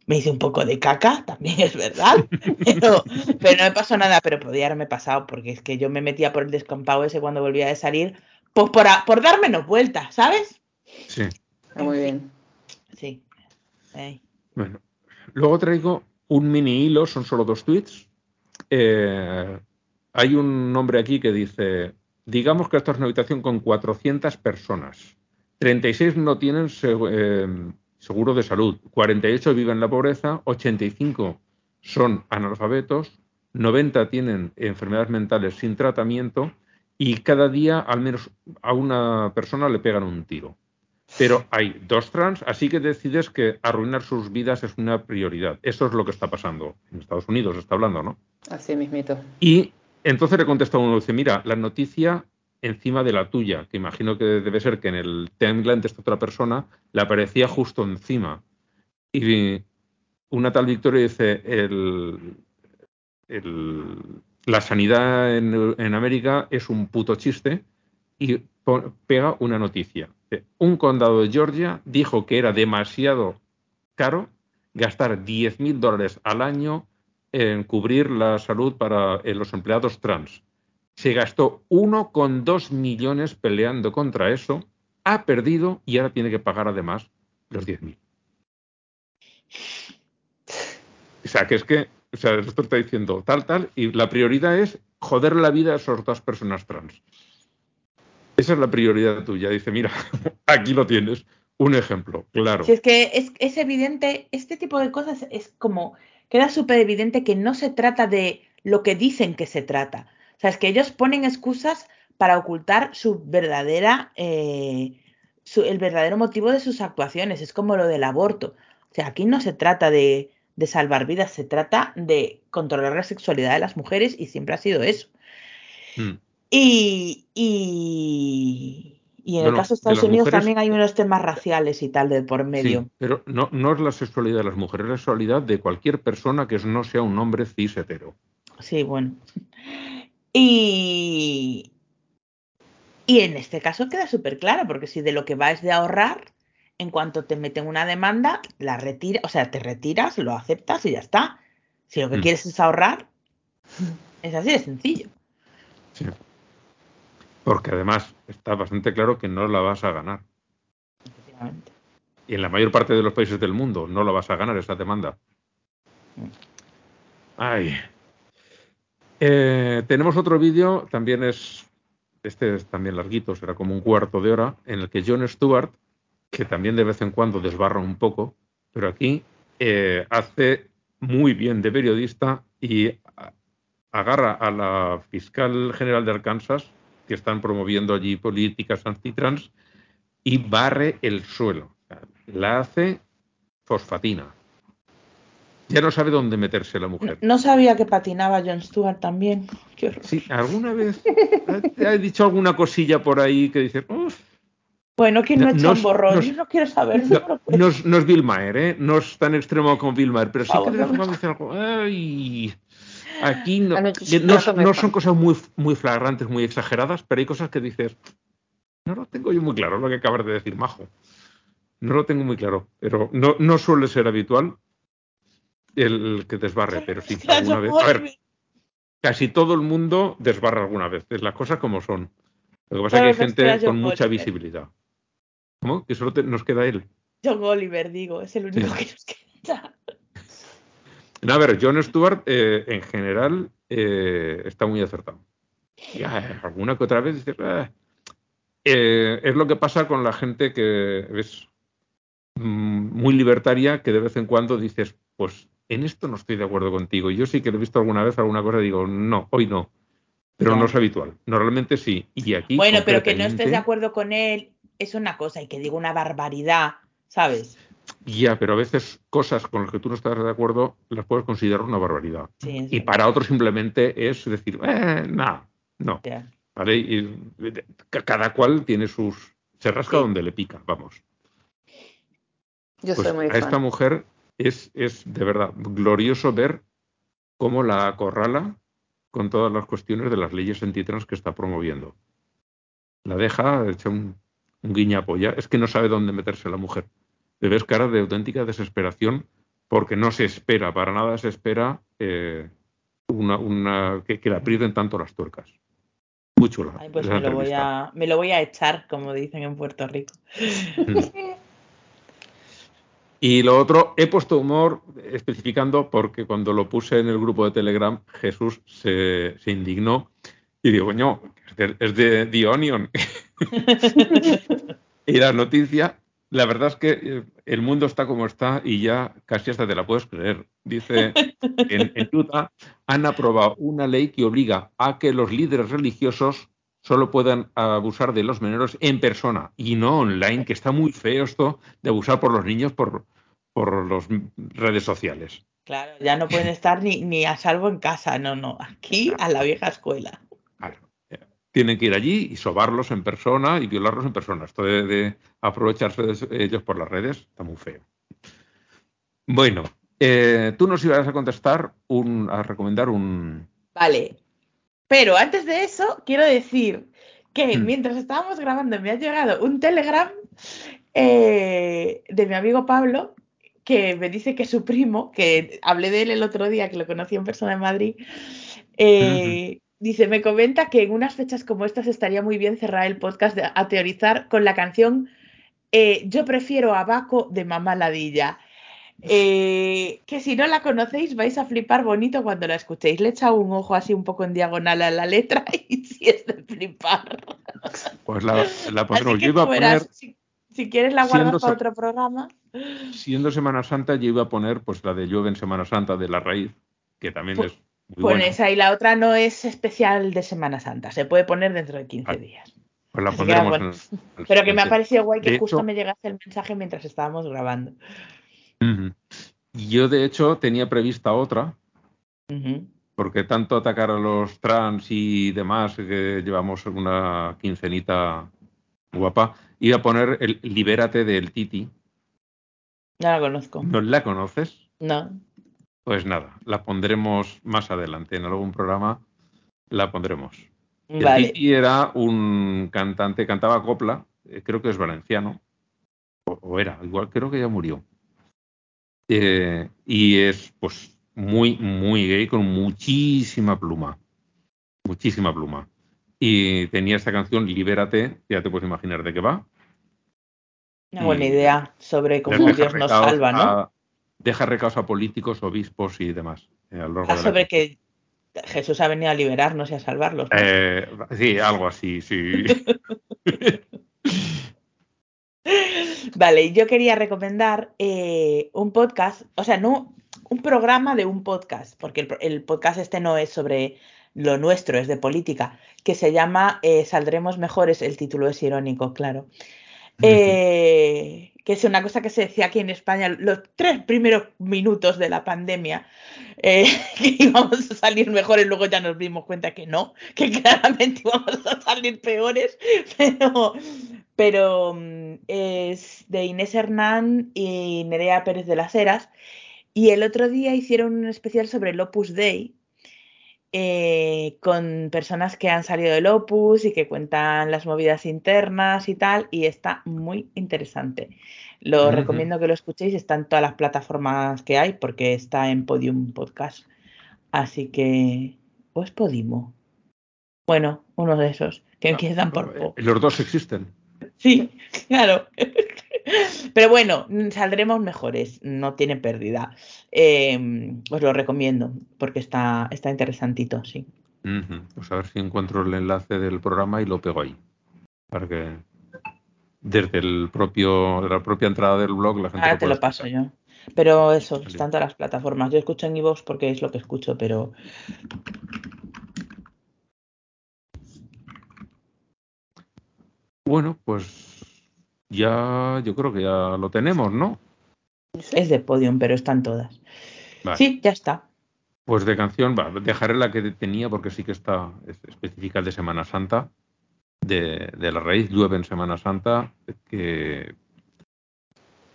Me hice un poco de caca, también es verdad. Pero, pero no me pasó nada, pero podía haberme pasado porque es que yo me metía por el descampado ese cuando volvía de salir. Pues por, a- por dar menos vueltas, ¿sabes? Sí. Muy bien. Sí. Bueno, luego traigo un mini hilo, son solo dos tweets. Eh, hay un nombre aquí que dice, digamos que esta es una habitación con 400 personas. 36 no tienen eh, seguro de salud, 48 viven en la pobreza, 85 son analfabetos, 90 tienen enfermedades mentales sin tratamiento y cada día al menos a una persona le pegan un tiro. Pero hay dos trans, así que decides que arruinar sus vidas es una prioridad. Eso es lo que está pasando. En Estados Unidos está hablando, ¿no? Así mismito. Y entonces le contesta uno, dice, mira, la noticia encima de la tuya, que imagino que debe ser que en el timeline de esta otra persona le aparecía justo encima. Y una tal Victoria dice, el, el- la sanidad en, en América es un puto chiste y pega una noticia. Un condado de Georgia dijo que era demasiado caro gastar 10.000 dólares al año en cubrir la salud para eh, los empleados trans. Se gastó 1,2 millones peleando contra eso, ha perdido y ahora tiene que pagar además los 10.000. O sea, que es que, o sea, esto está diciendo tal, tal, y la prioridad es joder la vida a esas dos personas trans. Esa es la prioridad tuya. Dice, mira, aquí lo tienes. Un ejemplo, claro. Si es que es, es evidente, este tipo de cosas es como, queda súper evidente que no se trata de lo que dicen que se trata. O sea, es que ellos ponen excusas para ocultar su verdadera, eh, su- el verdadero motivo de sus actuaciones. Es como lo del aborto. O sea, aquí no se trata de, de salvar vidas, se trata de controlar la sexualidad de las mujeres y siempre ha sido eso. Mm. Y, y, y en el caso de Estados Unidos mujeres- también hay unos temas raciales y tal de por medio. Sí, pero no, no es la sexualidad de las mujeres, es la sexualidad de cualquier persona que no sea un hombre cis hetero. Sí, bueno. Y, y en este caso queda súper claro, porque si de lo que va es de ahorrar, en cuanto te meten una demanda, la retira, o sea, te retiras, lo aceptas y ya está. Si lo que Mm. quieres es ahorrar, es así de sencillo. Sí. Porque además está bastante claro que no la vas a ganar. efectivamente. Y en la mayor parte de los países del mundo no la vas a ganar esa demanda. Ay. Eh, tenemos otro vídeo, también es, este es también larguito, será como un cuarto de hora, en el que Jon Stewart, que también de vez en cuando desbarra un poco, pero aquí eh, hace muy bien de periodista y agarra a la fiscal general de Arkansas, que están promoviendo allí políticas antitrans, y barre el suelo. La hace fosfatina. Ya no sabe dónde meterse la mujer. No sabía que patinaba Jon Stewart también. Qué. Sí, ¿alguna vez ha- ha dicho alguna cosilla por ahí que dice, "Uf"? Bueno, ¿quién no, No- es- borrón? no Yo es- no quiero saber. No, no no es, no es Bill Maher, ¿eh? No es tan extremo como Bill Maher, pero sí que vamos. dice algo. "Ay". Aquí no, son cosas muy, muy flagrantes, muy exageradas, pero hay cosas que dices, No lo tengo yo muy claro, lo que acabas de decir, Majo. No lo tengo muy claro, pero no, no suele ser habitual el que desbarre, pero sí, alguna vez. A ver, casi todo el mundo desbarra alguna vez, es las cosas como son. Lo que pasa es que hay gente con mucha visibilidad. ¿Cómo? Que solo nos queda él. John Oliver, digo, es el único que nos queda. No, a ver, John Stewart eh, en general eh, está muy acertado. Ya, alguna que otra vez dices, ah". eh, es lo que pasa con la gente que es mm, muy libertaria, que de vez en cuando dices, pues en esto no estoy de acuerdo contigo. Yo sí que lo he visto alguna vez alguna cosa y digo, no, hoy no. Pero no es habitual. Normalmente sí. Y aquí. Bueno, pero que no estés de acuerdo con él es una cosa y que diga una barbaridad, ¿sabes? Ya, pero a veces cosas con las que tú no estás de acuerdo las puedes considerar una barbaridad. y para otros simplemente es decir, eh, nada, no. ¿Vale? Y cada cual tiene sus. Se rasca donde le pica, vamos. Yo pues soy muy a esta mujer es, es de verdad glorioso ver cómo la acorrala con todas las cuestiones de las leyes antitrans que está promoviendo. La deja hecha un, un guiñapo ya. Es que no sabe dónde meterse la mujer. Le ves cara de auténtica desesperación porque no se espera, para nada se espera eh, una, una, que, que, la aprieten tanto las tuercas. Muy chula. Ay, pues me lo, voy a, me lo voy a echar, como dicen en Puerto Rico. Y lo otro, he puesto humor especificando porque cuando lo puse en el grupo de Telegram, Jesús se, se indignó y digo, coño, es de The Onion. y la noticia, la verdad es que eh, el mundo está como está y ya casi hasta te la puedes creer. Dice, en, en Utah han aprobado una ley que obliga a que los líderes religiosos solo puedan abusar de los menores en persona y no online, que está muy feo esto de abusar por los niños por, por las redes sociales. Claro, ya no pueden estar ni, ni a salvo en casa, no, no, aquí a la vieja escuela. Tienen que ir allí y sobarlos en persona y violarlos en persona. Esto de, aprovecharse de ellos por las redes está muy feo. Bueno, eh, tú nos ibas a contestar, un, a recomendar un... Vale, pero antes de eso, quiero decir que hmm. mientras estábamos grabando me ha llegado un telegram eh, de mi amigo Pablo que me dice que su primo, que hablé de él el otro día, que lo conocí en persona en Madrid, eh, dice, me comenta que en unas fechas como estas estaría muy bien cerrar el podcast a teorizar con la canción eh, Yo prefiero a Baco de Mamá Ladilla. Eh, que si no la conocéis vais a flipar bonito cuando la escuchéis. Le echa un ojo así un poco en diagonal a la letra y si es de flipar. Pues la, la. Yo iba a poner... Si, quieres la guardas para otro programa. Siendo Semana Santa yo iba a poner pues la de Llueve en Semana Santa de La Raíz, que también es muy Pon esa y la otra no es especial de Semana Santa. Se puede poner dentro de 15 días. Pues la pondremos Pero que me ha parecido guay que justo me llegase el mensaje mientras estábamos grabando. Yo, de hecho, tenía prevista otra, porque tanto atacar a los trans y demás, que llevamos una quincenita guapa, iba a poner el Libérate del Titi. No la conozco. ¿No la conoces? No. Pues nada, la pondremos más adelante en algún programa. La pondremos. El Titi era un cantante, cantaba copla, eh, creo que es valenciano, o era, igual creo que ya murió. Eh, y es pues muy, muy gay con muchísima pluma. Muchísima pluma. Y tenía esta canción, Libérate, ya te puedes imaginar de qué va. Una buena idea sobre cómo Dios nos salva, ¿no? Deja recaos a políticos, obispos y demás. Eh, ah, sobre que Jesús ha venido a liberarnos y a salvarlos. Eh, sí, algo así, sí. Vale, yo quería recomendar eh, un podcast, o sea, no un programa de un podcast, porque el, podcast este no es sobre lo nuestro, es de política, que se llama eh, Saldremos Mejores, el título es irónico, claro. Eh, que es una cosa que se decía aquí en España los tres primeros minutos de la pandemia, que íbamos a salir mejores, luego ya nos dimos cuenta que no, que claramente íbamos a salir peores, pero, pero mm, es de Inés Hernán y Nerea Pérez de las Heras. Y el otro día hicieron un especial sobre el Opus Dei eh, con personas que han salido del Opus y que cuentan las movidas internas y tal, y está muy interesante. Lo recomiendo que lo escuchéis, está en todas las plataformas que hay, porque está en Podium Podcast. Así que, pues Podimo. Bueno, uno de esos que empiezan por Po. Eh, Los dos existen. Sí, claro. Pero bueno, saldremos mejores, no tiene pérdida. Eh, os lo recomiendo porque está, está interesantito, sí. Ujú. Pues a ver si encuentro el enlace del programa y lo pego ahí. Para que desde el propio, la propia entrada del blog la gente Ahora te pueda lo paso yo. Pero eso, Vale. está en todas las plataformas. Yo escucho en iVoox porque es lo que escucho, pero Bueno, pues ya yo creo que ya lo tenemos, ¿no? es de Podium, pero están todas. Vale. Sí, ya está. Pues de canción, va, dejaré la que tenía porque sí que está es específica de Semana Santa, de, de la raíz, llueve en Semana Santa, que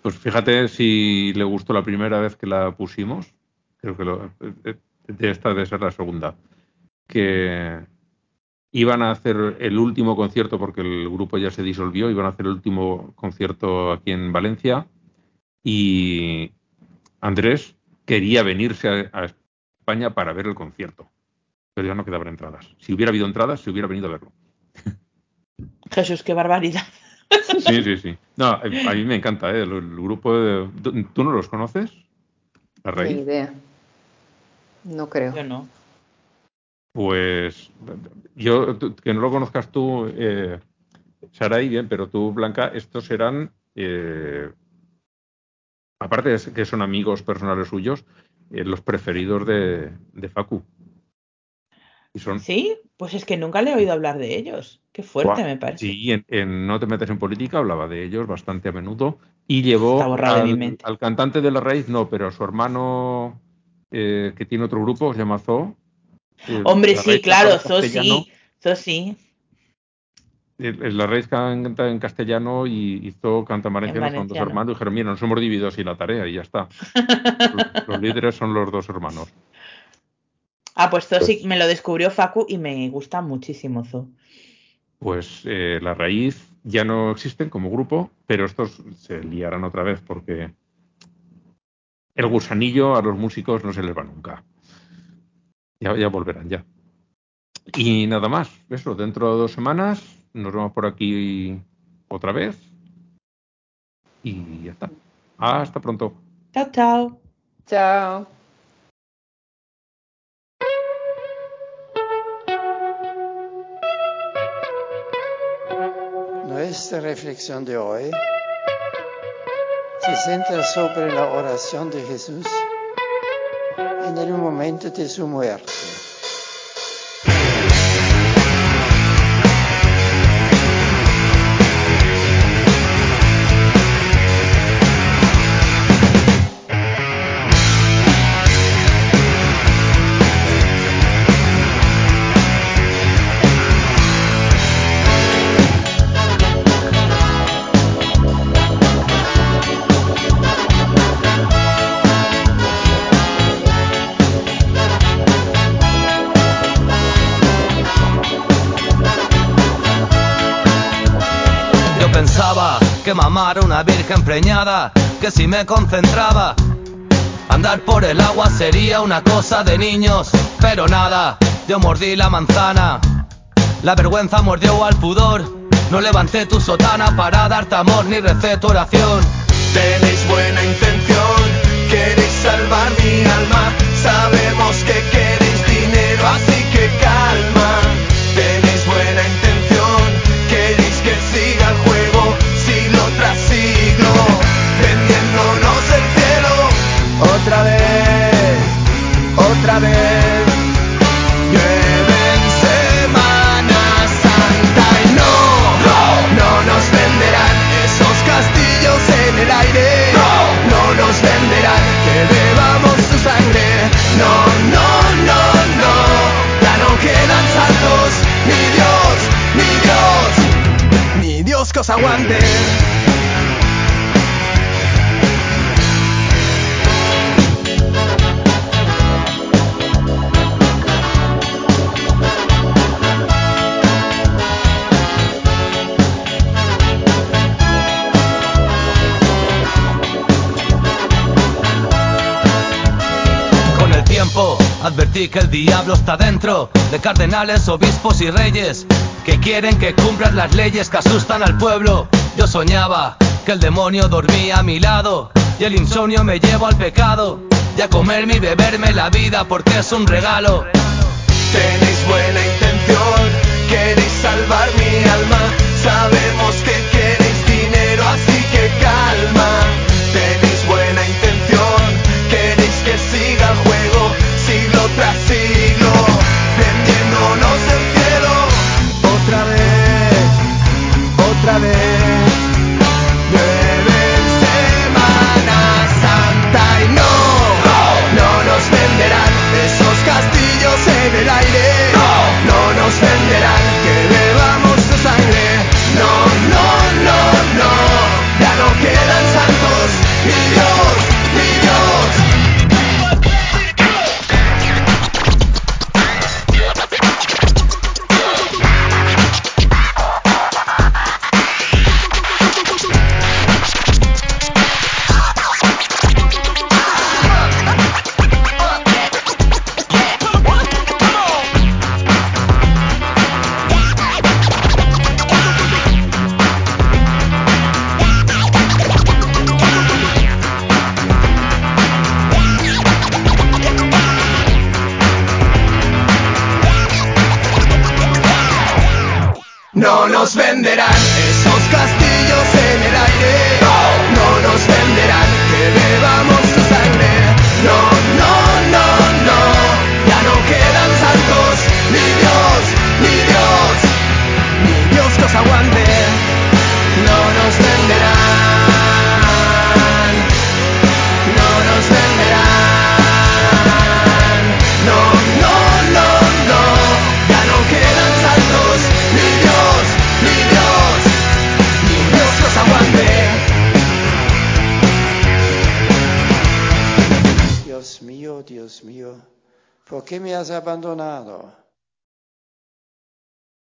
pues fíjate si le gustó la primera vez que la pusimos, creo que lo, eh, de esta debe ser la segunda, que iban a hacer el último concierto porque el grupo ya se disolvió, iban a hacer el último concierto aquí en Valencia y Andrés quería venirse a, a España para ver el concierto, pero ya no quedaban entradas. Si hubiera habido entradas, se hubiera venido a verlo. Jesús, qué barbaridad. Sí, sí, sí. No, a mí me encanta, ¿eh? el, el grupo de... ¿Tú- ¿Tú no los conoces? La Ni raíz. idea. No creo. Yo no. Pues yo, que no lo conozcas tú, eh, Saray, bien, pero tú, Blanca, estos serán, eh, aparte de que son amigos personales suyos, eh, los preferidos de, de Facu. Y son, ¿Sí? Pues es que nunca le he oído hablar de ellos. Qué fuerte me parece. Sí, en, en No te metes en política hablaba de ellos bastante a menudo y llevó al, al cantante de la raíz, no, pero a su hermano eh, que tiene otro grupo, se llama Zoo. Hombre, sí, claro, eso sí. Eso sí. La raíz canta en castellano y, Zoo canta en valenciano, son dos hermanos. Y dijeron, mira, nos hemos dividido así la tarea y ya está. los, los líderes son los dos hermanos. Ah, pues Zo sí me lo descubrió Facu y me gusta muchísimo Zo. Pues eh, la raíz ya no existen como grupo, pero estos se liarán otra vez porque el gusanillo a los músicos no se les va nunca. Ya, ya volverán ya. Y nada más, eso, dentro de dos semanas nos vemos por aquí otra vez. Y ya está. Hasta pronto. Chao, chao. Chao. Nuestra reflexión de hoy se centra sobre la oración de Jesús en el momento de su muerte. Mamar una virgen preñada, que si me concentraba, andar por el agua sería una cosa de niños, pero nada, yo mordí la manzana, la vergüenza mordió al pudor, no levanté tu sotana para darte amor ni recé tu oración. Tenéis buena intención, queréis salvar mi alma, sabemos que queréis los aguantes. Advertí que el diablo está dentro de cardenales, obispos y reyes que quieren que cumplas las leyes que asustan al pueblo. Yo soñaba que el demonio dormía a mi lado y el insomnio me lleva al pecado y a comerme y beberme la vida porque es un regalo. Tenéis buena intención, queréis salvar mi alma, sabemos que